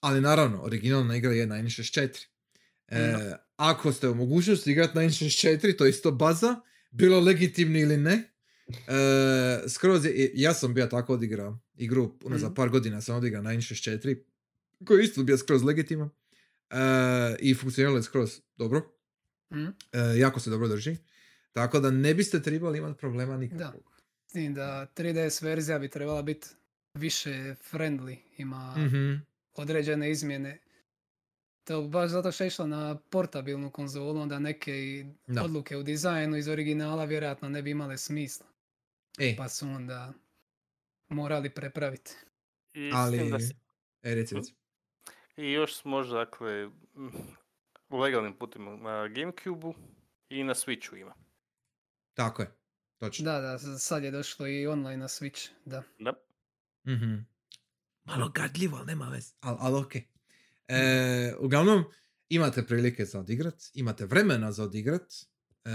ali naravno, originalna igra je na N64. E, No. Ako ste u mogućnosti igrati na N64, to je isto baza, bilo legitimni ili ne. E, skroz je, ja sam bio tako odigrao igru, ono za Mhm. par godina sam odigrao na N64, koji je isto bio skroz legitiman. E, I funkcioniralo je skroz dobro. Mm. E, jako se dobro drži. Tako da ne biste trebali imati problema nikakvog. Tim da 3DS verzija bi trebala biti više friendly, ima Mhm. određene izmjene. To baš zato što je išla na portabilnu konzolu, onda neke i Da. odluke u dizajnu iz originala vjerojatno ne bi imale smisla. E, Pa su onda morali prepraviti. I, ali... da E, reci, reci. I još smo možda, dakle, legalnim putima na Gamecube-u i na Switchu ima. Tako je. Točno. Da, da, sad je došlo i online na Switch, da. Da. Mhm. Malo gadljivo, ali nema veze. Al, ali ok. E, uglavnom, imate prilike za odigrat, imate vremena za odigrat. E,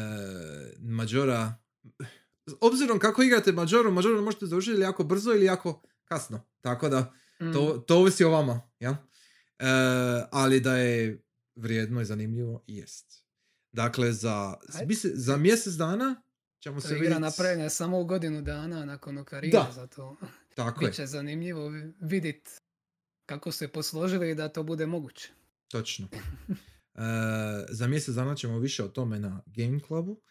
Majora, obzirom kako igrate Majoru, Majoru možete završiti ili jako brzo ili jako kasno. Tako da, Mm, to, to ovisi o vama. Ja? E, ali da je vrijedno i zanimljivo, jest. Dakle, za, misli- za mjesec dana ćemo to se je igra vidjeti. napravljena samo u godinu dana nakon Ocarina, Da. zato Tako je. bit će zanimljivo vidjeti kako se posložili da to bude moguće. Točno. E, za mjesec dana ćemo više o tome na Game Clubu.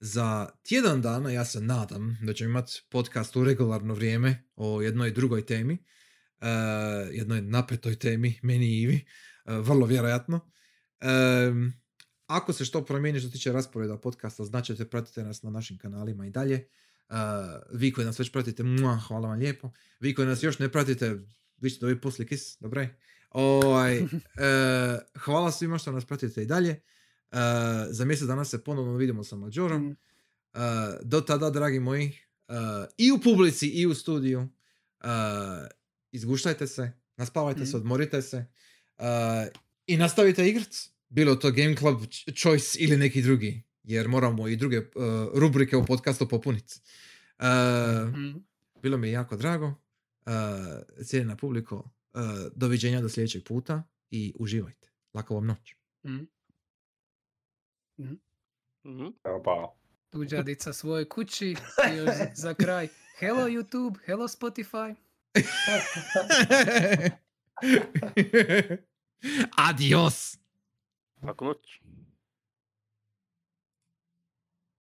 Za tjedan dana ja se nadam da ćemo imati podcast u regularno vrijeme o jednoj drugoj temi. E, jednoj napetoj temi, meni i Ivi. E, vrlo vjerojatno. E, ako se što promijeni što tiče rasporeda podcasta, značajte, pratite nas na našim kanalima i dalje. E, vi koji nas već pratite, mua, hvala vam lijepo. Vi koji nas još ne pratite, vi ćete dobiti poslije kis, dobre? Ovaj, e, hvala svima što nas pratite i dalje. E, za mjesec dana se ponovno vidimo sa Mađorom. Mm, E, do tada, dragi moji, i u publici i u studiju, izguštajte se, naspavajte se, Mhm. odmorite se i nastavite igrat. Bilo to Game Club Ch- Choice ili neki drugi, jer moramo i druge rubrike u podcastu popuniti. Mm. bilo mi je jako drago. Uh, cijenjena publiko, uh, doviđenja do sljedećeg puta i uživajte. Lako vam noć. mm. Mhm. Evo pa. Tuđadica svojoj kući i još za kraj. Hello YouTube, hello Spotify. Adios! Laku noć.